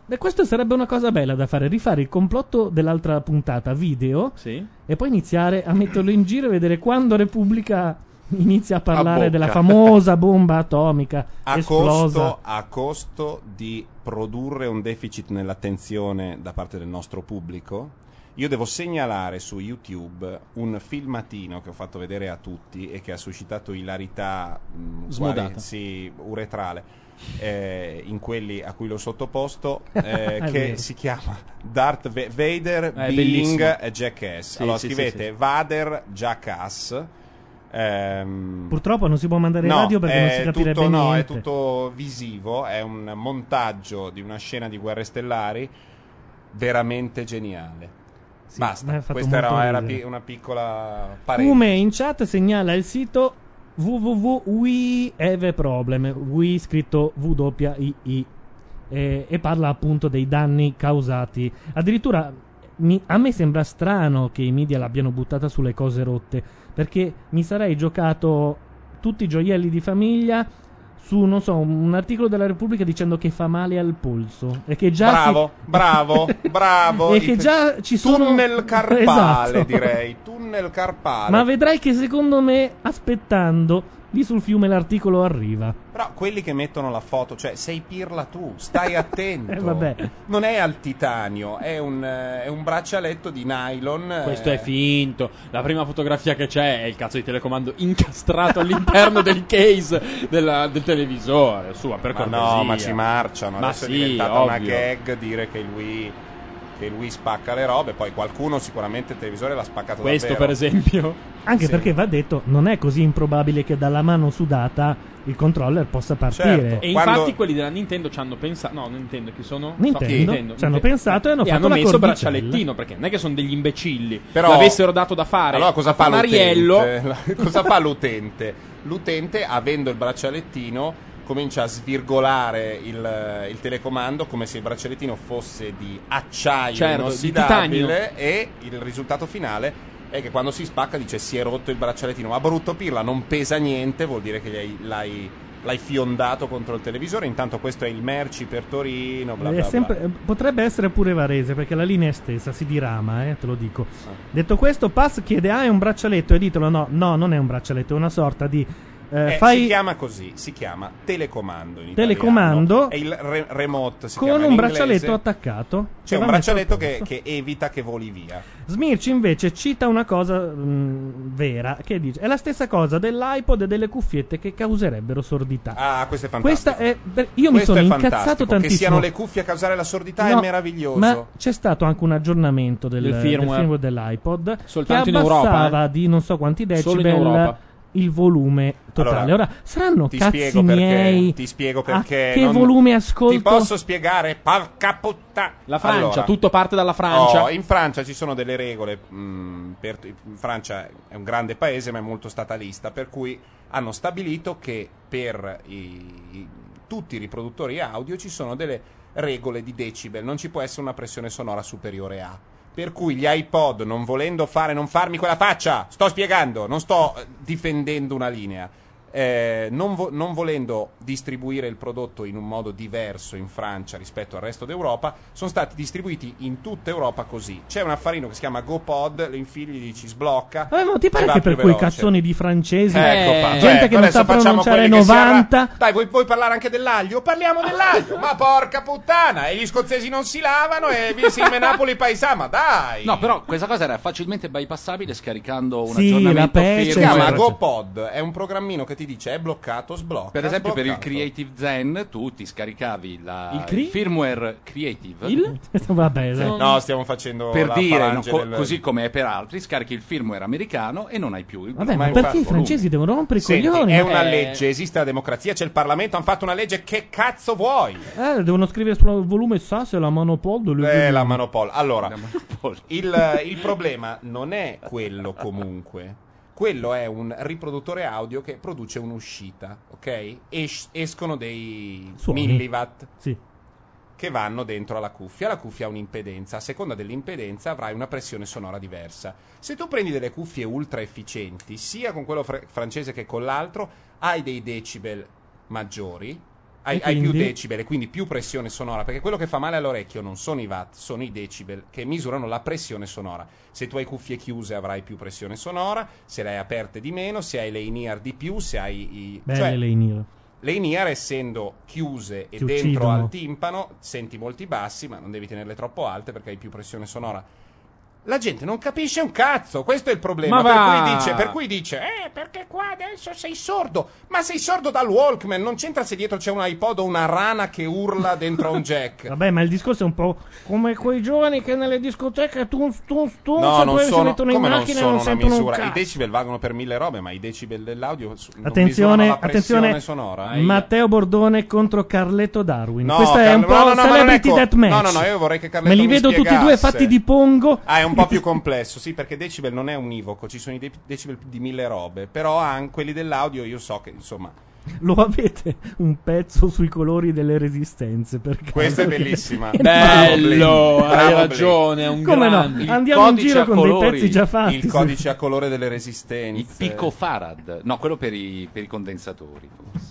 beh, questo sarebbe una cosa bella da fare: rifare il complotto dell'altra puntata video Sì. e poi iniziare a metterlo in giro e vedere quando Repubblica inizia a parlare bocca. della famosa bomba atomica a esplosa. costo, a costo di produrre un deficit nell'attenzione da parte del nostro pubblico, io devo segnalare su YouTube un filmatino che ho fatto vedere a tutti e che ha suscitato ilarità mh, Smodata. quasi- sì, uretrale. eh, in quelli a cui l'ho sottoposto eh, che vero. si chiama Darth Va- Vader Eh, Being Jackass Sì, allora sì, scrivete. Vader Jackass ehm, Purtroppo non si può mandare in No, radio perché non si capirebbe tutto, no, è tutto visivo, è un montaggio di una scena di Guerre Stellari veramente geniale. Sì, Basta, questa era, era pi- una piccola parentesi. Come in chat segnala il sito www.we have a problem, we scritto W-I-I, e, e parla appunto dei danni causati. Addirittura mi- a me sembra strano che i media l'abbiano buttata sulle cose rotte, perché mi sarei giocato tutti i gioielli di famiglia su, non so, un articolo della Repubblica dicendo che fa male al polso. E che già si- Bravo, bravo, bravo. E che già ci sono Tunnel carpale, Esatto. direi. Tunnel carpale. Ma vedrai che secondo me, aspettando, lì sul fiume l'articolo arriva. Però quelli che mettono la foto, cioè sei pirla tu, stai attento. Eh, vabbè. Non è al titanio, è un, eh, è un braccialetto di nylon. Questo eh, è finto. La prima fotografia che c'è è il cazzo di telecomando incastrato all'interno del case della- del televisore. Su, per Ma cortesia. no, ma ci marciano. Ma Adesso sì, è diventata una ovvio. gag dire che lui, che lui spacca le robe. Poi qualcuno sicuramente il televisore l'ha spaccato Questo, davvero. per esempio. Anche Sì. perché va detto, non è così improbabile che dalla mano sudata il controller possa partire. Certo. E Quando- infatti quelli della Nintendo ci hanno pensato. No, Nintendo, chi sono? Nintendo. No, Ci hanno pensato e hanno fatto la messo cordicella. braccialettino perché non è che sono degli imbecilli. Però- L'avessero dato da fare. Allora cosa fa l'utente? cosa fa l'utente? L'utente, avendo il braccialettino, comincia a svirgolare il, il telecomando come se il braccialettino fosse di acciaio Certo, di inossidabile e il risultato finale è che quando si spacca dice si è rotto il braccialettino. Ma brutto pirla, non pesa niente, vuol dire che hai- l'hai, l'hai fiondato contro il televisore. Intanto questo è il merci per Torino, bla bla bla. sempre- eh, potrebbe essere pure Varese perché la linea è stessa, si dirama, eh, te lo dico. Ah. Detto questo, Pass chiede: Ah, è un braccialetto? E ditelo: No, no, non è un braccialetto, è una sorta di Eh, Eh, fai Si chiama così, si chiama telecomando in Telecomando. È il re- remote, si con un in braccialetto attaccato. C'è un al braccialetto che, che evita che voli via. Smirch invece cita una cosa mh, vera che dice è la stessa cosa dell'iPod e delle cuffiette che causerebbero sordità. Ah, questo è fantastico. Questa è beh, io mi Questo sono è incazzato tantissimo. Che siano le cuffie a causare la sordità No, è meraviglioso. Ma c'è stato anche un aggiornamento del, Del del firmware. firmware dell'iPod Soltanto che in Europa, abbassava eh? di non so quanti Solo in decibel Europa. Il volume totale. Allora, Ora saranno ti cazzi spiego perché, miei. ti spiego a perché che non- volume ascolto? Ti posso spiegare? Porca puttana. La Francia, Allora, tutto parte dalla Francia. oh, in Francia ci sono delle regole. mh, per- in Francia è un grande paese, ma è molto statalista. Per cui hanno stabilito che per i- i- tutti i riproduttori audio ci sono delle regole di decibel. Non ci può essere una pressione sonora superiore a. Per cui gli iPod, non volendo fare, non farmi quella faccia, sto spiegando, non sto eh, difendendo una linea. Eh, non, vo- non volendo distribuire il prodotto in un modo diverso in Francia rispetto al resto d'Europa, sono stati distribuiti in tutta Europa così. C'è un affarino che si chiama GoPod, lo infili, dici sblocca. Vabbè, ma ti pare che per quei veloce. cazzoni di francesi, Ecco eh, gente Ecco, che non adesso sa facciamo pronunciare quelli che si arra- 90, Dai, vuoi, vuoi parlare anche dell'aglio? Parliamo dell'aglio. ma porca puttana! E gli scozzesi non si lavano e vinsi in Menapoli paesà, ma dai! No, però questa cosa era facilmente bypassabile scaricando un Sì, la aggiornamento patch, Si chiama GoPod, è un programmino che ti dice è bloccato, sblocca. Per esempio, per il sbloccato. Creative Zen tu ti scaricavi la- Il cri- firmware Creative. il vabbè, dai. No, stiamo facendo per la dire, no, co- del- così come è per altri, scarichi il firmware americano e non hai più il Vabbè, Ma perché i francesi devono rompere i Senti, coglioni? è una Eh. legge, esiste la democrazia, c'è il Parlamento, hanno fatto una legge, che cazzo vuoi? Eh, devono scrivere sul volume SAS la monopol Eh, la Manopol. Allora, il, il problema non è quello comunque. Quello è un riproduttore audio che produce un'uscita, ok? Es- escono dei Suoni. milliwatt Sì. che vanno dentro alla cuffia. La cuffia ha un'impedenza, a seconda dell'impedenza avrai una pressione sonora diversa. Se tu prendi delle cuffie ultra efficienti, sia con quello fr- francese che con l'altro, hai dei decibel maggiori, hai, E hai più quindi? decibel e quindi più pressione sonora, perché quello che fa male all'orecchio non sono i watt, sono i decibel che misurano la pressione sonora. Se tu hai cuffie chiuse avrai più pressione sonora, se le hai aperte di meno, se hai le in-ear di più, se hai i... Belle cioè, le in le in-ear essendo chiuse e Ti dentro uccidono. al timpano senti molti bassi, ma non devi tenerle troppo alte perché hai più pressione sonora. La gente non capisce un cazzo, questo è il problema. Ma per, va! cui dice, per cui dice, eh, perché qua adesso sei sordo. Ma sei sordo dal Walkman, non c'entra se dietro c'è un iPod o una rana che urla dentro a un jack. Vabbè, ma il discorso è un po' come quei giovani che nelle discoteche tuns tuns tuns No, e non poi si sono, mettono in come non macchina e sono non una sentono un misura. I cazzo. decibel valgono per mille robe, ma i decibel dell'audio su- non Attenzione, la pressione attenzione, sonora. Matteo Bordone contro Carletto Darwin. No, Questo è Carle- un po' no, no, no, ma non è Celebrity co- Deathmatch. No, no, no, io vorrei che Carletto Me li mi vedo tutti e due spiegasse. fatti di pongo. Ah, è un po' più complesso, sì, perché decibel non è univoco, ci sono i de- decibel di mille robe, però anche quelli dell'audio io so che, insomma, Lo avete un pezzo sui colori delle resistenze. perché- questa è bellissima. Bello, Bravo, hai ragione, è un Come no? Andiamo in giro con colori, dei pezzi già fatti. Il codice a colore delle resistenze. Il picofarad. No, quello per i, per i condensatori, forse.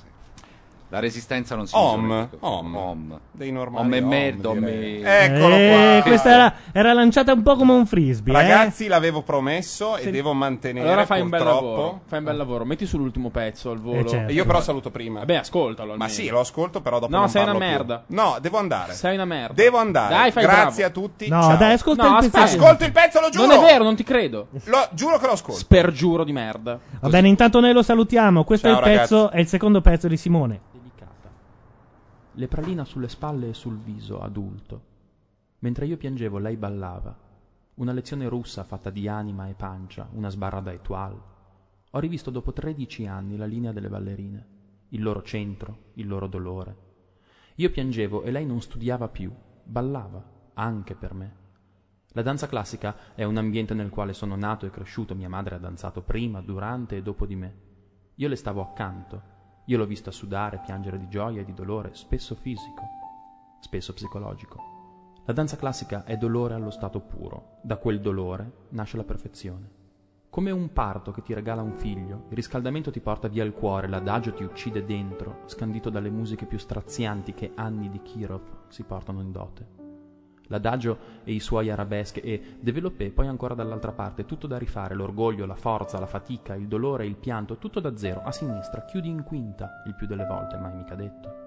La resistenza non si in pico- ohm. Ohm. Dei normali Ohm e merda, e- Eccolo Eh, qua. questa era, era lanciata un po' come un frisbee. eh. Ragazzi, l'avevo promesso e Se- devo mantenere Allora fai un bel lavoro. Fai un bel lavoro. Metti sull'ultimo pezzo al volo. Eh, certo. Io però saluto prima. Vabbè, ascoltalo. Ma almeno. sì, lo ascolto, però dopo No, non sei una parlo più. merda. No, devo andare. Sei una merda. Devo andare. Dai, fai Grazie bravo. a tutti. No, ciao. dai, ascolta No, il pezzo. Ascolto il pezzo, lo giuro. Non è vero, non ti credo. Lo, giuro che lo ascolto. Spergiuro di merda. Va bene, intanto noi lo salutiamo. Questo è il pezzo, è il secondo pezzo di Simone. Le pralina sulle spalle e sul viso, adulto. Mentre io piangevo, lei ballava. Una lezione russa fatta di anima e pancia, una sbarra da étoile. Ho rivisto dopo 13 anni la linea delle ballerine, il loro centro, il loro dolore. Io piangevo e lei non studiava più, ballava, anche per me. La danza classica è un ambiente nel quale sono nato e cresciuto, mia madre ha danzato prima, durante e dopo di me. Io le stavo accanto, io l'ho vista sudare, piangere di gioia e di dolore, spesso fisico, spesso psicologico. La danza classica è dolore allo stato puro, da quel dolore nasce la perfezione. Come un parto che ti regala un figlio, il riscaldamento ti porta via il cuore, l'adagio ti uccide dentro, scandito dalle musiche più strazianti che anni di Kirov si portano in dote. L'adagio e i suoi arabeschi e développé poi ancora dall'altra parte, tutto da rifare, l'orgoglio, la forza, la fatica, il dolore, il pianto, tutto da zero, a sinistra, chiudi in quinta, il più delle volte, mai mica detto.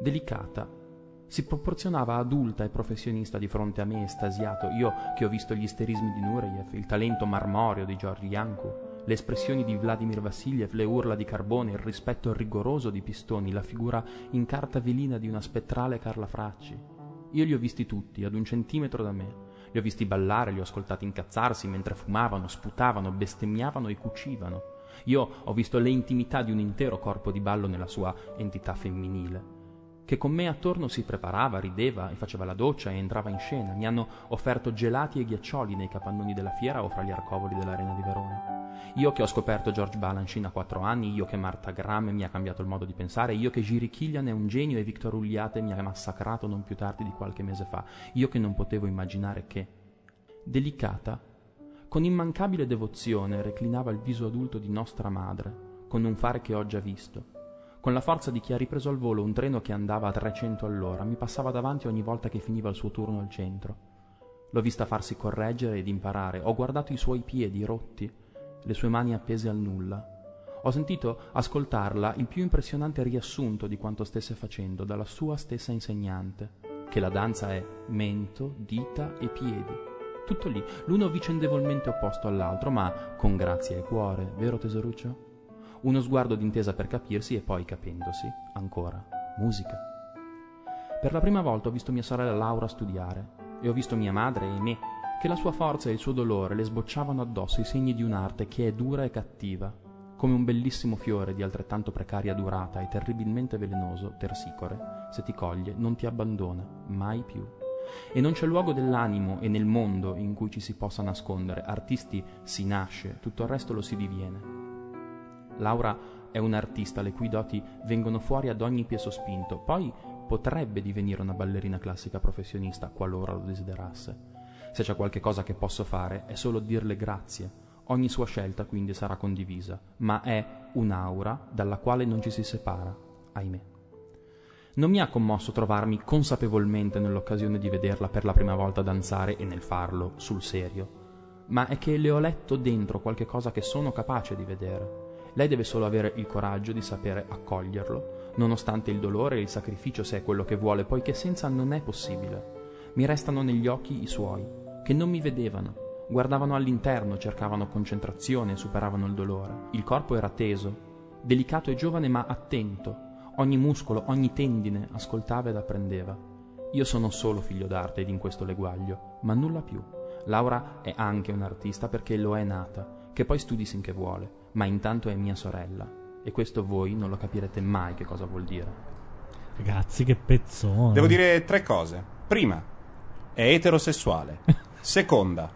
Delicata, si proporzionava adulta e professionista di fronte a me, estasiato, io che ho visto gli isterismi di Nureyev, il talento marmoreo di Giorgi Yanku, le espressioni di Vladimir Vassiliev, le urla di Carbone, il rispetto rigoroso di Pistoni, la figura in carta velina di una spettrale Carla Fracci. Io li ho visti tutti, ad un centimetro da me. Li ho visti ballare, li ho ascoltati incazzarsi mentre fumavano, sputavano, bestemmiavano e cucivano. Io ho visto le intimità di un intero corpo di ballo nella sua entità femminile che con me attorno si preparava, rideva e faceva la doccia e entrava in scena. Mi hanno offerto gelati e ghiaccioli nei capannoni della fiera o fra gli arcovoli dell'arena di Verona. Io che ho scoperto George Balanchine a quattro anni, io che Martha Graham mi ha cambiato il modo di pensare, io che Giri Killian è un genio e Victor Ugliate mi ha massacrato non più tardi di qualche mese fa, io che non potevo immaginare che... Delicata, con immancabile devozione reclinava il viso adulto di nostra madre, con un fare che ho già visto, con la forza di chi ha ripreso al volo un treno che andava a 300 all'ora, mi passava davanti ogni volta che finiva il suo turno al centro. L'ho vista farsi correggere ed imparare, ho guardato i suoi piedi rotti, le sue mani appese al nulla. Ho sentito ascoltarla il più impressionante riassunto di quanto stesse facendo dalla sua stessa insegnante, che la danza è mento, dita e piedi. Tutto lì, l'uno vicendevolmente opposto all'altro, ma con grazia e cuore, vero tesoruccio? Uno sguardo d'intesa per capirsi e poi, capendosi, ancora, musica. Per la prima volta ho visto mia sorella Laura studiare e ho visto mia madre e me, che la sua forza e il suo dolore le sbocciavano addosso i segni di un'arte che è dura e cattiva, come un bellissimo fiore di altrettanto precaria durata e terribilmente velenoso, tersicore, se ti coglie non ti abbandona, mai più. E non c'è luogo dell'animo e nel mondo in cui ci si possa nascondere. Artisti si nasce, tutto il resto lo si diviene. Laura è un'artista le cui doti vengono fuori ad ogni piè sospinto, poi potrebbe divenire una ballerina classica professionista qualora lo desiderasse. Se c'è qualche cosa che posso fare è solo dirle grazie. Ogni sua scelta quindi sarà condivisa, ma è un'aura dalla quale non ci si separa, ahimè. Non mi ha commosso trovarmi consapevolmente nell'occasione di vederla per la prima volta danzare e nel farlo sul serio, ma è che le ho letto dentro qualche cosa che sono capace di vedere. Lei deve solo avere il coraggio di sapere accoglierlo, nonostante il dolore e il sacrificio se è quello che vuole, poiché senza non è possibile. Mi restano negli occhi i suoi, che non mi vedevano, guardavano all'interno, cercavano concentrazione, superavano il dolore. Il corpo era teso, delicato e giovane ma attento. Ogni muscolo, ogni tendine ascoltava ed apprendeva. Io sono solo figlio d'arte ed in questo leguaglio, ma nulla più. Laura è anche un'artista perché lo è nata, che poi studi finché vuole, ma intanto è mia sorella. E questo voi non lo capirete mai che cosa vuol dire. Ragazzi, che pezzone. Devo dire tre cose. Prima, è eterosessuale. Seconda,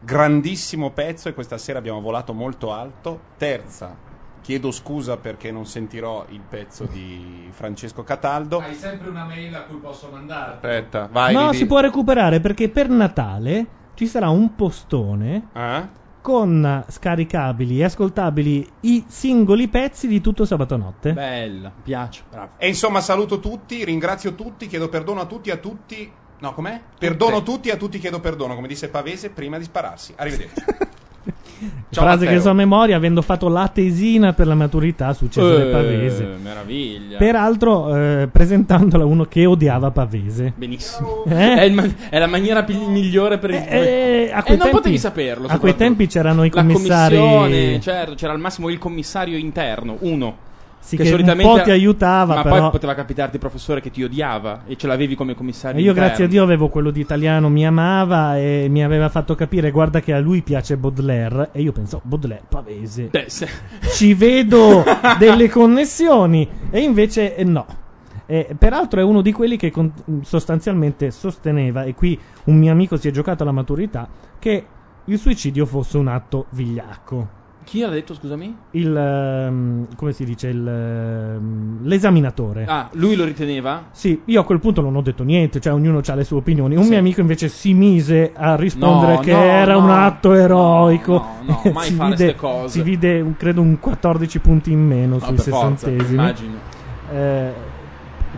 grandissimo pezzo e questa sera abbiamo volato molto alto. Terza, chiedo scusa perché non sentirò il pezzo di Francesco Cataldo. Hai sempre una mail a cui posso mandare. Aspetta, vai. no, Didi. si può recuperare perché per Natale ci sarà un postone Eh? Con scaricabili e ascoltabili i singoli pezzi di tutto sabato notte. Bella, piace. Bravo. E insomma saluto tutti, ringrazio tutti, chiedo perdono a tutti, a tutti. No, com'è? Perdono tutti, a tutti chiedo perdono, come disse Pavese prima di spararsi. Arrivederci. Ciao, Frase Matteo. che so a memoria avendo fatto la tesina per la maturità su Cesare Eh, Pavese. meraviglia. Peraltro eh, presentandola uno che odiava Pavese. Benissimo. Eh? È, il ma- è la maniera pi- migliore per il. Eh, a e quei non tempi- potevi saperlo. A quei tempi c'erano i La commissari. commissione, certo, c'era al massimo il commissario interno, uno. Sì, che un po' ti aiutava, ma però- poi poteva capitarti professore che ti odiava e ce l'avevi come commissario E io, interno. grazie a Dio, avevo quello di italiano, mi amava e mi aveva fatto capire, guarda che a lui piace Baudelaire. E io penso, Baudelaire, Pavese. Eh, se- Ci vedo delle connessioni. E invece eh, no. E, peraltro è uno di quelli che con- sostanzialmente sosteneva, e qui un mio amico si è giocato alla maturità, che il suicidio fosse un atto vigliacco. Chi l'ha detto, scusami? Il, ehm, come si dice, il, ehm, l'esaminatore. Ah, lui lo riteneva? Sì, io a quel punto non ho detto niente, cioè ognuno ha le sue opinioni. Un Sì. mio amico invece si mise a rispondere No, che no, era no. un atto eroico. No, no, mai si fare vide, ste cose. Si vide, un- credo, un 14 punti in meno No, sui per forza, sessantesimi. immagino. Eh,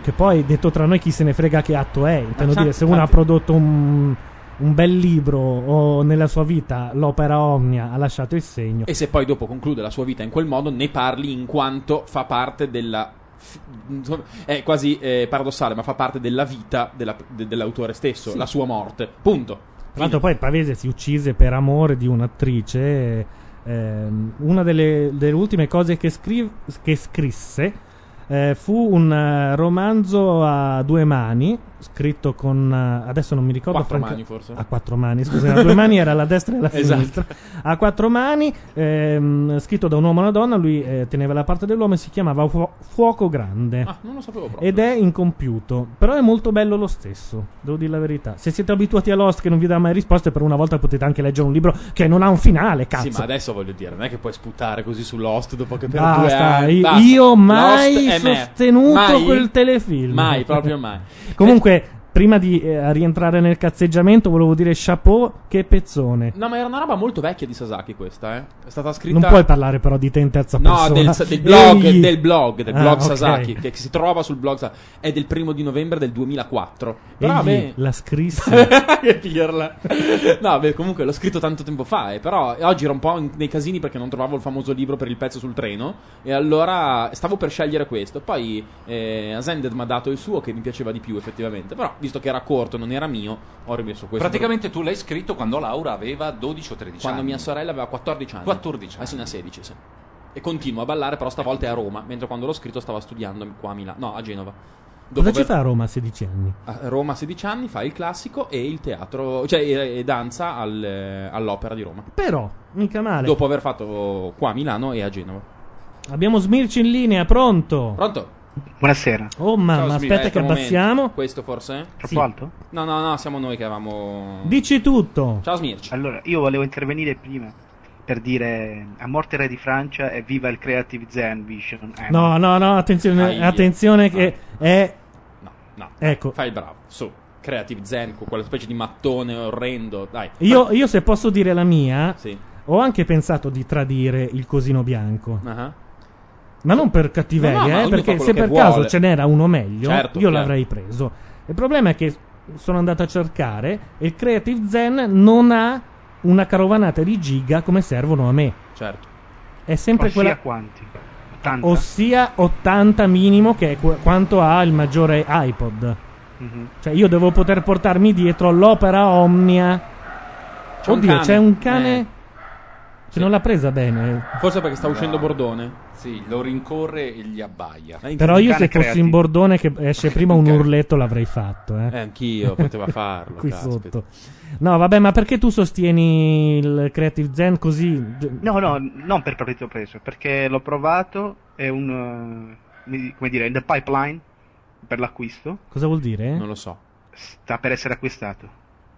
che poi detto tra noi chi se ne frega che atto è. Intendo Ah, dire, se uno ha infatti. prodotto un, un bel libro o nella sua vita l'opera omnia ha lasciato il segno. E se poi dopo conclude la sua vita in quel modo, ne parli in quanto fa parte della. È quasi eh, paradossale, ma fa parte della vita della- de- dell'autore stesso, Sì. la sua morte. Punto. Tra l'altro poi Pavese si uccise per amore di un'attrice. ehm, una delle, delle ultime cose che, scri- che scrisse eh, fu un eh, romanzo a due mani, scritto con... eh, adesso non mi ricordo... Quattro franca- mani, forse? A quattro mani, scusa, a due mani era la destra e la Esatto. sinistra. A quattro mani, ehm, scritto da un uomo e una donna, lui eh, teneva la parte dell'uomo e si chiamava Fu- Fuoco Grande. Ah, non lo sapevo proprio. Ed è incompiuto, però è molto bello lo stesso, devo dire la verità. Se siete abituati a Lost che non vi dà mai risposte, per una volta potete anche leggere un libro che non ha un finale, cazzo. Sì, ma adesso voglio dire, non è che puoi sputare così su Lost dopo che per Basta, due anni. io- Basta. io mai sostenuto Mai? quel telefilm. Mai, proprio mai. Comunque, que prima di eh, rientrare nel cazzeggiamento, volevo dire chapeau, che pezzone. No, ma era una roba molto vecchia di Sasaki questa, eh. È stata scritta. Non puoi parlare però di te in terza No, persona. del, del blog, Egli- del blog, del Ah, blog ok. Sasaki, che, che si trova sul blog è del primo di novembre del 2004. Però Egli vabbè, la scrisse. che pirla. No, beh, comunque l'ho scritto tanto tempo fa, eh, però oggi ero un po' in- nei casini perché non trovavo il famoso libro per il pezzo sul treno e allora stavo per scegliere questo. Poi eh, Ascended mi ha dato il suo che mi piaceva di più effettivamente, però visto che era corto, non era mio, ho rimesso questo. Praticamente tu l'hai scritto quando Laura aveva 12 o 13 quando anni. mia sorella aveva 14 anni. 14 Adesso ne ha 16, sì. E continuo a ballare, però stavolta è a Roma, mentre quando l'ho scritto stava studiando qua a Milano, no, a Genova. Dopo Cosa ci fa a Roma a 16 anni? a Roma a 16 anni fa il classico e il teatro, cioè e, e danza al- eh, all'opera di Roma. Però, mica male. Dopo aver fatto qua a Milano e a Genova. Abbiamo Smirci in linea, pronto? Pronto? Buonasera. Oh mamma, aspetta eh, che un momento. abbassiamo. Questo forse? Troppo Sì. alto? No, no, no, siamo noi che avevamo... Dici tutto. Ciao Smirci. Allora, io volevo intervenire prima per dire a morte re di Francia e viva il Creative Zen Vision. Eh, No, no, no, attenzione, Aia. attenzione che è... No, no. Ecco. Fai il bravo, su. Creative Zen con quella specie di mattone orrendo, dai. Io, io se posso dire la mia, Sì. ho anche pensato di tradire il cosino bianco. Ah. Ma non per cattiveria, No, no, eh, perché se per che caso vuole. ce n'era uno meglio, Certo, io chiaro. l'avrei preso. Il problema è che sono andato a cercare e il Creative Zen non ha una carovanata di giga come servono a me. Certo. È sempre Ossia quella... quanti? 80? Ossia 80 minimo, che è qu- quanto ha il maggiore iPod. Mhm. Cioè, io devo poter portarmi dietro l'opera Omnia. C'è un Oddio, cane. c'è un cane Eh. Che non l'ha presa bene. Forse perché sta uscendo Bordone. Sì, lo rincorre e gli abbaia. Però io, se fossi in bordone che esce prima un urletto, l'avrei fatto. Eh. Eh, anch'io, poteva farlo. Qui caspita. sotto. No, vabbè, ma perché tu sostieni il Creative Zen così? No, no, non per partito preso, perché l'ho provato, è un, mi- come dire, in the pipeline per l'acquisto, Cosa vuol dire? Non lo so. sta per essere acquistato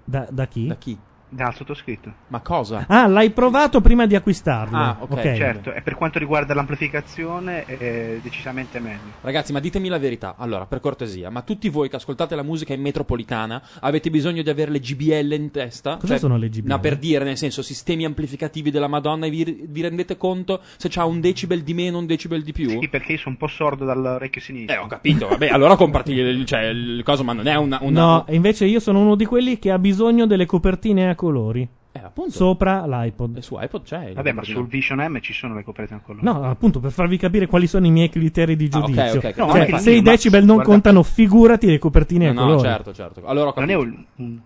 Da, da chi? Da chi? Dal sottoscritto. Ma cosa? Ah, l'hai provato prima di acquistarlo. Ah, ok, Certo, e per quanto riguarda l'amplificazione è decisamente meglio. Ragazzi, ma ditemi la verità. Allora, per cortesia, ma tutti voi che ascoltate la musica in metropolitana avete bisogno di avere le GBL in testa? Cioè, Cosa sono le GBL? No, per dire, nel senso, sistemi amplificativi della Madonna e vi, vi rendete conto se c'ha un decibel di meno, un decibel di più? Sì, perché io sono un po' sordo dall'orecchio sinistro. Eh, ho capito, vabbè, allora comprati il, cioè, il coso, ma non è una... una No, invece io sono uno di quelli che ha bisogno delle copertine a colori. Eh, appunto. Sopra l'iPod. E su iPod c'è. Vabbè, ma sul Vision M ci sono le copertine a colore. No, appunto, per farvi capire quali sono i miei criteri di Ah, giudizio. ok, ok. No, Cioè, infatti, se i decibel non guarda- contano, figurati le copertine a No, colori. no, certo, certo. Allora Non è un, un-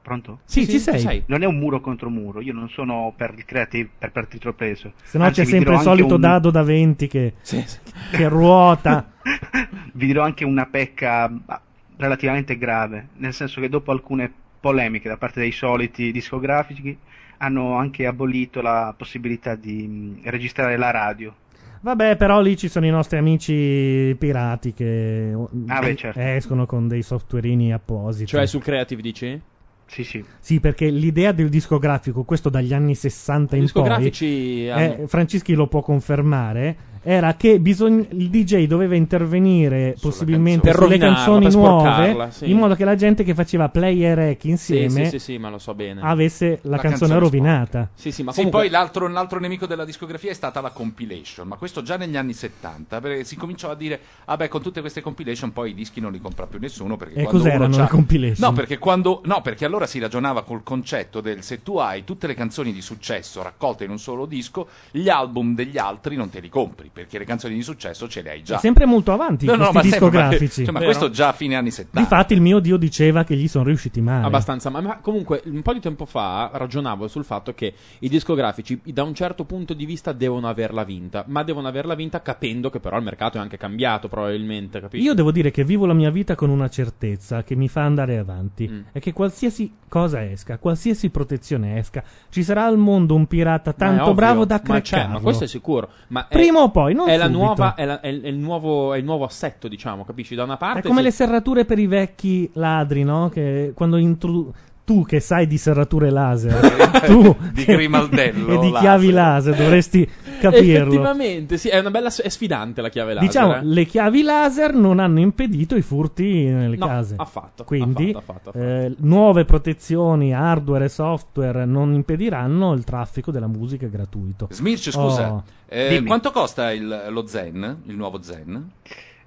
Pronto? Sì, Sì, ci sei. sei. Non è un muro contro muro, io non sono per il creative per partito preso. Se no Anzi, c'è sempre il solito un- dado da 20 che, Sì, sì. che ruota. Vi dirò anche una pecca ah, relativamente grave, nel senso che dopo alcune polemiche da parte dei soliti discografici hanno anche abolito la possibilità di mh, registrare la radio. Vabbè, però lì ci sono i nostri amici pirati che Ah, beh, certo. escono con dei softwareini appositi. Cioè sul Creative dici? Sì, sì. Sì, perché l'idea del discografico, questo dagli anni 60 I in poi, eh, Francischi lo può confermare, era che bisogn- il DJ doveva intervenire possibilmente canzone. sulle canzoni nuove sì. in modo che la gente che faceva play e rec insieme sì, sì, sì, ma lo so bene. avesse la, La canzone, canzone rovinata. Sì, sì, ma Sì, comunque poi l'altro, l'altro nemico della discografia è stata la compilation, ma questo già negli anni 70, perché si cominciò a dire, vabbè, con tutte queste compilation poi i dischi non li compra più nessuno. Perché E quando cos'erano le compilation? No perperché, quando, no, perché allora si ragionava col concetto del se tu hai tutte le canzoni di successo raccolte in un solo disco, gli album degli altri non te li compri, perché le canzoni di successo ce le hai già. È sempre molto avanti No, no, questi ma sempre, ma- discografici. cioè, ma questo già a fine anni 70. Difatti il mio dio diceva che gli sono riusciti male. Abbastanza, ma, ma comunque un po' di tempo fa ragionavo sul fatto che i discografici da un certo punto di vista devono averla vinta, ma devono averla vinta capendo che però il mercato è anche cambiato probabilmente, capisci? Io devo dire che vivo la mia vita con una certezza che mi fa andare avanti. Mm. È che qualsiasi cosa esca, qualsiasi protezione esca, ci sarà al mondo un pirata Ma tanto ovvio, bravo da ma, c'è, creccarlo. ma questo è sicuro. Ma è- Prima o poi, non è la nuova, è, la- è il- nuovo, è il nuovo assetto, diciamo, capisci? Da una parte È come sì- le serrature per i vecchi ladri, no? Che quando introdu- tu che sai di serrature laser, tu Di Grimaldello e di chiavi laser, dovresti capirlo. Effettivamente, sì, è una bella è sfidante la chiave laser. Diciamo, eh. le chiavi laser non hanno impedito i furti nelle No, case. affatto, Quindi, affatto, affatto, affatto. eh, nuove protezioni, hardware e software non impediranno il traffico della musica gratuito. Smirch, scusa, Oh. eh, quanto costa il- lo Zen, il nuovo Zen?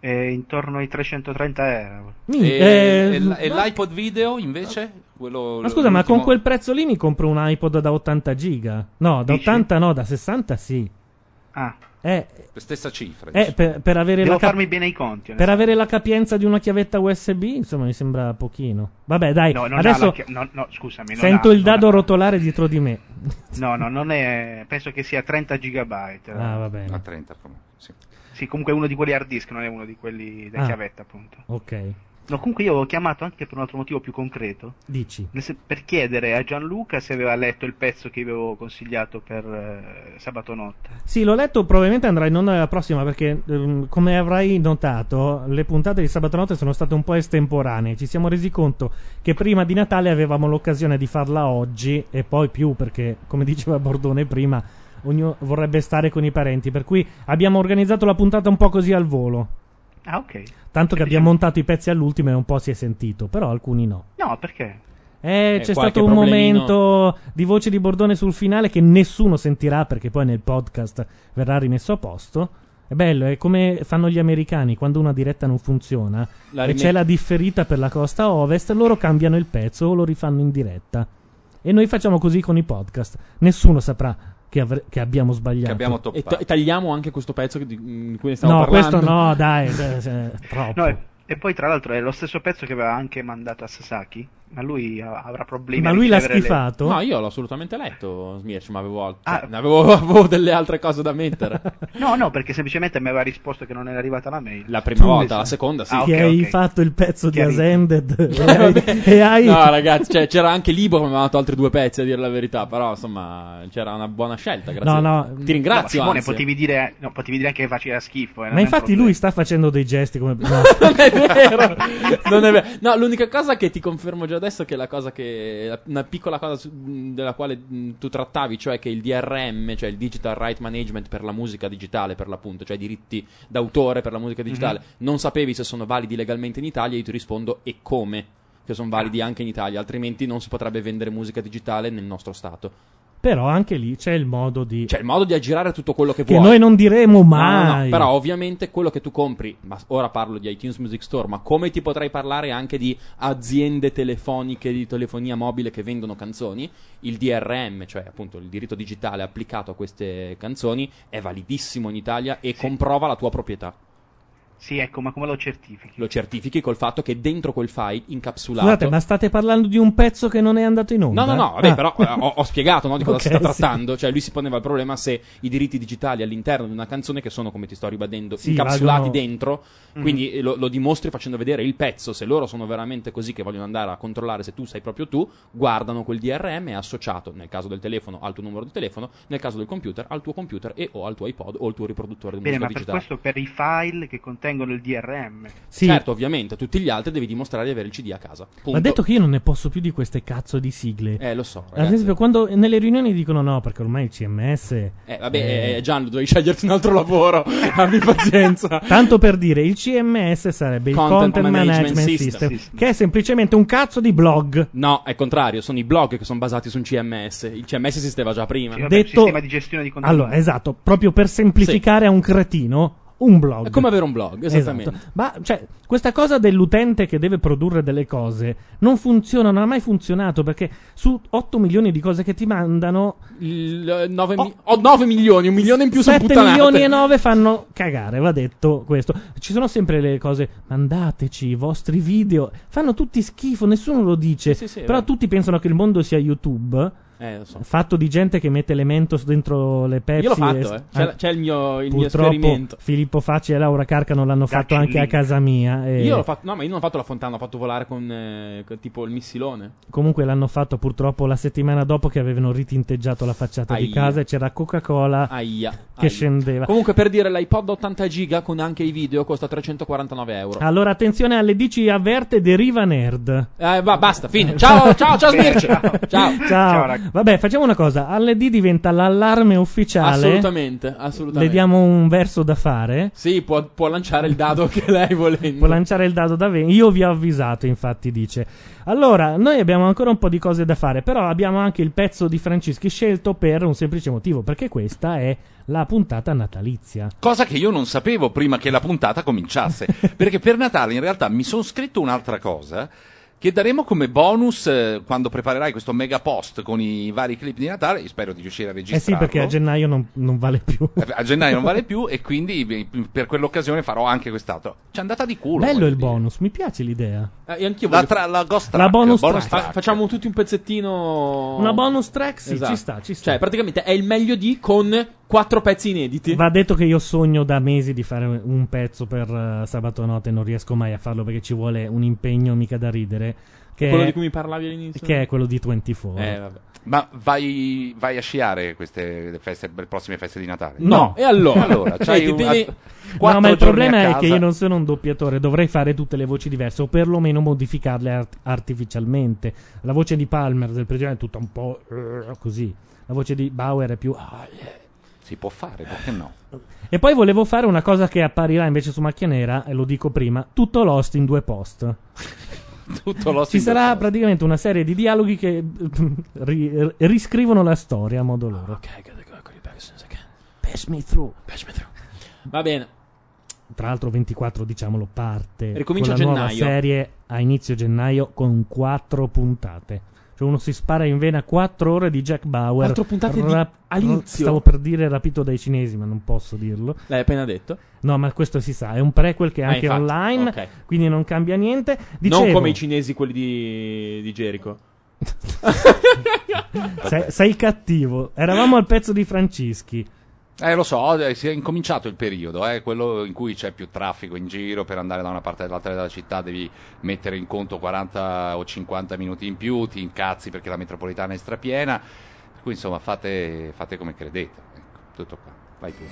Eh, intorno ai 330 euro. E, eh, e e l'iPod video invece? Quello, Ma scusa, ma con l'ultimo- quel prezzo lì mi compro un iPod da 80 giga? No, da Dici? 80 no, da 60 sì. Ah, Eh, Stessa cifra. eh, per, per avere devo la cap- farmi bene i conti. per avere la capienza di una chiavetta USB, insomma, mi sembra pochino. Vabbè, dai, No, adesso chi- no, no, scusami, non sento ha- il dado ha- rotolare dietro di me. No, no, non è. Penso che sia 30 gigabyte. Ah, va bene. A 30 proprio, sì. Sì, comunque è uno di quelli hard disk, non è uno di quelli da Ah. chiavetta, appunto. Ok, No, comunque io ho chiamato anche per un altro motivo più concreto. dici. Per chiedere a Gianluca se aveva letto il pezzo che avevo consigliato per eh, sabato notte. Sì, l'ho letto, probabilmente andrà in onda la prossima perché, ehm, come avrai notato, le puntate di sabato notte sono state un po' estemporanee. Ci siamo resi conto che prima di Natale avevamo l'occasione di farla oggi e poi più perché, come diceva Bordone prima, ognuno vorrebbe stare con i parenti. Per cui abbiamo organizzato la puntata un po' così al volo. Ah, ok. Tanto che abbiamo montato i pezzi all'ultimo e un po' si è sentito, però alcuni no. No, perché? Eh, Eh, c'è stato un problemino. momento di voce di Bordone sul finale che nessuno sentirà perché poi nel podcast verrà rimesso a posto. È bello, è come fanno gli americani quando una diretta non funziona La e c'è la differita per la costa ovest, loro cambiano il pezzo o lo rifanno in diretta. E noi facciamo così con i podcast. Nessuno saprà che, avre- che abbiamo sbagliato. Che abbiamo E, toppato. ta- tagliamo anche questo pezzo che- di, di cui ne stiamo No, parlando. questo no, dai, eh, eh, troppo. No, e, e poi tra l'altro è lo stesso pezzo che aveva anche mandato a Sasaki, ma lui avrà problemi Ma lui l'ha ricevere le- schifato? No, io l'ho assolutamente letto, Smirch, ma avevo, alt- Ah. cioè, avevo, avevo delle altre cose da mettere. No, no, perché semplicemente mi aveva risposto che non era arrivata la mail. La prima Tu- volta, la seconda sì. Ah, che ok, hai fatto il pezzo di Chiarito. Ascended e hai, e hai- No, ragazzi, cioè, c'era anche Libo che mi aveva dato altri due pezzi a dire la verità, però insomma c'era una buona scelta, grazie. No, no. Ti No, ma ringrazio, Simone, anzi. potevi dire, no, potevi dire anche che faceva schifo. eh, Ma infatti problema. lui sta facendo dei gesti come... no. non è vero, non è vero. No, l'unica cosa che ti confermo già adesso che la cosa che una piccola cosa su- della quale mh, tu trattavi, cioè che il DRM, cioè il Digital Right Management per la musica digitale, per l'appunto, cioè i diritti d'autore per la musica digitale, Mhm. non sapevi se sono validi legalmente in Italia, io ti rispondo e come che sono validi anche in Italia, altrimenti non si potrebbe vendere musica digitale nel nostro stato. Però anche lì c'è il modo di... C'è il modo di aggirare tutto quello che, che vuoi. noi non diremo No, mai. no, no, però ovviamente quello che tu compri, ma ora parlo di iTunes Music Store, ma come ti potrei parlare anche di aziende telefoniche di telefonia mobile che vendono canzoni, il DRM, cioè appunto il diritto digitale applicato a queste canzoni, è validissimo in Italia e comprova la tua proprietà. Sì, ecco, ma come lo certifichi? Lo certifichi col fatto che dentro quel file incapsulato Scusate, ma state parlando di un pezzo che non è andato in onda? No, no, no, vabbè, Ah. però eh, ho, ho spiegato no, di cosa Ok, si sta sì. trattando. Cioè, lui si poneva il problema se i diritti digitali all'interno di una canzone, che sono, come ti sto ribadendo, Sì, incapsulati valgono- dentro, Mhm. quindi eh, lo, lo dimostri facendo vedere il pezzo. Se loro sono veramente così che vogliono andare a controllare se tu sei proprio tu, guardano quel DRM è associato, nel caso del telefono, al tuo numero di telefono, nel caso del computer, al tuo computer e o al tuo iPod o al tuo riproduttore di Bene, musica ma per digitale. questo per i file che contengono tengono il DRM. Sì. Certo, ovviamente, a tutti gli altri devi dimostrare di avere il CD a casa. Punto. Ma detto che io non ne posso più di queste cazzo di sigle. Eh, lo so, Ad ragazzi. esempio, quando nelle riunioni dicono no, perché ormai il CMS. Eh, vabbè, eh, Gian, dovevi sceglierti un altro lavoro. Abbi pazienza. Tanto per dire, il CMS sarebbe il Content Content, Management Management, System. System, che è semplicemente un cazzo di blog. No, è contrario, sono i blog che sono basati su un CMS. Il CMS esisteva già prima. Detto- sistema di gestione di contenuti. Allora, esatto, proprio per semplificare a un cretino un blog. È come avere un blog, esattamente. Esatto. Ma cioè, questa cosa dell'utente che deve produrre delle cose non funziona, non ha mai funzionato perché su 8 milioni di cose che ti mandano, Il, 9, milioni, un milione in più sono 7 puttanate. milioni e 9 fanno cagare, va detto questo. Ci sono sempre le cose, mandateci i vostri video, fanno tutti schifo, nessuno lo dice, Sì, sì, però vero. tutti pensano che il mondo sia YouTube. Eh, so. Fatto di gente che mette le Mentos dentro le Pepsi. Io l'ho fatto, e- eh. C'è, c'è il mio, il mio esperimento. Filippo Facci e Laura Carcano l'hanno fatto anche a casa mia. e Io l'ho fatto, no, ma io non ho fatto la fontana, ho fatto volare con, eh, con tipo il missilone. Comunque l'hanno fatto purtroppo la settimana dopo che avevano ritinteggiato la facciata di Aia. casa e c'era Coca-Cola Aia. che aia. scendeva. Comunque, per dire, l'iPod 80 giga con anche i video costa 349 euro. Allora attenzione alle DC avverte deriva nerd. Eh, va, basta, fine. Ciao, ciao, ciao, Smirci. Ciao. Ciao. Vabbè, facciamo una cosa. Alle D diventa l'allarme ufficiale. Assolutamente, assolutamente. Le diamo un verso da fare. Sì, può, può lanciare il dado che lei volendo. Può lanciare il dado da 20. Io vi ho avvisato, infatti, dice. Allora, noi abbiamo ancora un po' di cose da fare, però abbiamo anche il pezzo di Francischi scelto per un semplice motivo, perché questa è la puntata natalizia. Cosa che io non sapevo prima che la puntata cominciasse. perché per Natale in realtà mi sono scritto un'altra cosa. Che daremo come bonus eh, quando preparerai questo mega post con i vari clip di Natale. Io spero di riuscire a Eh registrarlo. sì, perché a gennaio non, non vale più. Eh, A gennaio non vale più e quindi eh, per quell'occasione farò anche quest'altro. C'è andata di culo. Bello il dire. bonus, mi piace l'idea. Eh, e anch'io La, voglio- tra- la ghost La track, bonus bonus track. track. Facciamo tutti un pezzettino. Una bonus track, sì, Esatto. ci sta, ci sta. Cioè, praticamente è il meglio di con quattro pezzi inediti. Va detto che io sogno da mesi di fare un pezzo per eh, sabato notte e non riesco mai a farlo perché ci vuole un impegno mica da ridere. Che Quello è, di cui mi parlavi all'inizio. Che è quello di 24. Eh, vabbè. Ma vai, vai a sciare queste feste, le prossime feste di Natale? No. E allora? allora Cioè, un- devi- No, ma il problema è che io non sono un doppiatore, dovrei fare tutte le voci diverse o perlomeno modificarle art- artificialmente. La voce di Palmer del precedente è tutta un po' eh, così. La voce di Bauer è più ah, yeah. Si può fare, perché no? E poi volevo fare una cosa che apparirà invece su Macchia Nera, e lo dico prima, tutto Lost in due post. Tutto Lost Ci in due sarà post. praticamente una serie di dialoghi che ri- riscrivono la storia a modo loro. Pass me through. Va bene. Tra l'altro 24, diciamolo, parte Ricomincia con la a nuova gennaio. serie a inizio gennaio con quattro puntate. Cioè uno si spara in vena quattro ore di Jack Bauer. Quattro puntate di- all'inizio? Stavo per dire rapito dai cinesi, ma non posso dirlo. L'hai appena detto. No, ma questo si sa, è un prequel che è Ah, anche infatti, online, ok. quindi non cambia niente. Dicevo, Non come i cinesi, quelli di, di Jericho. sei, sei cattivo. Eravamo al pezzo di Francischi. Eh, lo so, eh, si è incominciato il periodo, eh, quello in cui c'è più traffico in giro, per andare da una parte all'altra della città devi mettere in conto 40 o 50 minuti in più, ti incazzi perché la metropolitana è strapiena, per cui insomma fate, fate come credete, ecco, tutto qua, vai tu.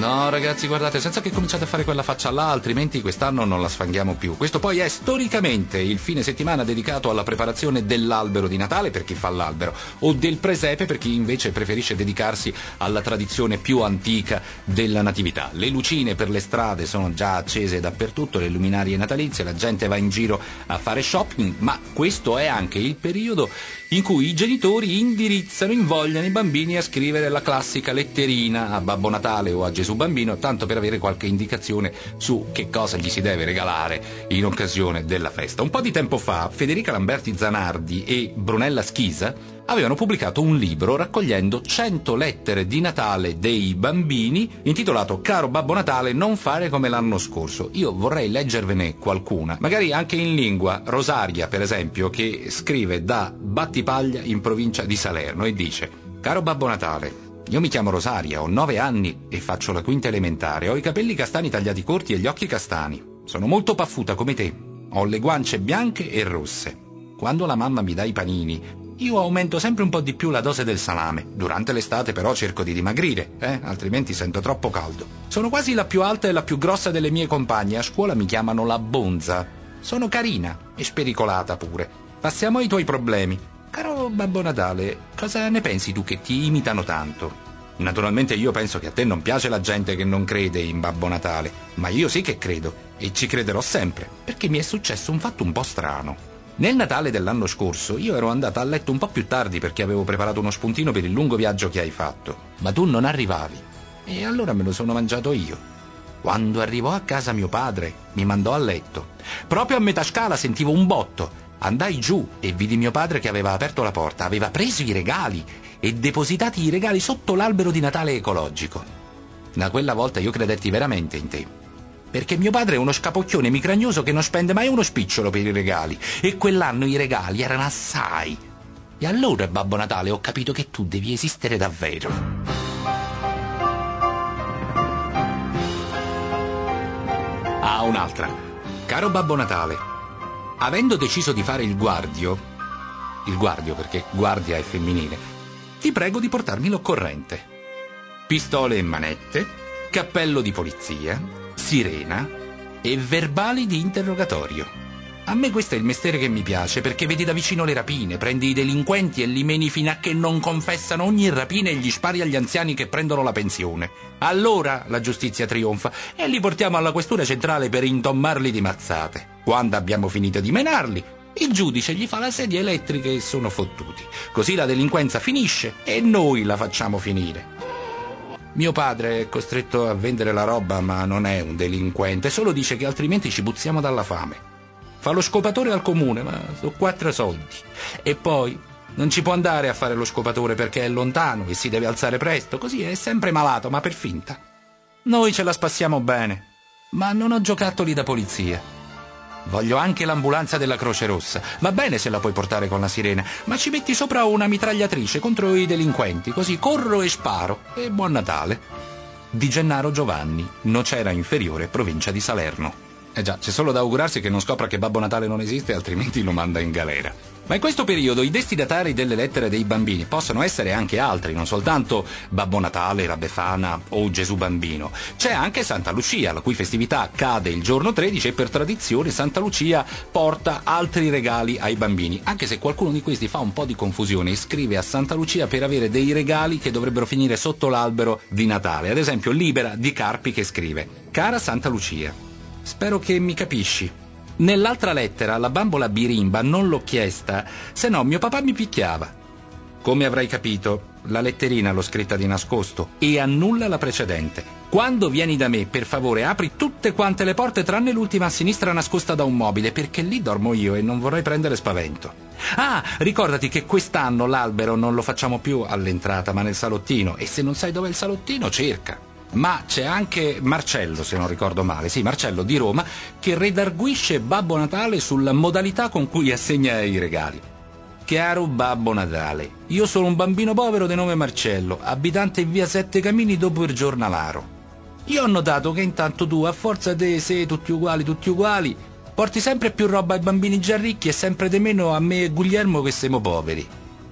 No, ragazzi, guardate, senza che cominciate a fare quella faccia là, altrimenti quest'anno non la sfanghiamo più. Questo poi è storicamente il fine settimana dedicato alla preparazione dell'albero di Natale per chi fa l'albero, o del presepe per chi invece preferisce dedicarsi alla tradizione più antica della natività. Le lucine per le strade sono già accese dappertutto, le luminarie natalizie, la gente va in giro a fare shopping, ma questo è anche il periodo in cui i genitori indirizzano, invogliano i bambini a scrivere la classica letterina a Babbo Natale o a Gesù Bambino, tanto per avere qualche indicazione su che cosa gli si deve regalare in occasione della festa. Un po' di tempo fa Federica Lamberti Zanardi e Brunella Schisa avevano pubblicato un libro raccogliendo 100 lettere di Natale dei bambini intitolato Caro Babbo Natale non fare come l'anno scorso. Io vorrei leggervene qualcuna, magari anche in lingua. Rosaria, per esempio, che scrive da Battipaglia in provincia di Salerno e dice Caro Babbo Natale, io mi chiamo Rosaria, ho nove anni e faccio la quinta elementare. Ho i capelli castani tagliati corti e gli occhi castani. Sono molto paffuta come te. Ho le guance bianche e rosse. Quando la mamma mi dà i panini, Io aumento sempre un po' di più la dose del salame. Durante l'estate però cerco di dimagrire, eh? altrimenti sento troppo caldo. Sono quasi la più alta e la più grossa delle mie compagne. A scuola mi chiamano la bonza. Sono carina e spericolata pure. Passiamo ai tuoi problemi. Caro Babbo Natale, cosa ne pensi tu che ti imitano tanto? Naturalmente io penso che a te non piace la gente che non crede in Babbo Natale, ma io sì che credo e ci crederò sempre, perché mi è successo un fatto un po' strano. Nel Natale dell'anno scorso io ero andata a letto un po' più tardi perché avevo preparato uno spuntino per il lungo viaggio che hai fatto, ma tu non arrivavi e allora me lo sono mangiato io. Quando arrivò a casa mio padre mi mandò a letto. Proprio a metà scala sentivo un botto. Andai giù e vidi mio padre che aveva aperto la porta, aveva preso i regali e depositati i regali sotto l'albero di Natale ecologico. Da quella volta io credetti veramente in te. Perché mio padre è uno scapocchione micragnoso che non spende mai uno spicciolo per i regali. E quell'anno i regali erano assai. E allora, Babbo Natale, ho capito che tu devi esistere davvero. Ah, un'altra. Caro Babbo Natale, avendo deciso di fare il guardio, il guardio perché guardia è femminile, ti prego di portarmi l'occorrente. Pistole e manette, cappello di polizia, sirena e verbali di interrogatorio. A me questo è il mestiere che mi piace perché vedi da vicino le rapine, prendi i delinquenti e li meni fino a che non confessano ogni rapina e gli spari agli anziani che prendono la pensione. Allora la giustizia trionfa e li portiamo alla questura centrale per intommarli di mazzate. Quando abbiamo finito di menarli, il giudice gli fa la sedia elettrica e sono fottuti. Così la delinquenza finisce e noi la facciamo finire. Mio padre è costretto a vendere la roba, ma non è un delinquente, solo dice che altrimenti ci buzziamo dalla fame. Fa lo scopatore al comune, ma sono quattro soldi. E poi non ci può andare a fare lo scopatore perché è lontano e si deve alzare presto, così è sempre malato, ma per finta. Noi ce la spassiamo bene, ma non ho giocattoli da polizia. Voglio anche l'ambulanza della Croce Rossa. Va bene se la puoi portare con la sirena, ma ci metti sopra una mitragliatrice contro i delinquenti, così corro e sparo. E buon Natale. Di Gennaro Giovanni, Nocera Inferiore, provincia di Salerno. Eh già, c'è solo da augurarsi che non scopra che Babbo Natale non esiste, altrimenti lo manda in galera. Ma in questo periodo i destinatari delle lettere dei bambini possono essere anche altri, non soltanto Babbo Natale, la Befana o Gesù Bambino. C'è anche Santa Lucia, la cui festività cade il giorno 13 e per tradizione Santa Lucia porta altri regali ai bambini, anche se qualcuno di questi fa un po' di confusione e scrive a Santa Lucia per avere dei regali che dovrebbero finire sotto l'albero di Natale. Ad esempio Libera di Carpi che scrive Cara Santa Lucia, spero che mi capisci. Nell'altra lettera la bambola birimba non l'ho chiesta, se no mio papà mi picchiava. Come avrai capito, la letterina l'ho scritta di nascosto e annulla la precedente. Quando vieni da me, per favore, apri tutte quante le porte tranne l'ultima a sinistra nascosta da un mobile, perché lì dormo io e non vorrei prendere spavento. Ah, ricordati che quest'anno l'albero non lo facciamo più all'entrata, ma nel salottino, e se non sai dov'è il salottino, cerca. Ma c'è anche Marcello, se non ricordo male, sì, Marcello di Roma, che redarguisce Babbo Natale sulla modalità con cui assegna i regali. Caro Babbo Natale, io sono un bambino povero di nome Marcello, abitante in via Sette Camini dopo il giornalaro. Io ho notato che intanto tu, a forza di se tutti uguali, tutti uguali, porti sempre più roba ai bambini già ricchi e sempre di meno a me e Guglielmo che siamo poveri.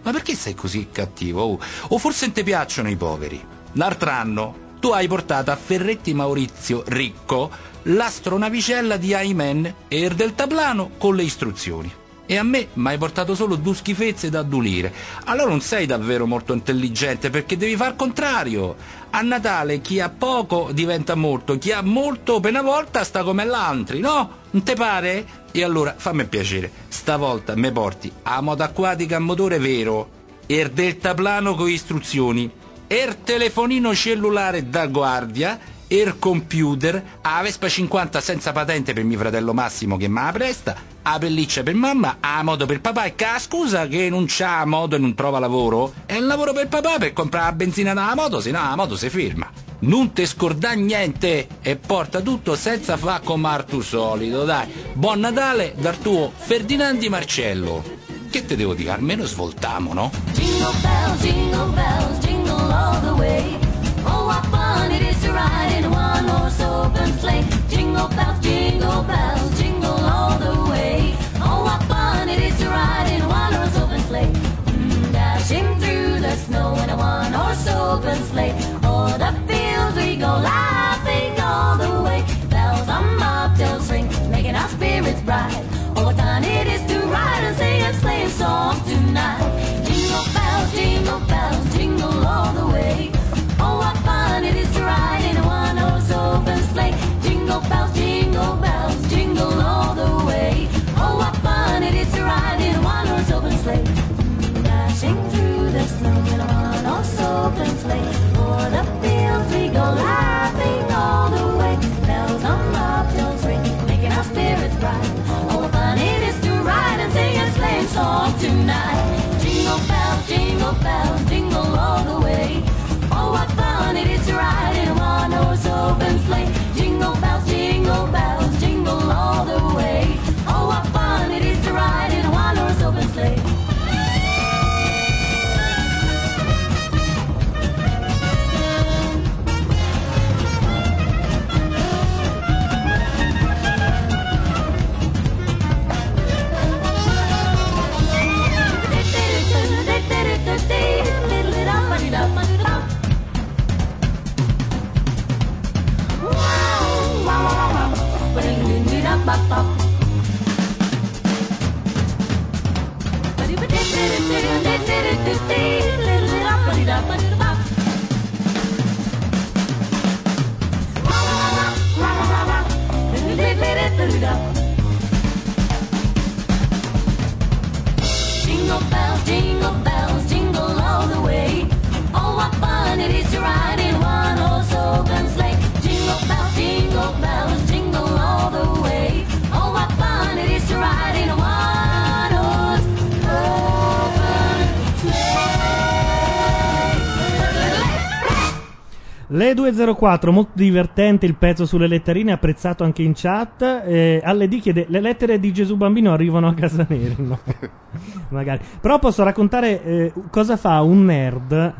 Ma perché sei così cattivo? Oh, o forse non ti piacciono i poveri? L'altro anno tu hai portato a Ferretti Maurizio, ricco, l'astronavicella di Ayman e il deltaplano con le istruzioni. E a me mi hai portato solo due schifezze da addulire. Allora non sei davvero molto intelligente perché devi far contrario. A Natale chi ha poco diventa molto, chi ha molto per una volta sta come l'altri, no? Non te pare? E allora fammi piacere, stavolta me porti a moto acquatica a motore vero e il deltaplano con istruzioni er telefonino cellulare da guardia, er computer, a Vespa 50 senza patente per mio fratello Massimo che me la presta, a pelliccia per mamma, a moto per papà e ah, scusa che non c'ha moto e non trova lavoro? È un lavoro per papà per comprare la benzina dalla moto, se no la moto si ferma. Non te scordà niente e porta tutto senza fa comar tu solito, dai. Buon Natale dal tuo Ferdinandi Marcello. Che te devo dire? Almeno svoltiamo, ¿no? Jingle bells, jingle bells, jingle all the way. Oh, what fun it is to ride in a one-horse open sleigh. Jingle bells, jingle bells, jingle all the way. Oh, what fun it is to ride in a one-horse open sleigh. Mm, dashing through the snow in a one-horse open sleigh. O'er the fields we go laughing all the way. Bells on bobtails ring, making our spirits bright. open sleigh. O'er the fields we go laughing all the way. Bells on ring, making our spirits bright. Oh, fun it is to ride and sing a sleighing song tonight. Jingle bells, jingle bells, jingle all the way. Oh, what fun it is to ride in a one-horse open sleigh. Jingle bells, jingle bells, jingle all the way. Oh, what fun it is to ride Le 204, molto divertente il pezzo sulle letterine, apprezzato anche in chat. Eh, alle D chiede: Le lettere di Gesù Bambino arrivano a casa neri? No, magari. Però posso raccontare eh, cosa fa un nerd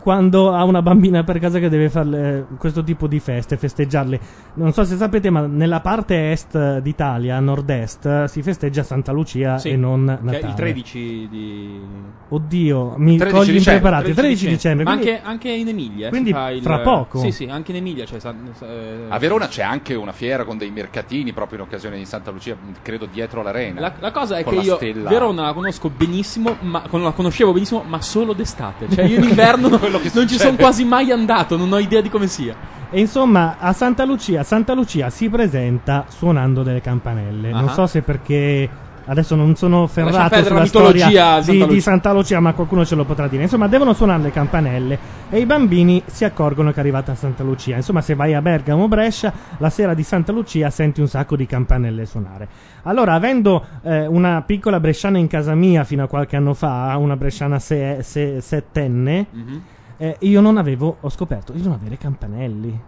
quando ha una bambina per casa che deve fare questo tipo di feste, festeggiarle. Non so se sapete, ma nella parte est d'Italia, nord-est, si festeggia Santa Lucia Sì, e non che è Natale. il 13 di Oddio, mi 13 cogli impreparati. 13 dicembre. Ma quindi- anche, anche in Emilia. si quindi fa il- fra poco. Sì, sì, anche in Emilia c'è. San- eh, A Verona c'è anche una fiera con dei mercatini proprio in occasione di Santa Lucia, credo dietro l'arena. La, la cosa è che io stella. Verona la conosco benissimo, ma la conoscevo benissimo, ma solo d'estate. Cioè, io in inverno non, Quello che non ci sono quasi mai andato, non ho idea di come sia. E insomma, a Santa Lucia, Santa Lucia si presenta suonando delle campanelle. Non Ah. so se perché adesso non sono ferrato sulla storia di Santa di, Santa Lucia, ma qualcuno ce lo potrà dire. Insomma, devono suonare le campanelle e i bambini si accorgono che è arrivata Santa Lucia. Insomma, se vai a Bergamo o Brescia, la sera di Santa Lucia senti un sacco di campanelle suonare. Allora, avendo eh, una piccola bresciana in casa mia fino a qualche anno fa, una bresciana se- se- settenne, Mhm. eh, io non avevo, ho scoperto di non avere campanelli.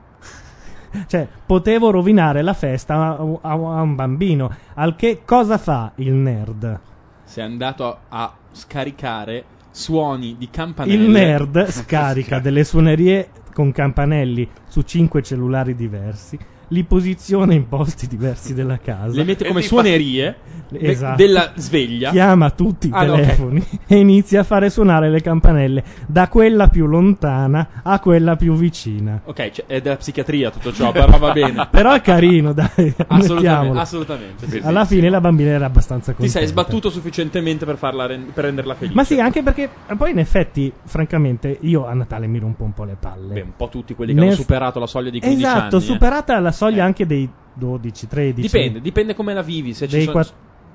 cioè, potevo rovinare la festa a, a- a un bambino. Al che cosa fa il nerd? Sei andato a, a scaricare suoni di campanelle. Il nerd scarica delle suonerie con campanelli su cinque cellulari diversi, li posiziona in posti diversi della casa. Le mette come fa- suonerie de- Esatto. della sveglia. Chiama tutti i Ah, no, telefoni e inizia a fare suonare le campanelle da quella più lontana a quella più vicina. Ok, cioè, è della psichiatria tutto ciò, però va bene. Però è carino, dai. Assolutamente, assolutamente. sì, Alla sì. fine la bambina era abbastanza Ti contenta. sei sbattuto sufficientemente per, farla ren- per renderla felice. Ma sì, anche perché poi in effetti, francamente, io a Natale mi rompo un po' le palle. Beh, un po' tutti quelli che Nel- hanno superato la soglia di 15 Esatto, anni. eh. superata la soglia anche dei 12, 13. Dipende, dipende come la vivi. Se ci dei sono- qua-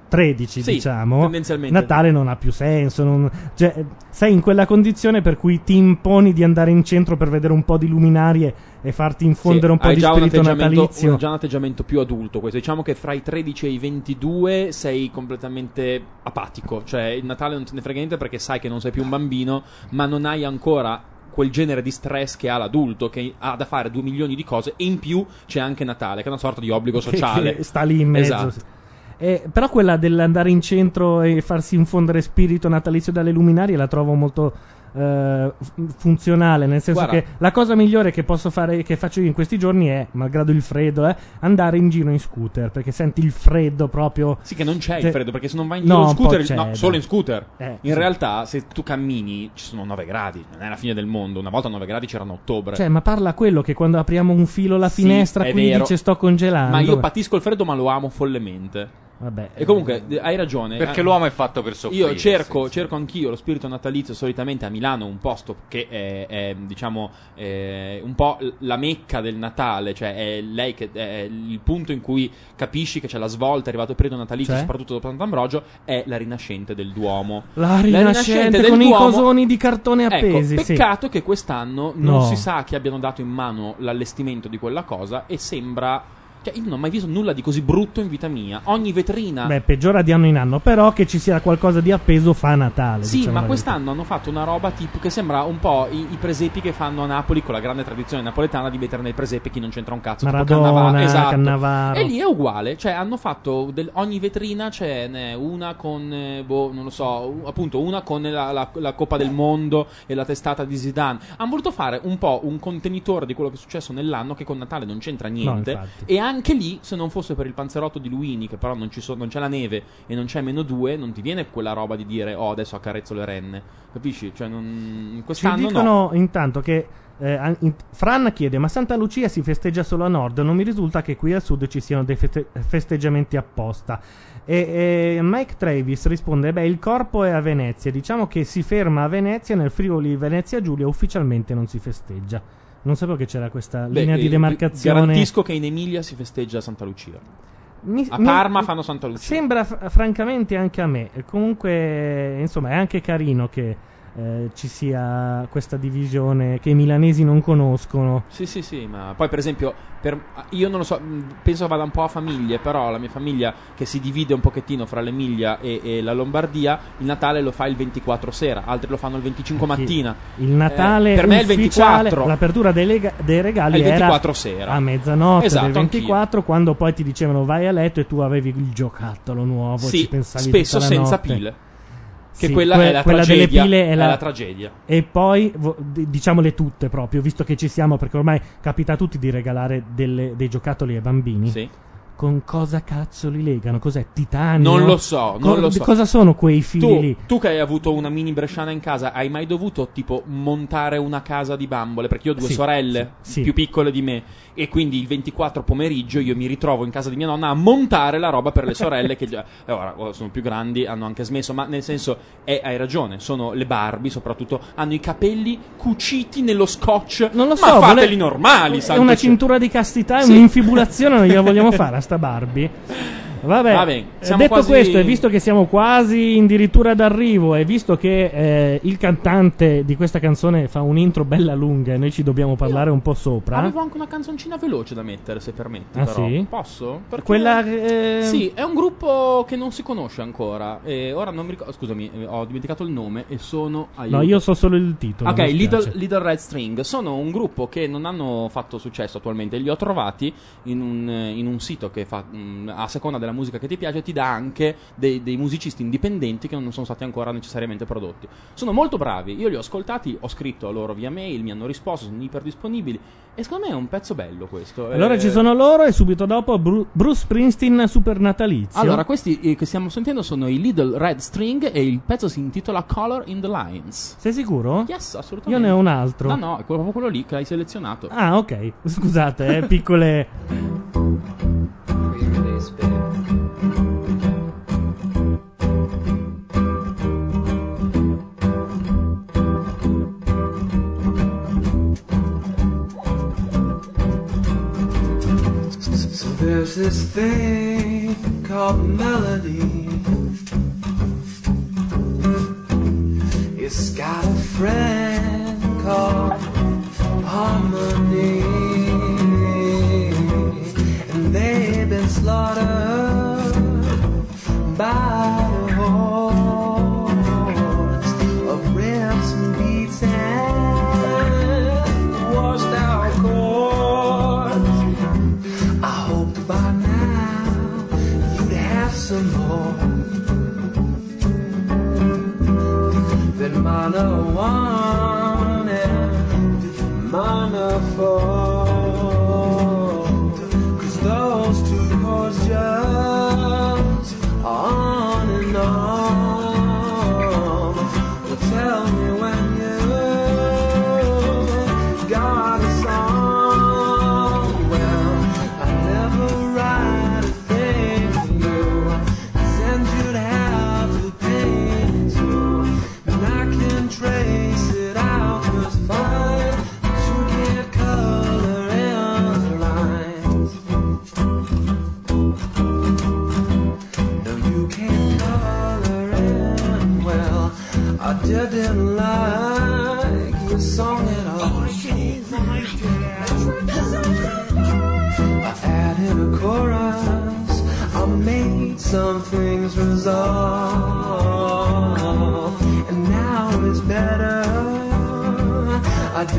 13 Sì, diciamo. Natale non ha più senso non- cioè, eh, sei in quella condizione per cui ti imponi di andare in centro per vedere un po' di luminarie e farti infondere Sì, un po' hai di spirito natalizio un- già un atteggiamento più adulto questo. Diciamo che fra i 13 e i 22 sei completamente apatico. Cioè, il Natale non te ne frega niente perché sai che non sei più un bambino, ma non hai ancora quel genere di stress che ha l'adulto che ha da fare due milioni di cose e in più c'è anche Natale che è una sorta di obbligo Che- sociale che sta lì in mezzo esatto. Eh, però quella dell'andare in centro e farsi infondere spirito natalizio dalle luminarie la trovo molto eh, funzionale, nel senso Guarda. che la cosa migliore che posso fare, che faccio io in questi giorni è, malgrado il freddo, eh, andare in giro in scooter, perché senti il freddo proprio. Sì, che non c'è Cioè- il freddo, perché se non vai in No, giro in un po' scooter, no, solo in scooter. Eh, in sì. realtà, se tu cammini, ci sono 9 gradi, non è la fine del mondo. Una volta a 9 gradi c'erano ottobre. Cioè, ma parla quello che quando apriamo un filo la Sì, finestra è qui vero. dice sto congelando. Ma io patisco il freddo, ma lo amo follemente. Vabbè, E comunque, eh, hai ragione. Perché Eh, l'uomo è fatto per soffrire. Io cerco, cerco anch'io lo spirito natalizio solitamente a Milano, un posto che è, è, diciamo, è un po' la mecca del Natale, cioè è lei che è il punto in cui capisci che c'è la svolta, è arrivato il periodo natalizio, Cioè? soprattutto dopo Sant'Ambrogio, è la rinascente del Duomo. La rinascente con i cosoni di cartone appesi. Ecco, sì. peccato che quest'anno non No. si sa che abbiano dato in mano l'allestimento di quella cosa e sembra... Cioè, io non ho mai visto nulla di così brutto in vita mia. Ogni vetrina... Beh, peggiora di anno in anno, però che ci sia qualcosa di appeso fa Natale. Sì, diciamo ma quest'anno hanno fatto una roba tipo che sembra un po' i, i presepi che fanno a Napoli con la grande tradizione napoletana di mettere nel presepe chi non c'entra un cazzo. Maradona, Cannava- esatto. Cannavaro. E lì è uguale, cioè hanno fatto del- ogni vetrina ce n'è una con, eh, boh, non lo so, appunto una con la, la- la Coppa del Mondo e la testata di Zidane. Hanno voluto fare un po' un contenitore di quello che è successo nell'anno che con Natale non c'entra niente infatti. e anche anche lì, se non fosse per il panzerotto di Luini, che però non, ci so- non c'è la neve e non c'è meno due, non ti viene quella roba di dire, oh, adesso accarezzo le renne. Capisci? Cioè, non... Ci quest'anno dicono no. intanto che eh, in- Fran chiede: Ma Santa Lucia si festeggia solo a nord? Non mi risulta che qui al sud ci siano dei feste- festeggiamenti apposta. E, e Mike Travis risponde: Beh, il corpo è a Venezia. Diciamo che si ferma a Venezia, nel Friuli Venezia Giulia ufficialmente non si festeggia. Non sapevo che c'era questa Beh, linea di eh, demarcazione. Garantisco che in Emilia si festeggia Santa Lucia. Mi- a mi- Parma fanno Santa Lucia. Sembra fr- francamente anche a me. Comunque, insomma, è anche carino che eh, ci sia questa divisione che i milanesi non conoscono. Sì, sì, sì, ma poi per esempio, per- io non lo so, mh, penso vada un po' a famiglie, però la mia famiglia che si divide un pochettino fra l'Emilia e, e la Lombardia, il Natale lo fa il 24 sera, altri lo fanno il 25 mattina. Il Natale Eh, per me è il ufficiale, 24. l'apertura dei, lega- dei regali È il 24 era sera. a mezzanotte Esatto, del 24 quando poi ti dicevano vai a letto e tu avevi il giocattolo nuovo Sì, ci pensavi spesso senza notte. pile. Che Sì, quella que- è la quella tragedia. delle pile è è la, la tragedia. E poi vo- diciamole tutte proprio, visto che ci siamo, perché ormai capita a tutti di regalare delle- dei giocattoli ai bambini. Sì. Con cosa cazzo li legano? Cos'è? Titanio? Non lo so, non Co- lo so. Cosa sono quei fili Tu, lì? tu che hai avuto una mini bresciana in casa, hai mai dovuto tipo montare una casa di bambole? Perché io ho due Sì, sorelle sì, più piccole di me e quindi il 24 pomeriggio io mi ritrovo in casa di mia nonna a montare la roba per le sorelle che già eh, ora oh, sono più grandi, hanno anche smesso, ma nel senso eh, hai ragione, sono le Barbie soprattutto, hanno i capelli cuciti nello scotch. Non lo so, ma vole- fateli normali, È una cintura di castità, è Sì. un'infibulazione, non gliela vogliamo fare a sta Barbie. Vabbè, Va bene, eh, detto quasi- questo, e visto che siamo quasi addirittura d'arrivo, e visto che eh, il cantante di questa canzone fa un'intro bella lunga e noi ci dobbiamo parlare un po' sopra, Avevo anche una canzoncina veloce da mettere, se permetti. Ah, però. sì? Posso? Perché- Quella, eh, Sì, è un gruppo che non si conosce ancora. E ora non mi ricordo. Scusami, eh, ho dimenticato il nome. E sono. no, io so solo il titolo. Ok, Little. Little Red String sono un gruppo che non hanno fatto successo attualmente. Li ho trovati in un, in un sito che fa, mh, a seconda della musica che ti piace, ti dà anche dei, dei musicisti indipendenti che non sono stati ancora necessariamente prodotti. Sono molto bravi. Io li ho ascoltati, ho scritto a loro via mail, mi hanno risposto, sono iper disponibili. E secondo me è un pezzo bello questo. Allora Eh, ci sono loro e subito dopo Bru- Bruce Springsteen super natalizio. Allora, questi eh, che stiamo sentendo sono i Little Red String e il pezzo si intitola Color in the Lines. Sei sicuro? Yes, Io assolutamente. ne ho un altro. No, no, è proprio quello lì che hai selezionato. Ah, ok. Scusate, eh, piccole. This thing called melody. It's got a friend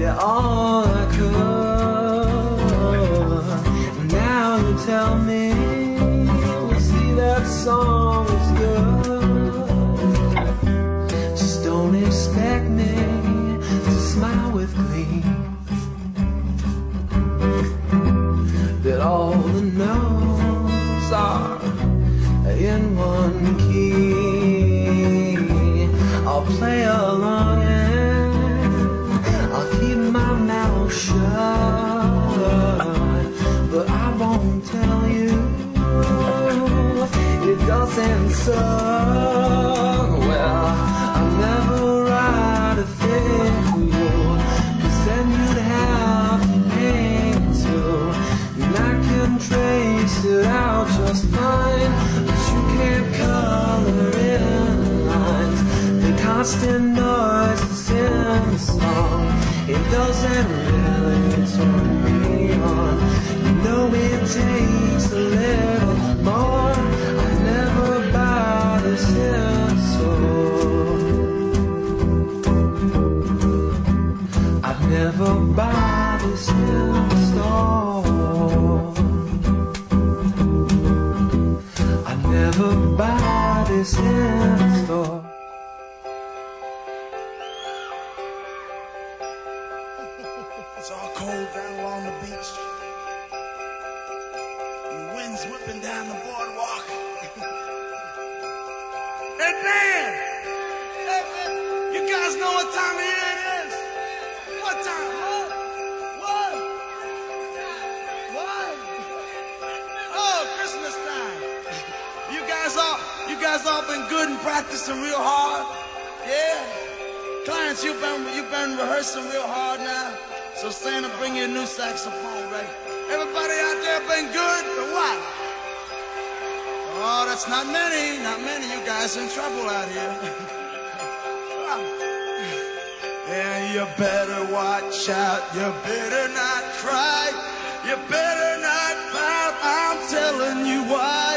all Well, I'll never write a thing for then you'd have too. And I can trace it out just fine, but you can't color in lines. The constant noise that's in the song, it doesn't really. up been good and practicing real hard. Yeah. Clients, you've been, you've been rehearsing real hard now. So Santa, bring you a new saxophone, right? Everybody out there been good, but what? Oh, that's not many, not many. You guys in trouble out here. and you better watch out. You better not cry. You better not fight. I'm telling you why.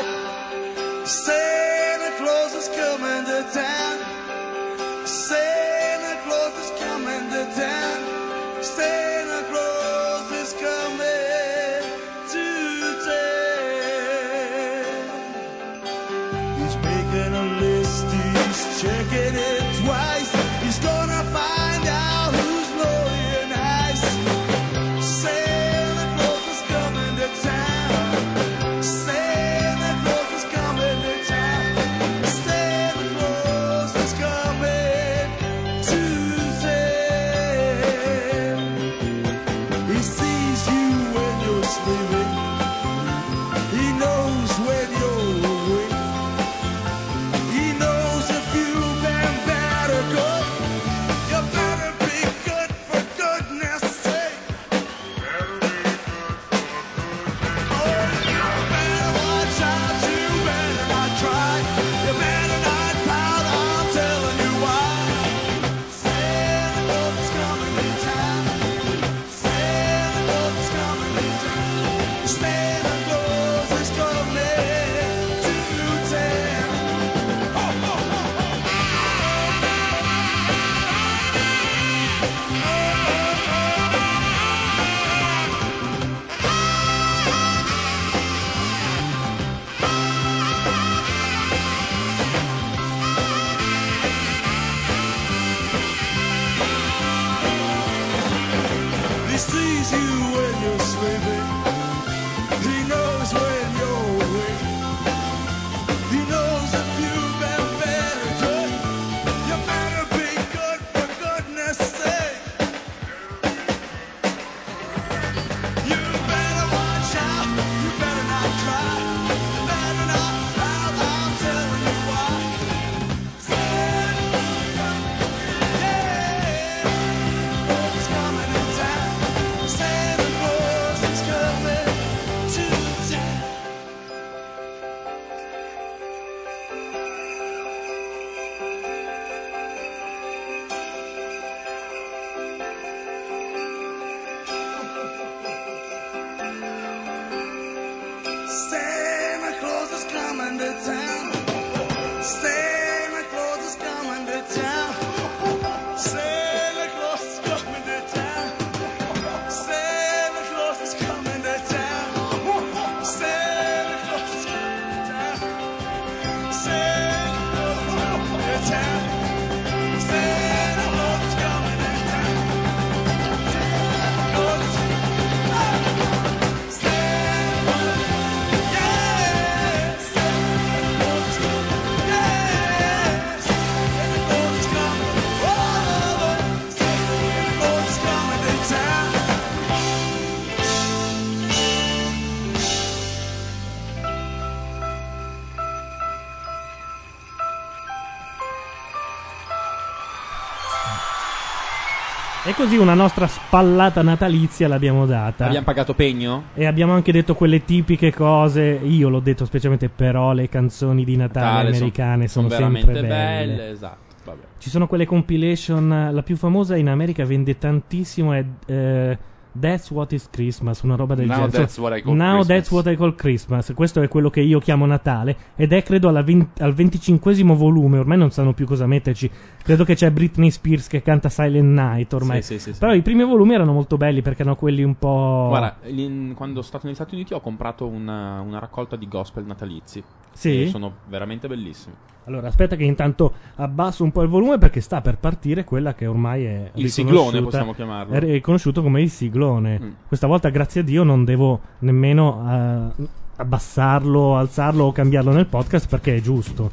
Così una nostra spallata natalizia l'abbiamo data. Abbiamo pagato pegno? E abbiamo anche detto quelle tipiche cose. Io l'ho detto specialmente, però le canzoni di Natale, son- americane sono, son sempre belle. belle, esatto. Vabbè. Ci sono quelle compilation. La più famosa in America vende tantissimo. È eh, That's What is Christmas, una roba del Now genere. That's What I Call Now Christmas. That's What I Call Christmas. Questo è quello che io chiamo Natale. Ed è credo alla vin- al 25 volume. Ormai non sanno più cosa metterci. Credo che c'è Britney Spears che canta Silent Night ormai. Sì, sì, sì, sì. Però i primi volumi erano molto belli perché erano quelli un po'. Guarda, in- quando sono stato negli Stati Uniti ho comprato una, una raccolta di gospel natalizi. Sì? Sono veramente bellissimi. Allora, aspetta che intanto abbasso un po' il volume perché sta per partire quella che ormai è Il siglone, possiamo chiamarlo. È riconosciuto come il siglone. Mm. Questa volta, grazie a Dio, non devo nemmeno eh, abbassarlo, alzarlo o cambiarlo nel podcast perché è giusto.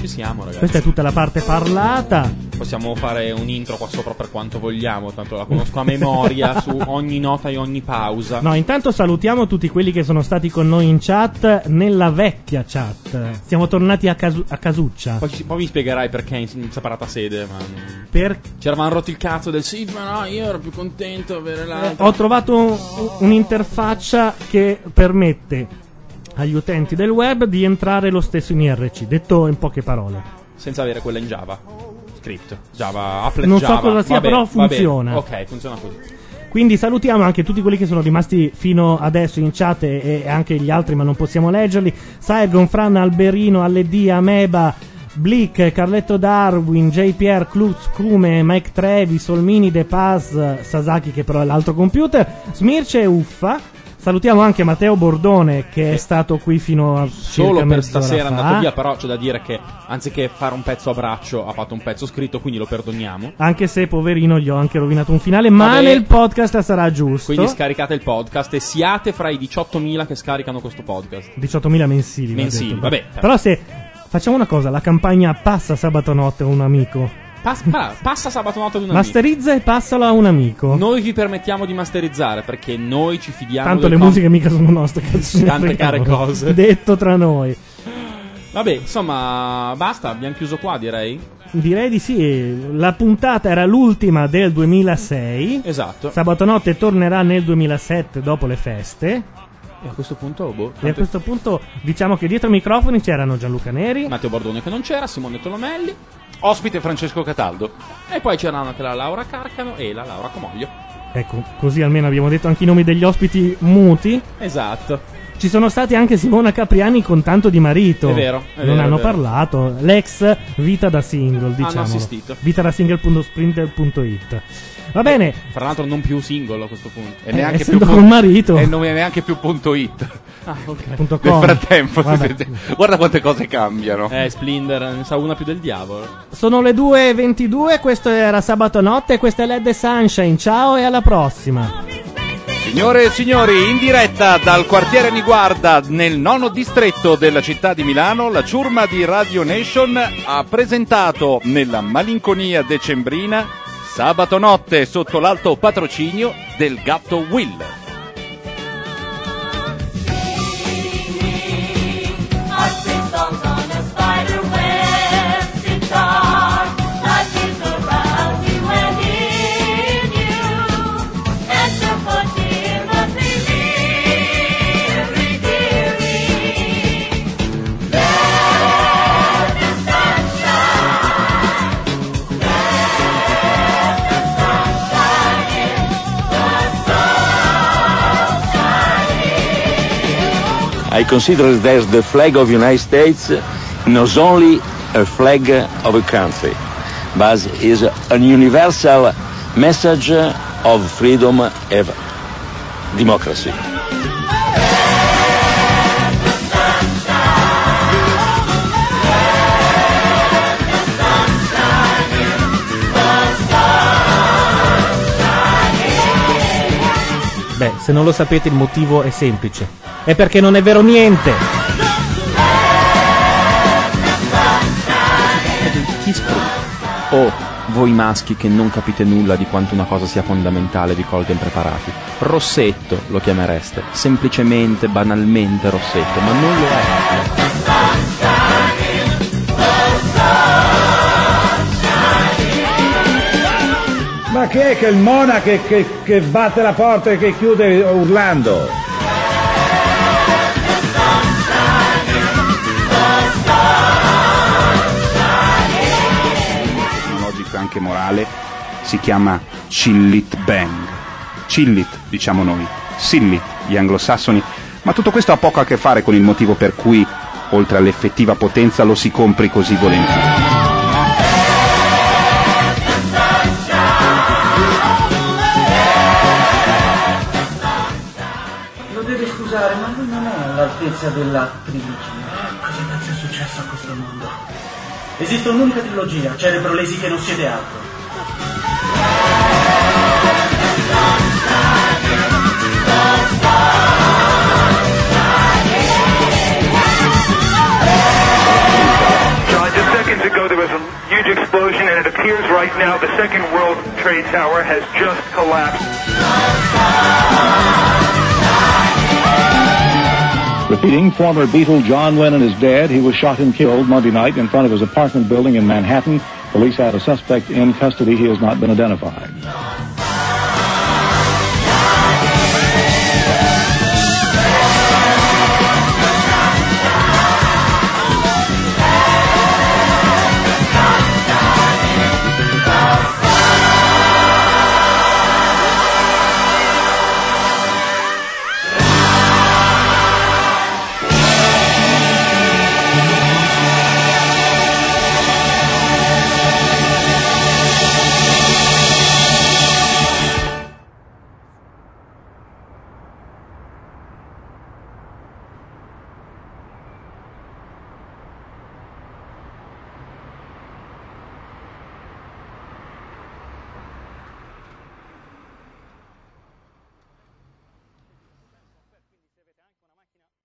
Ci siamo, ragazzi. Questa è tutta la parte parlata. Possiamo fare un intro qua sopra per quanto vogliamo, tanto la conosco a memoria su ogni nota e ogni pausa. No, intanto salutiamo tutti quelli che sono stati con noi in chat, nella vecchia chat. Siamo tornati a, casu- a casuccia. Poi, ci- poi mi spiegherai perché in, in separata sede. Ma... Per- Ci eravamo rotti il cazzo del sì, ma no, io ero più contento di avere Eh, l'altro. ho trovato un- un'interfaccia che permette agli utenti del web di entrare lo stesso in IRC, detto in poche parole. Senza avere quella in Java. Script. Java, Applet Non so Java. cosa sia, Vabbè, però funziona. Ok, funziona così. Quindi salutiamo anche tutti quelli che sono rimasti fino adesso in chat e, e anche gli altri, ma non possiamo leggerli. Saigon, Fran, Alberino, LD, Ameba, Blick, Carletto Darwin, JPR, Klutz, Krume, Mike Trevi, Solmini, De Paz, Sasaki che però è l'altro computer, Smirce e Uffa. Salutiamo anche Matteo Bordone che è stato qui fino a Solo per stasera è andato via, però c'è da dire che anziché fare un pezzo a braccio, ha fatto un pezzo scritto, quindi lo perdoniamo. Anche se poverino gli ho anche rovinato un finale, ma Vabbè. nel podcast sarà giusto. Quindi scaricate il podcast e siate fra i 18.000 che scaricano questo podcast. 18.000 mensili. Mensili, detto. vabbè. Però se facciamo una cosa, la campagna passa sabato notte a un amico. Pass- pa- passa sabato notte ad un amico. Masterizza e passalo a un amico. Noi vi permettiamo di masterizzare perché noi ci fidiamo Tanto le com- musiche mica sono nostre, cazzo. Tante care cose. Detto tra noi. Vabbè, insomma, basta, abbiamo chiuso qua, direi. Direi di sì. La puntata era l'ultima del 2006. Esatto. Sabato notte tornerà nel 2007 dopo le feste. E a questo punto, boh, E a questo punto diciamo che dietro ai microfoni c'erano Gianluca Neri. Matteo Bordone che non c'era, Simone Tolomelli. Ospite Francesco Cataldo. E poi c'erano anche la Laura Carcano e la Laura Comoglio. Ecco, così almeno abbiamo detto anche i nomi degli ospiti muti. Esatto. Ci sono stati anche Simona Capriani con tanto di marito. È vero, è non vero, hanno parlato. L'ex vita da single, diciamo. assistito. Vita da single.sprinter.it. Va bene. Fra l'altro non più singolo a questo punto. E neanche essendo più col marito. E non è neanche più punto it. Ah, ok. Punto Nel frattempo, Vabbè. guarda quante cose cambiano. Eh, Splinter, ne sa una più del diavolo. Sono le 2.22, questo era sabato notte, questo è Led Sunshine. Ciao e alla prossima. Signore e signori, in diretta dal quartiere Niguarda nel nono distretto della città di Milano, la ciurma di Radio Nation ha presentato nella malinconia decembrina sabato notte sotto l'alto patrocinio del gatto Will. I consider that the flag of the United States not only a flag of a country, but is a universal message of freedom and democracy. Se non lo sapete il motivo è semplice. È perché non è vero niente. Oh, voi maschi che non capite nulla di quanto una cosa sia fondamentale vi colga impreparati. Rossetto lo chiamereste, semplicemente, banalmente Rossetto, ma non lo è. Ma chi è che il Mona che, che- che batte la porta e che chiude urlando? logica anche morale, si chiama Chillit Bang. Chillit, diciamo noi, Sillit, gli anglosassoni, ma tutto questo ha poco a che fare con il motivo per cui, oltre all'effettiva potenza, lo si compri così volentieri. All'altezza della trilogia. Cosa cazzo è successo a questo mondo? Esiste un'unica trilogia, cerebro lesi che non siete altro. Seconds ago there was a huge explosion, and it appears right now the second World Trade Tower has just collapsed. Repeating, former Beatle John Lennon is dead. He was shot and killed Monday night in front of his apartment building in Manhattan. Police had a suspect in custody. He has not been identified.